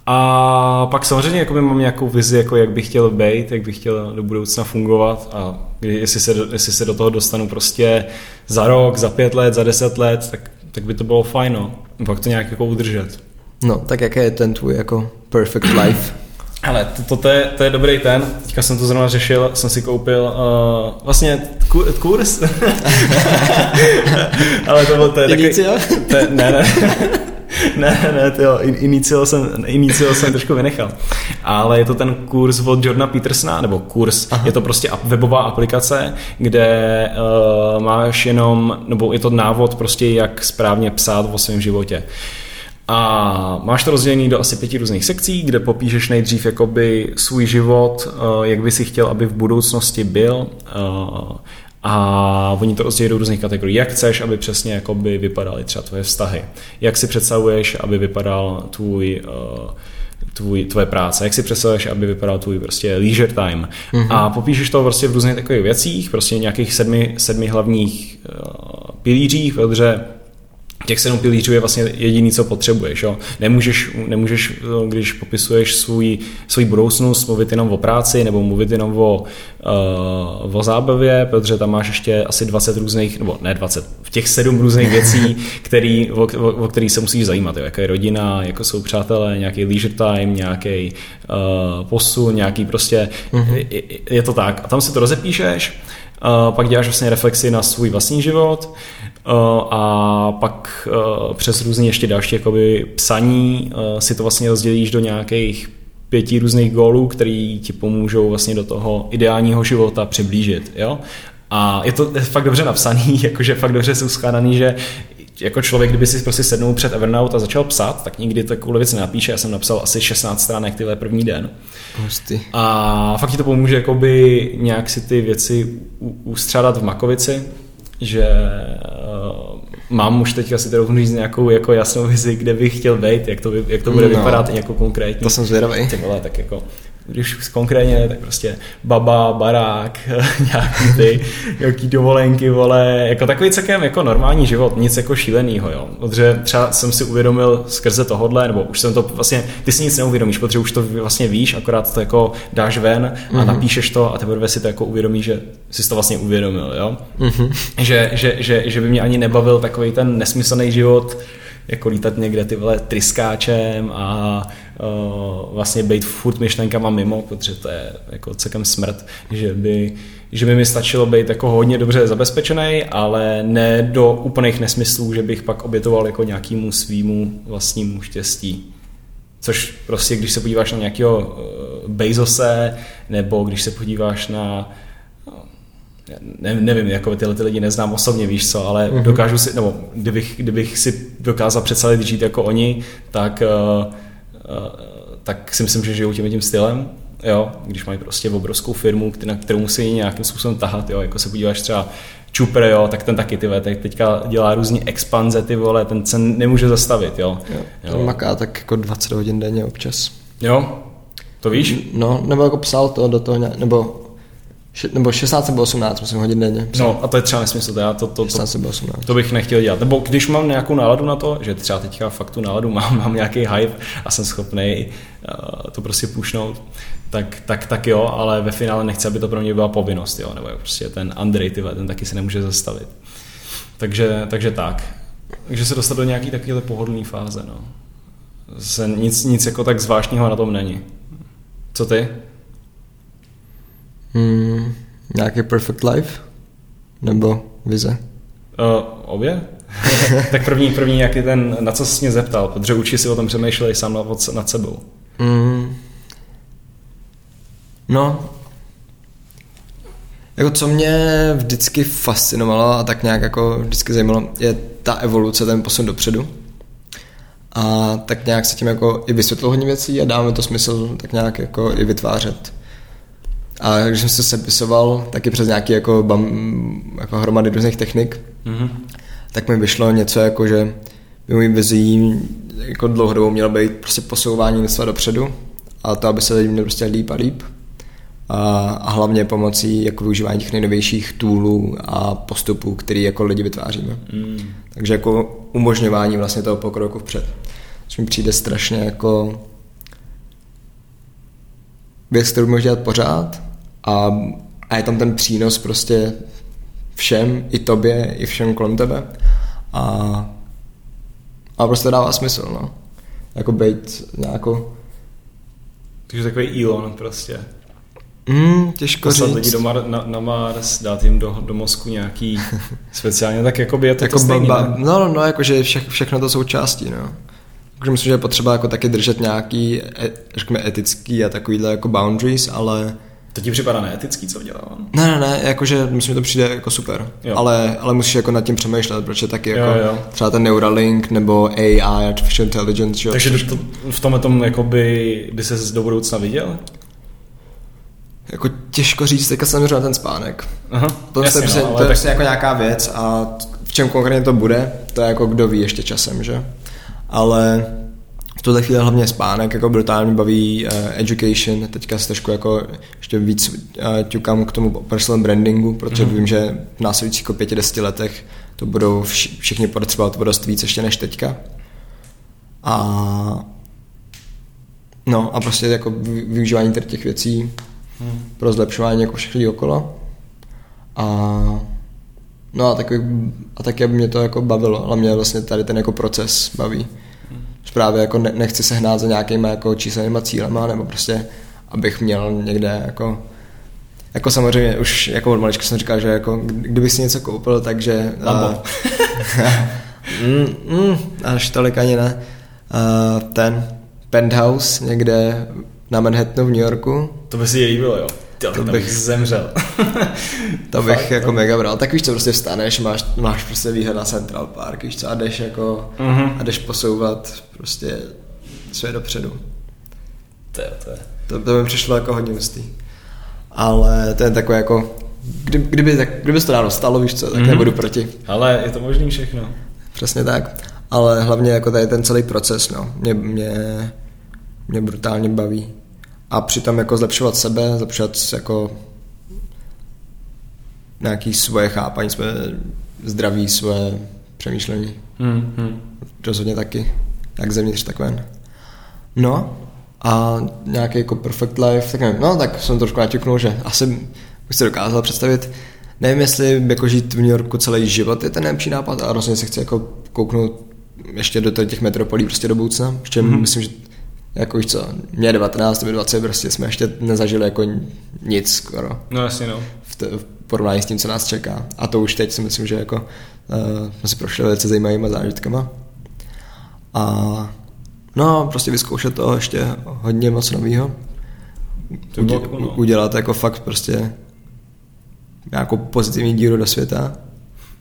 a pak samozřejmě jakoby mám nějakou vizi, jako jak bych chtěl být, jak bych chtěl do budoucna fungovat a kdy, jestli, se, do- jestli se do toho dostanu prostě za rok, za pět let, za deset let, tak, tak by to bylo fajn, no. Pak to nějak jako udržet. No, tak jaký je ten tvůj jako perfect life? Ale to, to, to, je, to je dobrý ten, teďka jsem to zrovna řešil, jsem si koupil uh, vlastně ku, kurz, [LAUGHS] ale to byl to je to je, ne, ne, [LAUGHS] [LAUGHS] ne, ne, to jo, iniciál jsem, iniciál jsem trošku vynechal. Ale je to ten kurz od Jordana Petersona, nebo kurz, Aha. je to prostě webová aplikace, kde uh, máš jenom, nebo je to návod prostě, jak správně psát o svém životě. A máš to rozdělené do asi pěti různých sekcí, kde popíšeš nejdřív jakoby svůj život, eh, jak by si chtěl, aby v budoucnosti byl. A oni to rozdělí do různých kategorií. Jak chceš, aby přesně jakoby vypadaly třeba tvoje vztahy? Jak si představuješ, aby vypadal tvůj uh, tvůj, tvoje práce, jak si představuješ, aby vypadal tvůj prostě leisure time. Mm-hmm. A popíšeš to prostě v různých takových věcích, prostě nějakých sedmi, sedmi hlavních uh, pilířích, protože těch sedm pilířů je vlastně jediný, co potřebuješ. Jo? Nemůžeš, nemůžeš, když popisuješ svůj, svůj budoucnost, mluvit jenom o práci nebo mluvit jenom o, uh, o zábavě, protože tam máš ještě asi 20 různých, nebo ne 20, v těch sedm různých [LAUGHS] věcí, který, o, o, o který se musíš zajímat. Jo? Jako je rodina, jako jsou přátelé, nějaký leisure time, nějaký uh, posun, nějaký prostě, mm-hmm. je, je to tak. A tam si to rozepíšeš, uh, pak děláš vlastně reflexi na svůj vlastní život, a pak přes různě ještě další jakoby psaní si to vlastně rozdělíš do nějakých pěti různých gólů, který ti pomůžou vlastně do toho ideálního života přiblížit. Jo? A je to fakt dobře napsaný, [LAUGHS] jakože fakt dobře jsou skládaný, že jako člověk, kdyby si prostě sednul před Evernote a začal psát, tak nikdy takovou věc nenapíše. Já jsem napsal asi 16 stránek tyhle první den. Hustý. A fakt ti to pomůže jakoby nějak si ty věci ustřádat v Makovici, že uh, mám už teďka si trochu říct nějakou jako jasnou vizi, kde bych chtěl být, jak to, jak to bude no, vypadat jako konkrétně. To jsem zvědavý. Ty vole, tak jako když konkrétně ne, tak prostě baba, barák, [LAUGHS] nějaký ty, nějaký dovolenky, vole, jako takový celkem jako normální život, nic jako šílenýho, jo. Protože třeba jsem si uvědomil skrze tohodle, nebo už jsem to vlastně, ty si nic neuvědomíš, protože už to vlastně víš, akorát to jako dáš ven a mm-hmm. napíšeš to a teprve si to jako uvědomíš, že jsi to vlastně uvědomil, jo. Mm-hmm. Že, že, že, že, by mě ani nebavil takový ten nesmyslný život, jako lítat někde ty vole tryskáčem a vlastně být furt myšlenkama mimo, protože to je jako celkem smrt, že by, že by mi stačilo být jako hodně dobře zabezpečený, ale ne do úplných nesmyslů, že bych pak obětoval jako nějakému svýmu vlastnímu štěstí. Což prostě, když se podíváš na nějakého uh, Bezose, nebo když se podíváš na ne, nevím, jako tyhle ty lidi neznám osobně, víš co, ale mm-hmm. dokážu si, nebo kdybych, kdybych si dokázal představit žít jako oni, tak, uh, tak si myslím, že žijou tím tím stylem, jo, když mají prostě obrovskou firmu, na kterou musí nějakým způsobem tahat, jo, jako se podíváš třeba Čupr, jo, tak ten taky, ty vole, teď teďka dělá různý expanze, ty vole, ten se nemůže zastavit, jo. jo, jo. Ten maká tak jako 20 hodin denně občas. Jo, to víš? No, nebo jako psal to do toho, nebo nebo 16 nebo 18 musím hodit denně. No a to je třeba nesmysl, já to, to, to, 16 nebo 18. to bych nechtěl dělat. Nebo když mám nějakou náladu na to, že třeba teďka fakt tu náladu mám, [LAUGHS] mám nějaký hype a jsem schopný uh, to prostě pušnout, tak, tak, tak jo, ale ve finále nechci, aby to pro mě byla povinnost, jo, nebo prostě ten Andrej, ty, ten taky se nemůže zastavit. Takže, takže tak. Takže se dostat do nějaký takovéhle pohodlné fáze, no. Se nic, nic jako tak zvláštního na tom není. Co ty? Hmm, nějaký perfect life? Nebo vize? Uh, obě? [LAUGHS] tak první, první, jak je ten, na co jsi mě zeptal, protože určitě si o tom přemýšleli sám nad, nad sebou. Mm. No, jako co mě vždycky fascinovalo a tak nějak jako vždycky zajímalo, je ta evoluce, ten posun dopředu. A tak nějak se tím jako i vysvětlil hodně věcí a dáme to smysl tak nějak jako i vytvářet. A když jsem se sepisoval taky přes nějaký jako, bam, jako hromady různých technik, mm-hmm. tak mi vyšlo něco jako, že by můj vizí jako dlouhodobou mělo být prostě posouvání lidstva dopředu a to, aby se lidi měli prostě líp a líp. A, a hlavně pomocí jako využívání těch nejnovějších toolů a postupů, který jako lidi vytváříme. Mm. Takže jako umožňování vlastně toho pokroku vpřed. Což mi přijde strašně jako věc, kterou můžeš dělat pořád a, a je tam ten přínos prostě všem, i tobě, i všem kolem tebe. A, a prostě dává smysl, no. Jako být nějako... Takže takový Elon prostě. Mm, těžko Poslat říct. lidi do Mar- na, na Mars, dát jim do, do mozku nějaký [LAUGHS] speciálně, tak jako by je to, jako to stejný, ba, ba, No, no, no, jakože vše, všechno to součástí, no. Takže myslím, že je potřeba jako taky držet nějaký, e, řekněme, etický a takovýhle jako boundaries, ale To ti připadá neetický, co dělá on? Ne, ne, ne, jakože myslím, že to přijde jako super, Jo. ale, ale musíš jako nad tím přemýšlet, protože taky Jo, jako jo. třeba ten Neuralink nebo AI, Artificial Intelligence, jo, Takže což to, v tomhle tom jako by, by se do budoucna viděl? jako těžko říct, teďka jsem na ten spánek. Aha, To, jasně, je, prostě, no, to je tak, prostě jako nějaká věc a v čem konkrétně to bude, to je jako kdo ví ještě časem, že? Ale v tuhle chvíli hlavně spánek jako brutálně baví uh, education, teďka se trošku jako ještě víc uh, ťukám k tomu personal brandingu, protože mm-hmm. vím, že v následujících jako pěti, deseti letech to budou vši, všichni potřebovat o dost víc ještě než teďka. A no a prostě jako vy- využívání tady těch věcí Hmm. pro zlepšování jako všech lidí okolo. A no a taky, a taky aby mě to jako bavilo, ale mě vlastně tady ten jako proces baví. Právě jako ne, nechci se hnát za nějakýma jako číselnýma cílema, nebo prostě abych měl někde jako jako samozřejmě už jako od malička jsem říkal, že jako kdybych si něco koupil, takže Lambo. [LAUGHS] mm, mm, až tolik ani ne. Uh, ten penthouse někde na Manhattanu v New Yorku, to by si je líbilo, jo. To, To bych zemřel. [LAUGHS] To bych Fakt, jako jo. mega bral. Tak víš co, prostě vstaneš, máš, máš prostě výhled na Central Park, víš co, a jdeš jako, Mhm. a jdeš posouvat prostě své dopředu. To je, to je. To, to mi přišlo jako hodně hustý. Ale to je takové jako, kdy, kdyby, tak, kdyby se to ráno stalo, víš co, tak Mhm. mm-hmm. nebudu proti. Ale je to možný všechno. Přesně tak. Ale hlavně jako tady ten celý proces, no, mě, mě, mě brutálně baví. A přitom jako zlepšovat sebe, zlepšovat jako nějaký svoje chápání, své zdraví, své přemýšlení. Hmm, hmm. Rozhodně taky. Jak zevnitř, tak ven. No a nějaký jako perfect life, tak nevím, no tak jsem trošku naťuknul, že asi bych si dokázal představit, nevím jestli jako žít v New Yorku celý život je ten nejlepší nápad a rozhodně se chci jako kouknout ještě do těch metropolí prostě do budoucna, protože mm-hmm. myslím, že jako víš co, mě je 19, tebe 20, prostě jsme ještě nezažili jako nic skoro No jasně, no. v, t- v porovnání s tím, co nás čeká. A to už teď si myslím, že jako uh, jsme si prošli velice zajímavýma zážitkama. A no, prostě vyzkoušet toho ještě hodně moc novýho. Cool, no. Udělat jako fakt prostě nějakou pozitivní díru do světa.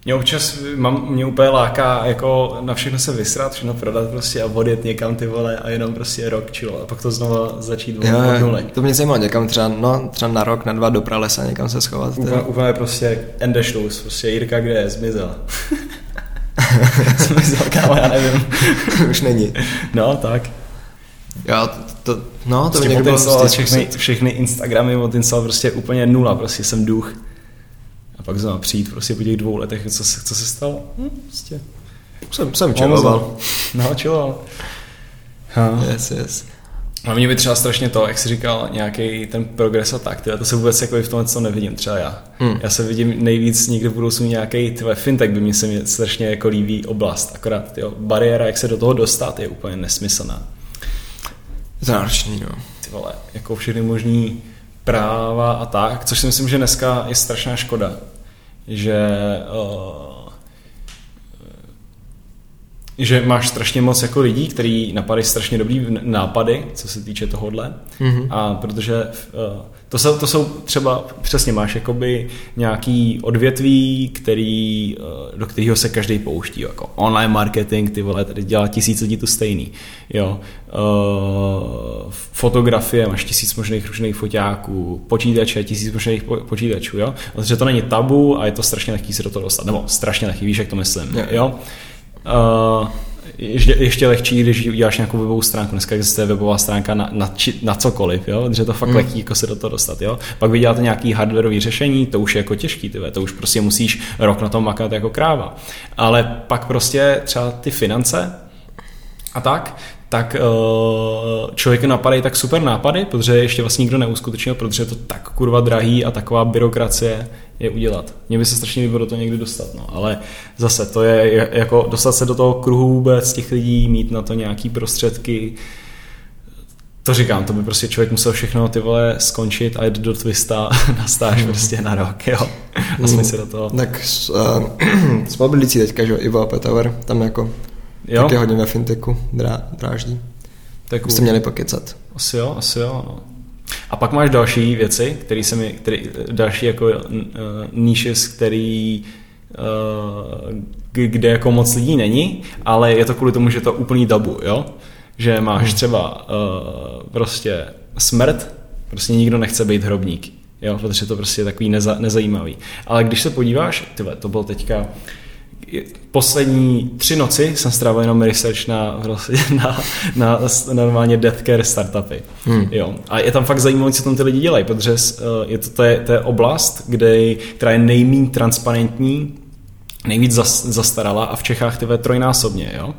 Mě občas, mám, mě úplně láká jako na všechno se vysrat, všechno prodat prostě a odjet někam ty vole a jenom prostě rok chill a pak to znova začít od, nuly. to mě zajímalo někam třeba, no, třeba na rok, na dva do pralesa někam se schovat. Úplně, úplně prostě Endešlus, prostě Jirka kde je, zmizel. [LAUGHS] zmizel, kámo, já nevím. Už není. No, tak. Jo, to, to no, to Prostě by někdo prostě všechny, všechny Instagramy, odinstaloval prostě úplně nula, prostě jsem duch. A pak znovu přijít prostě po těch dvou letech, co se, co se stalo? Hm, prostě. Jsem, jsem chilloval. No, chilloval. Ha. Yes, yes. A mě by třeba strašně to, jak jsi říkal, nějaký ten progres a tak, tyhle, to se vůbec jako v tomhle co nevidím, třeba já. Hmm. Já se vidím nejvíc někde v budoucnu nějaký tyhle fintech by mi se mě strašně jako líbí oblast, akorát tyjo, bariéra, jak se do toho dostat, je úplně nesmyslná. To náročný, no. Ty vole, jako všechny možný práva a tak, což si myslím, že dneska je strašná škoda, že uh, že máš strašně moc jako lidí, který napadají strašně dobrý nápady, co se týče tohohle. Mhm. A protože uh, to jsou, to jsou třeba, přesně máš jakoby nějaký odvětví, který, uh, do kterého se každý pouští, jako online marketing, ty vole, tady dělá tisíc lidí to stejný, jo. Uh, fotografie, máš tisíc možných různých foťáků, počítače, tisíc možných po, počítačů, jo. Protože to není tabu a je to strašně lehký se do toho dostat, nebo strašně lehký, víš, jak to myslím, Jo. jo. Uh, ještě, ještě lehčí, když uděláš nějakou webovou stránku. Dneska existuje webová stránka na, na, či, na cokoliv, jo? je to fakt Mm. mm. lehký jako se do toho dostat. Jo? Pak vy děláte nějaký hardwareový řešení, to už je jako těžký, tyve, to už prostě musíš rok na tom makat jako kráva. Ale pak prostě třeba ty finance a tak, tak uh, člověku napadají tak super nápady, protože ještě vlastně nikdo neuskutečnil, protože je to tak kurva drahý a taková byrokracie je udělat. Mně by se strašně líbilo do toho někdy dostat, no. ale zase to je jako dostat se do toho kruhu vůbec těch lidí, mít na to nějaký prostředky, to říkám, to by prostě člověk musel všechno ty vole skončit a jít do Twista [LAUGHS] na stáž prostě na rok, jo. A jsme si do toho. Tak s, uh, [CLEARS THROAT] s mobilicí teďka, že jo, Ivo Petover, tam jako Jo, taky hodně ve fintechu drá, dráždí. tak Byste měli pokecat. Asi jo, asi jo, no. A pak máš další věci, které se mi, který, další jako uh, niches, který uh, kde jako moc lidí není, ale je to kvůli tomu, že to úplný tabu, jo? Že máš hmm. třeba uh, prostě smrt, prostě nikdo nechce být hrobník, jo? Protože to prostě je takový neza, nezajímavý. Ale když se podíváš, tyhle, to byl teďka poslední tři noci jsem strávil jenom research na, prostě [LAUGHS] na, na, na normálně deathcare startupy. Hmm. Jo. A je tam fakt zajímavé, co tam ty lidi dělají, protože eh, je to, to, je, to je oblast, kde, která je nejméně transparentní, nejvíc zastarala a v Čechách ty trojnásobně. Jo?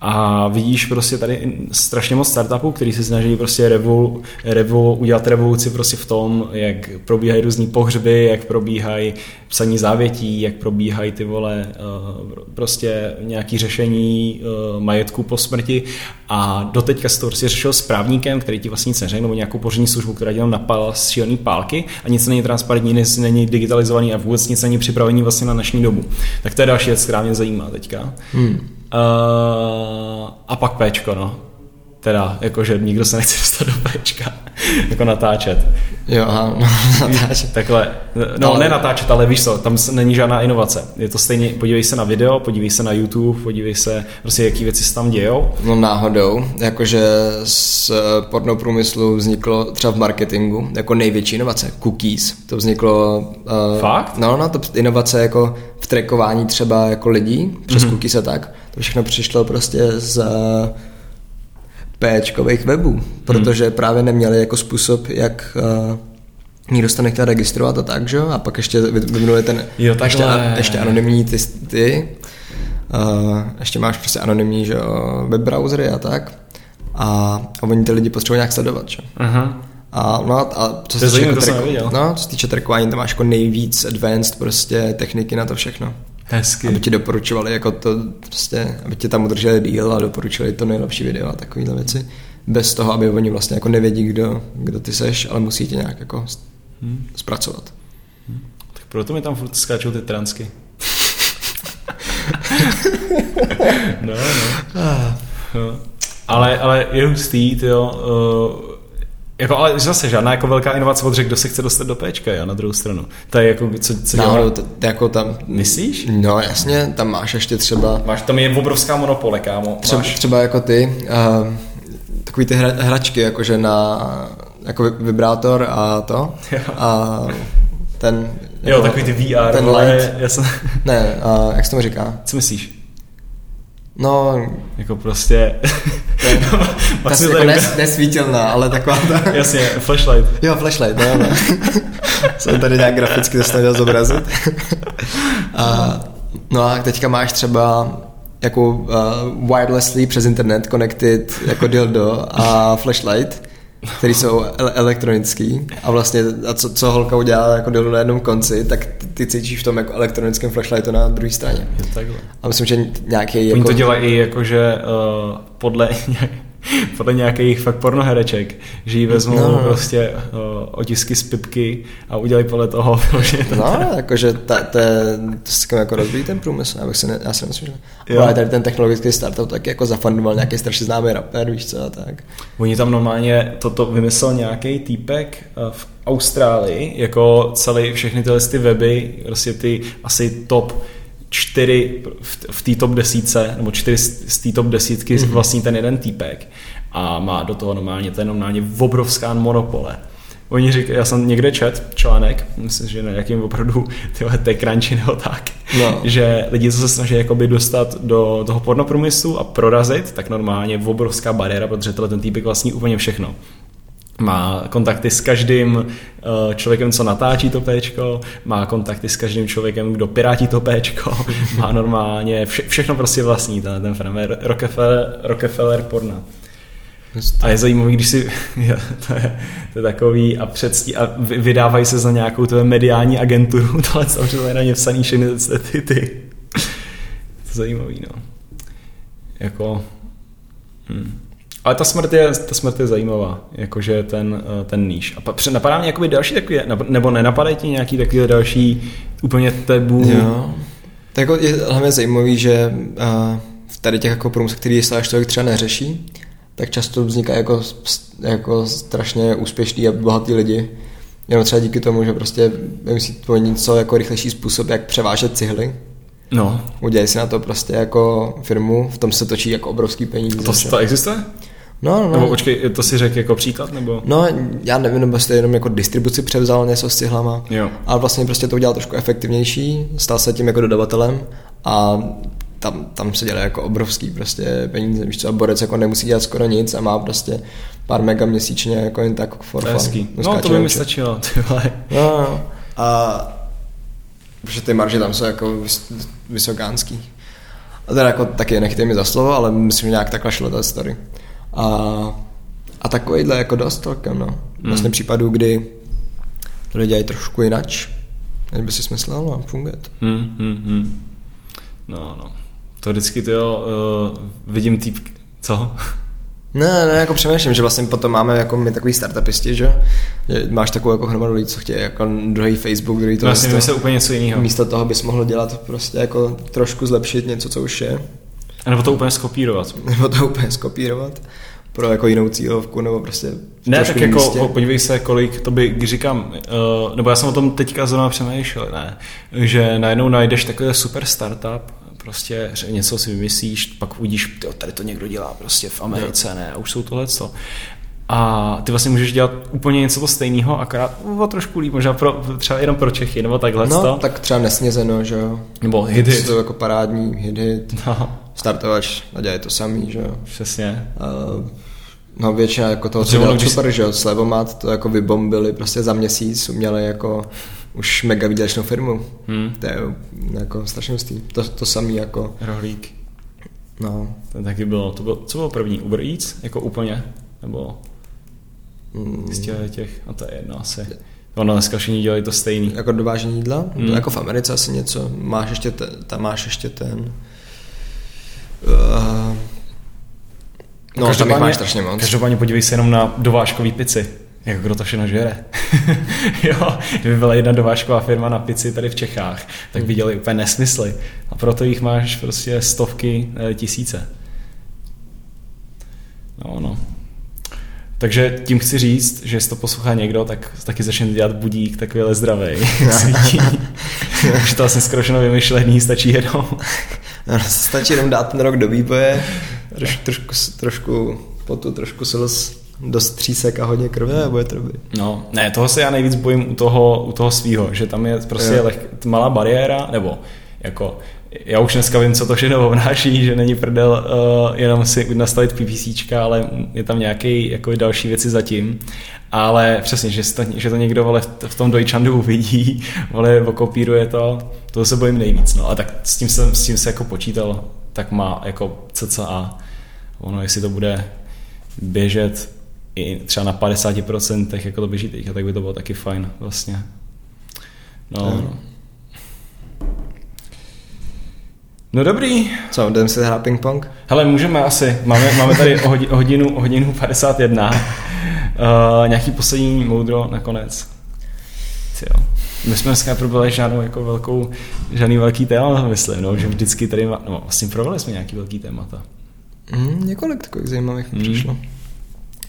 A vidíš prostě tady strašně moc startupů, který se snaží prostě revol, revol, udělat revoluci prostě v tom, jak probíhají různý pohřby, jak probíhají psaní závětí, jak probíhají ty vole eh, prostě nějaký řešení eh, majetku po smrti a doteďka se to prostě řešil s právníkem, který ti vlastně nic neřekl, nebo nějakou pořadní službu, která ti tam napala šílený pálky a nic není transparentní, nic není digitalizovaný a vůbec nic není připravený vlastně na dnešní dobu. Tak to je další věc, která mě zajímá teďka. Hmm. Uh, a pak Pčko, no. Teda, jakože nikdo se nechce dostat do Pčka, [LAUGHS] jako natáčet. Jo, aha, no, [LAUGHS] natáčet. Takhle, no ale... ne natáčet, ale víš co, tam není žádná inovace. Je to stejně, podívej se na video, podívej se na YouTube, podívej se, prostě jaký věci se tam dějou. No náhodou, jakože z pornoprůmyslu vzniklo třeba v marketingu, jako největší inovace, cookies. To vzniklo... Uh, Fakt? No, no, to inovace jako v trackování třeba jako lidí, přes mm-hmm. cookies a tak. To všechno přišlo prostě z Pčkových webů, protože hmm. právě neměli jako způsob, jak uh, někdo se nechte registrovat a tak, že? A pak ještě vyvinuli ten jo, ještě, ještě anonymní ty, ty uh, ještě máš prostě anonymní že, web browsery a tak. A, a oni ty lidi potřebují nějak sledovat, že? Aha. A, no, a co se týče, jako no, co se týče trackování, tam máš jako nejvíc advanced prostě techniky na to všechno. Hezky. Aby ti doporučovali jako to prostě, aby tě tam udrželi díl a doporučili to nejlepší video a takovéhle věci. Bez toho, aby oni vlastně jako nevědí, kdo, kdo ty seš, ale musí tě nějak jako hmm. zpracovat. Hmm. Tak proto mi tam furt skáčou ty transky. [LAUGHS] no, no. Ah. no. Ale, ale je hustý, jo, uh, jako, ale zase žádná jako velká inovace od kdo se chce dostat do Pčka, já na druhou stranu. To je jako, co, co dělá? No, to, jako tam... Myslíš? No jasně, tam máš ještě třeba... Máš, tam je obrovská monopole, kámo. Třeba, máš... třeba jako ty, uh, takový ty hra, hračky, jakože na jako vibrátor a to. [LAUGHS] A ten... Jako, jo, takový ty VR. Ten light. Jsem... Ne, uh, jak se tomu říká? Co myslíš? No, jako prostě... To, [LAUGHS] ta jako nes, nesvítilná, ale taková ta... Jasně, flashlight. Jo, flashlight, no, no. [LAUGHS] Jsem tady nějak graficky to snažil zobrazit. a, no a teďka máš třeba jako uh, wirelessly přes internet connected jako dildo a flashlight který jsou ele- elektronický a vlastně a co, co holka udělá jako dolů na jednom konci, tak ty, cítíš v tom jako elektronickém flashlightu na druhé straně. Je takhle. A myslím, že nějaký jako... Oni to dělají i jakože uh, podle [LAUGHS] [LAUGHS] podle nějakých fakt pornohereček, že jí vezmou no. prostě uh, otisky z pipky a udělají podle toho. [LAUGHS] No, jakože ta, to, je, to se jako rozvíjí ten průmysl, já, bych si ne, já si nemyslím, že ale tady ten technologický startup tak jako zafundoval nějaký strašně známý rapper, víš co, a tak. Oni tam normálně toto vymyslel nějaký týpek uh, v Austrálii, jako celý všechny tyhle ty weby, prostě ty asi top čtyři v té top desítce, nebo čtyři z té top desítky mm-hmm. vlastní ten jeden týpek a má do toho normálně, to je normálně obrovská monopole. Oni říkají, já jsem někde čet článek, myslím, že na jakým opravdu tyhle TechCrunchy nebo tak, no. že lidi, co se snaží jakoby dostat do toho pornoprůmyslu a prorazit, tak normálně obrovská bariéra, protože tohle ten týpek vlastní úplně všechno má kontakty s každým eh, člověkem, co natáčí to péčko, má kontakty s každým člověkem, kdo pirátí to péčko, [LAUGHS] má normálně vše, všechno prostě vlastní, ten, ten fenomén Rockefeller, Rockefeller porna. A je zajímavý, když si, [LAUGHS] to je, to je takový a předstí, a vydávají se za nějakou tvé mediální agenturu, [LAUGHS] tohle samozřejmě na ně vsaný všechny ty, ty. To je zajímavý, no. Jako, hm. Ale ta smrt je, ta smrt je zajímavá, jakože ten, eh, ten níž. A napadá mě jakoby další takový, nebo nenapadají ti nějaký takový další úplně tebu? Jo. Tak jako je hlavně zajímavý, že uh, v tady těch jako průmysl, který stále člověk třeba neřeší, tak často vznikají jako, jako strašně úspěšní a bohatý lidi. Jenom třeba díky tomu, že prostě vymyslí to něco jako rychlejší způsob, jak převážet cihly. No. Udělají si na to prostě jako firmu, v tom se točí jako obrovský peníze. To, to existuje? No, no. Nebo počkej, to si řekl jako příklad, nebo? No, já nevím, nebo jestli jenom jako distribuci převzal něco s cihlama. Jo. Ale vlastně prostě to udělal trošku efektivnější, stal se tím jako dodavatelem a tam, tam se dělá jako obrovský prostě peníze, víš co, a Borec jako nemusí dělat skoro nic a má prostě pár mega měsíčně jako jen tak for fun. hezký. No to by mi stačilo, ty vole. No, no. A protože ty marže tam jsou jako vys, vysokánský. A teda jako taky nechtej mi za slovo, ale myslím, že nějak takhle šlo ta story. A, a takovýhle jako dost celkem, no. Vlastně případů, kdy to lidi dělají trošku jinač, než by si myslel, no, funguje to. Hmm, hmm, hmm. No, no. To vždycky ty jo, uh, vidím týp... Co? Ne, ne, jako přemýšlím, že vlastně potom máme jako my takový startupisti, že? že máš takovou jako hromadu lidí, co chtějí jako druhý Facebook, druhý to Vlastně vymyslel úplně něco jiného. místo toho bys mohl dělat prostě jako trošku zlepšit něco, co už je. A nebo to úplně skopírovat. [LAUGHS] nebo to úplně skopírovat pro jako jinou cílovku, nebo prostě Ne, tak jako místě. podívej se, kolik, to by, když říkám, uh, nebo já jsem o tom teďka zrovna přemýšlel, ne, že najednou najdeš takový super startup, prostě něco si vymyslíš, pak uvidíš, tyjo, tady to někdo dělá prostě v Americe, ne, a už jsou tohle co. A ty vlastně můžeš dělat úplně něco to stejného, akorát o trošku líp, možná pro, třeba jenom pro Čechy, nebo takhle No, to. tak třeba nesnězeno, že jo. Nebo hit, hit. To jako parádní hit, hit. No, Startovač a dělají to samý, že jo. přesně. Uh, no většina jako toho, co dělal super, že jo, Slevomat, to jako vybombili prostě za měsíc, měli jako už mega výdělečnou firmu. Hmm. To je jako strašně hustý. To, to samý jako, Rohlík. no, To taky bylo, to bylo, co bylo první? Uber Eats? Jako úplně? Nebo mm, z těch, těch, no to je jedno asi. Ono dneska všichni dělají to stejný. jako dovážení jídla, Hmm. jako v Americe asi něco, máš ještě ten, tam máš ještě ten, uh, no tam jich máš strašně moc. Každopádně podívej se jenom na dovážkový pici. Jak kdo to všechno žere. [LAUGHS] jo, kdyby byla jedna dovážková firma na pici tady v Čechách, tak by dělali úplně nesmysly. A proto jich máš prostě stovky, eh, tisíce. No, no. Takže tím chci říct, že jestli to poslouchá někdo, tak taky začne dělat budík takovýhle zdravý. [LAUGHS] [LAUGHS] Už to vlastně skoro všechno vymyšlený, stačí jenom. [LAUGHS] No, stačí jenom dát ten rok do výboje, troš, trošku, trošku potu, trošku silos, dost třísek a hodně krve a bude to dobrý. No, ne, toho se já nejvíc bojím u toho, u toho svýho, že tam je prostě leh, malá bariéra, nebo jako já už dneska vím, co to všechno obnáší, že není prdel uh, jenom si nastavit PPCčka, ale je tam nějaký jako další věci zatím. Ale přesně, že, to, že to někdo vole, v- tom Deutschlandu uvidí, [LAUGHS] vole, okopíruje to, to se bojím nejvíc. No. A tak s tím jsem s tím se jako počítal, tak má jako cca. Ono, jestli to bude běžet i třeba na 50% jako to běží teďka, tak by to bylo taky fajn vlastně. No, no. No dobrý. Co, jdeme si hrát ping-pong? Hele, můžeme asi. Máme, máme tady o hodi- o hodinu, o hodinu 51. Uh, [LAUGHS] nějaký poslední moudro nakonec. Jo. My jsme dneska probrali žádnou jako velkou, žádný velký téma, myslím, no, že vždycky tady, má, no, vlastně probrali jsme nějaký velký témata. Mm, několik takových zajímavých mm. přišlo.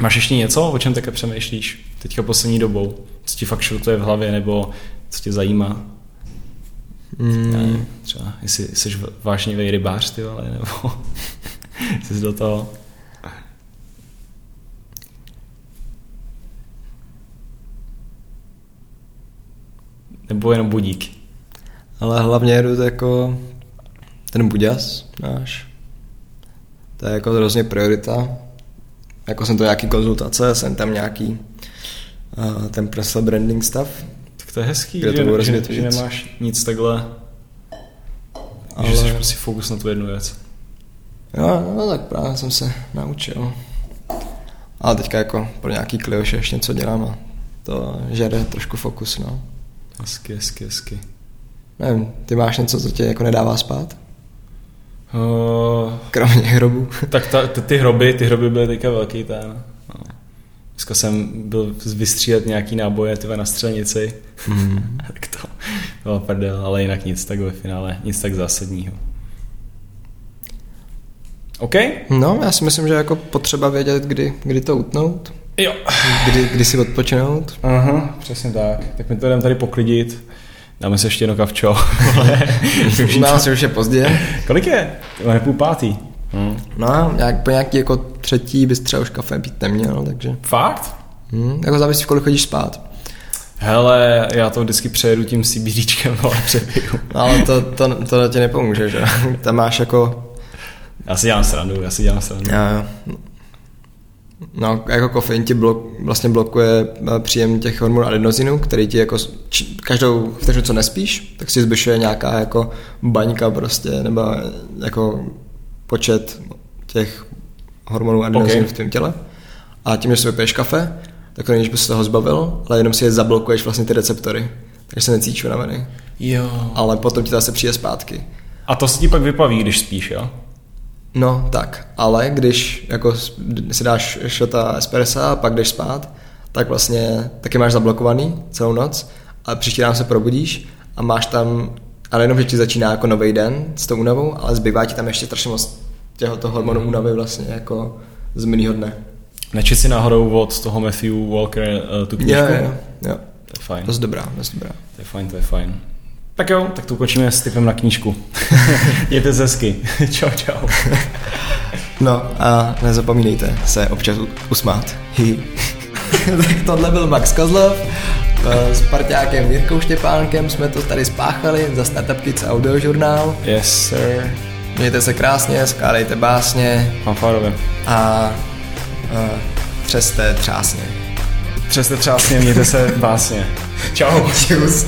Máš ještě něco, o čem také přemýšlíš teďka poslední dobou? Co ti fakt šrotuje v hlavě, nebo co tě zajímá? Mm. Ne, třeba, jestli jsi vážně rybář, ty vole, nebo [LAUGHS] jsi do toho... Nebo jenom budík. Ale hlavně jedu jako ten buďas náš. To je jako hrozně priorita. Jako jsem to nějaký konzultace, jsem tam nějaký uh, ten personal branding stav. To je hezký, Kde to že, budu že, že nemáš nic takhle, Ale... Že jsi prostě fokus na tu jednu věc. Jo, no tak právě jsem se naučil. Ale teďka jako pro nějaký klioše ještě něco dělám a to žere trošku fokus, no. Hezky, hezky, hezky. Nevím, ty máš něco, co tě jako nedává spát? Uh, Kromě hrobů. Tak ta, ty, ty hroby, ty hroby byly teďka velký ten. Dneska jsem byl vystřílet nějaký náboje tyhle na střelnici. Mm. [LAUGHS] tak to bylo prdel, ale jinak nic tak ve finále, nic tak zásadního. OK? No, já si myslím, že jako potřeba vědět, kdy, kdy to utnout, Jo. kdy, kdy si odpočinout. Aha, přesně tak. Tak my to jdeme tady poklidit. Dáme se ještě jedno kavčo. Si, že [LAUGHS] už je pozdě. Kolik je? Je půl pátý. Hm. No, nějak, po nějaký jako třetí bys třeba už kafe pít neměl, takže... Fakt? Hm, jako závisí, kolik chodíš spát. Hele, já to vždycky přejedu tím CBDčkem, [LAUGHS] ale přepiju. No, ale to, to, to ti nepomůže, že? [LAUGHS] Tam máš jako... Já si dělám srandu, já si dělám srandu. Já, No, jako kofein ti blok, vlastně blokuje eh, příjem těch hormonů adenozinu, který ti jako či, každou vteřinu, co nespíš, tak si zbyšuje nějaká jako baňka prostě, nebo jako počet těch hormonů adenozinu okay. v tvém těle. A tím, že si vypiješ kafe, tak není, bys se toho zbavil, ale jenom si je zablokuješ vlastně ty receptory, takže se necítíš unavený. Jo. Ale potom ti to zase přijde zpátky. A to se ti pak vypaví, když spíš, jo? No, tak, ale když jako si dáš šota espressa a pak jdeš spát, tak vlastně taky máš zablokovaný celou noc a příští ráno se probudíš a máš tam, ale jenom, že ti začíná jako nový den s tou únavou, ale zbývá ti tam ještě strašně moc těho hormonu únavy vlastně jako z minulého dne. Nečet si náhodou od toho Matthew Walker uh, tu knižku? Jo, jo, jo. To je fajn. To je dobrá, to je dobrá. To je fajn, to je fajn. Tak jo, tak to ukončíme s typem na knížku. [LAUGHS] Mějte se hezky. [LAUGHS] čau, čau. No a nezapomínejte se občas usmát. [LAUGHS] tak tohle byl Max Kozlov. S parťákem Jirkou Štěpánkem jsme to tady spáchali za Startup Kids audiožurnál. Yes, sir. Mějte se krásně, skládejte básně. Fanfárově. A, a třeste třásně. Třeste třásně, mějte se básně. [LAUGHS] Čau. Čus.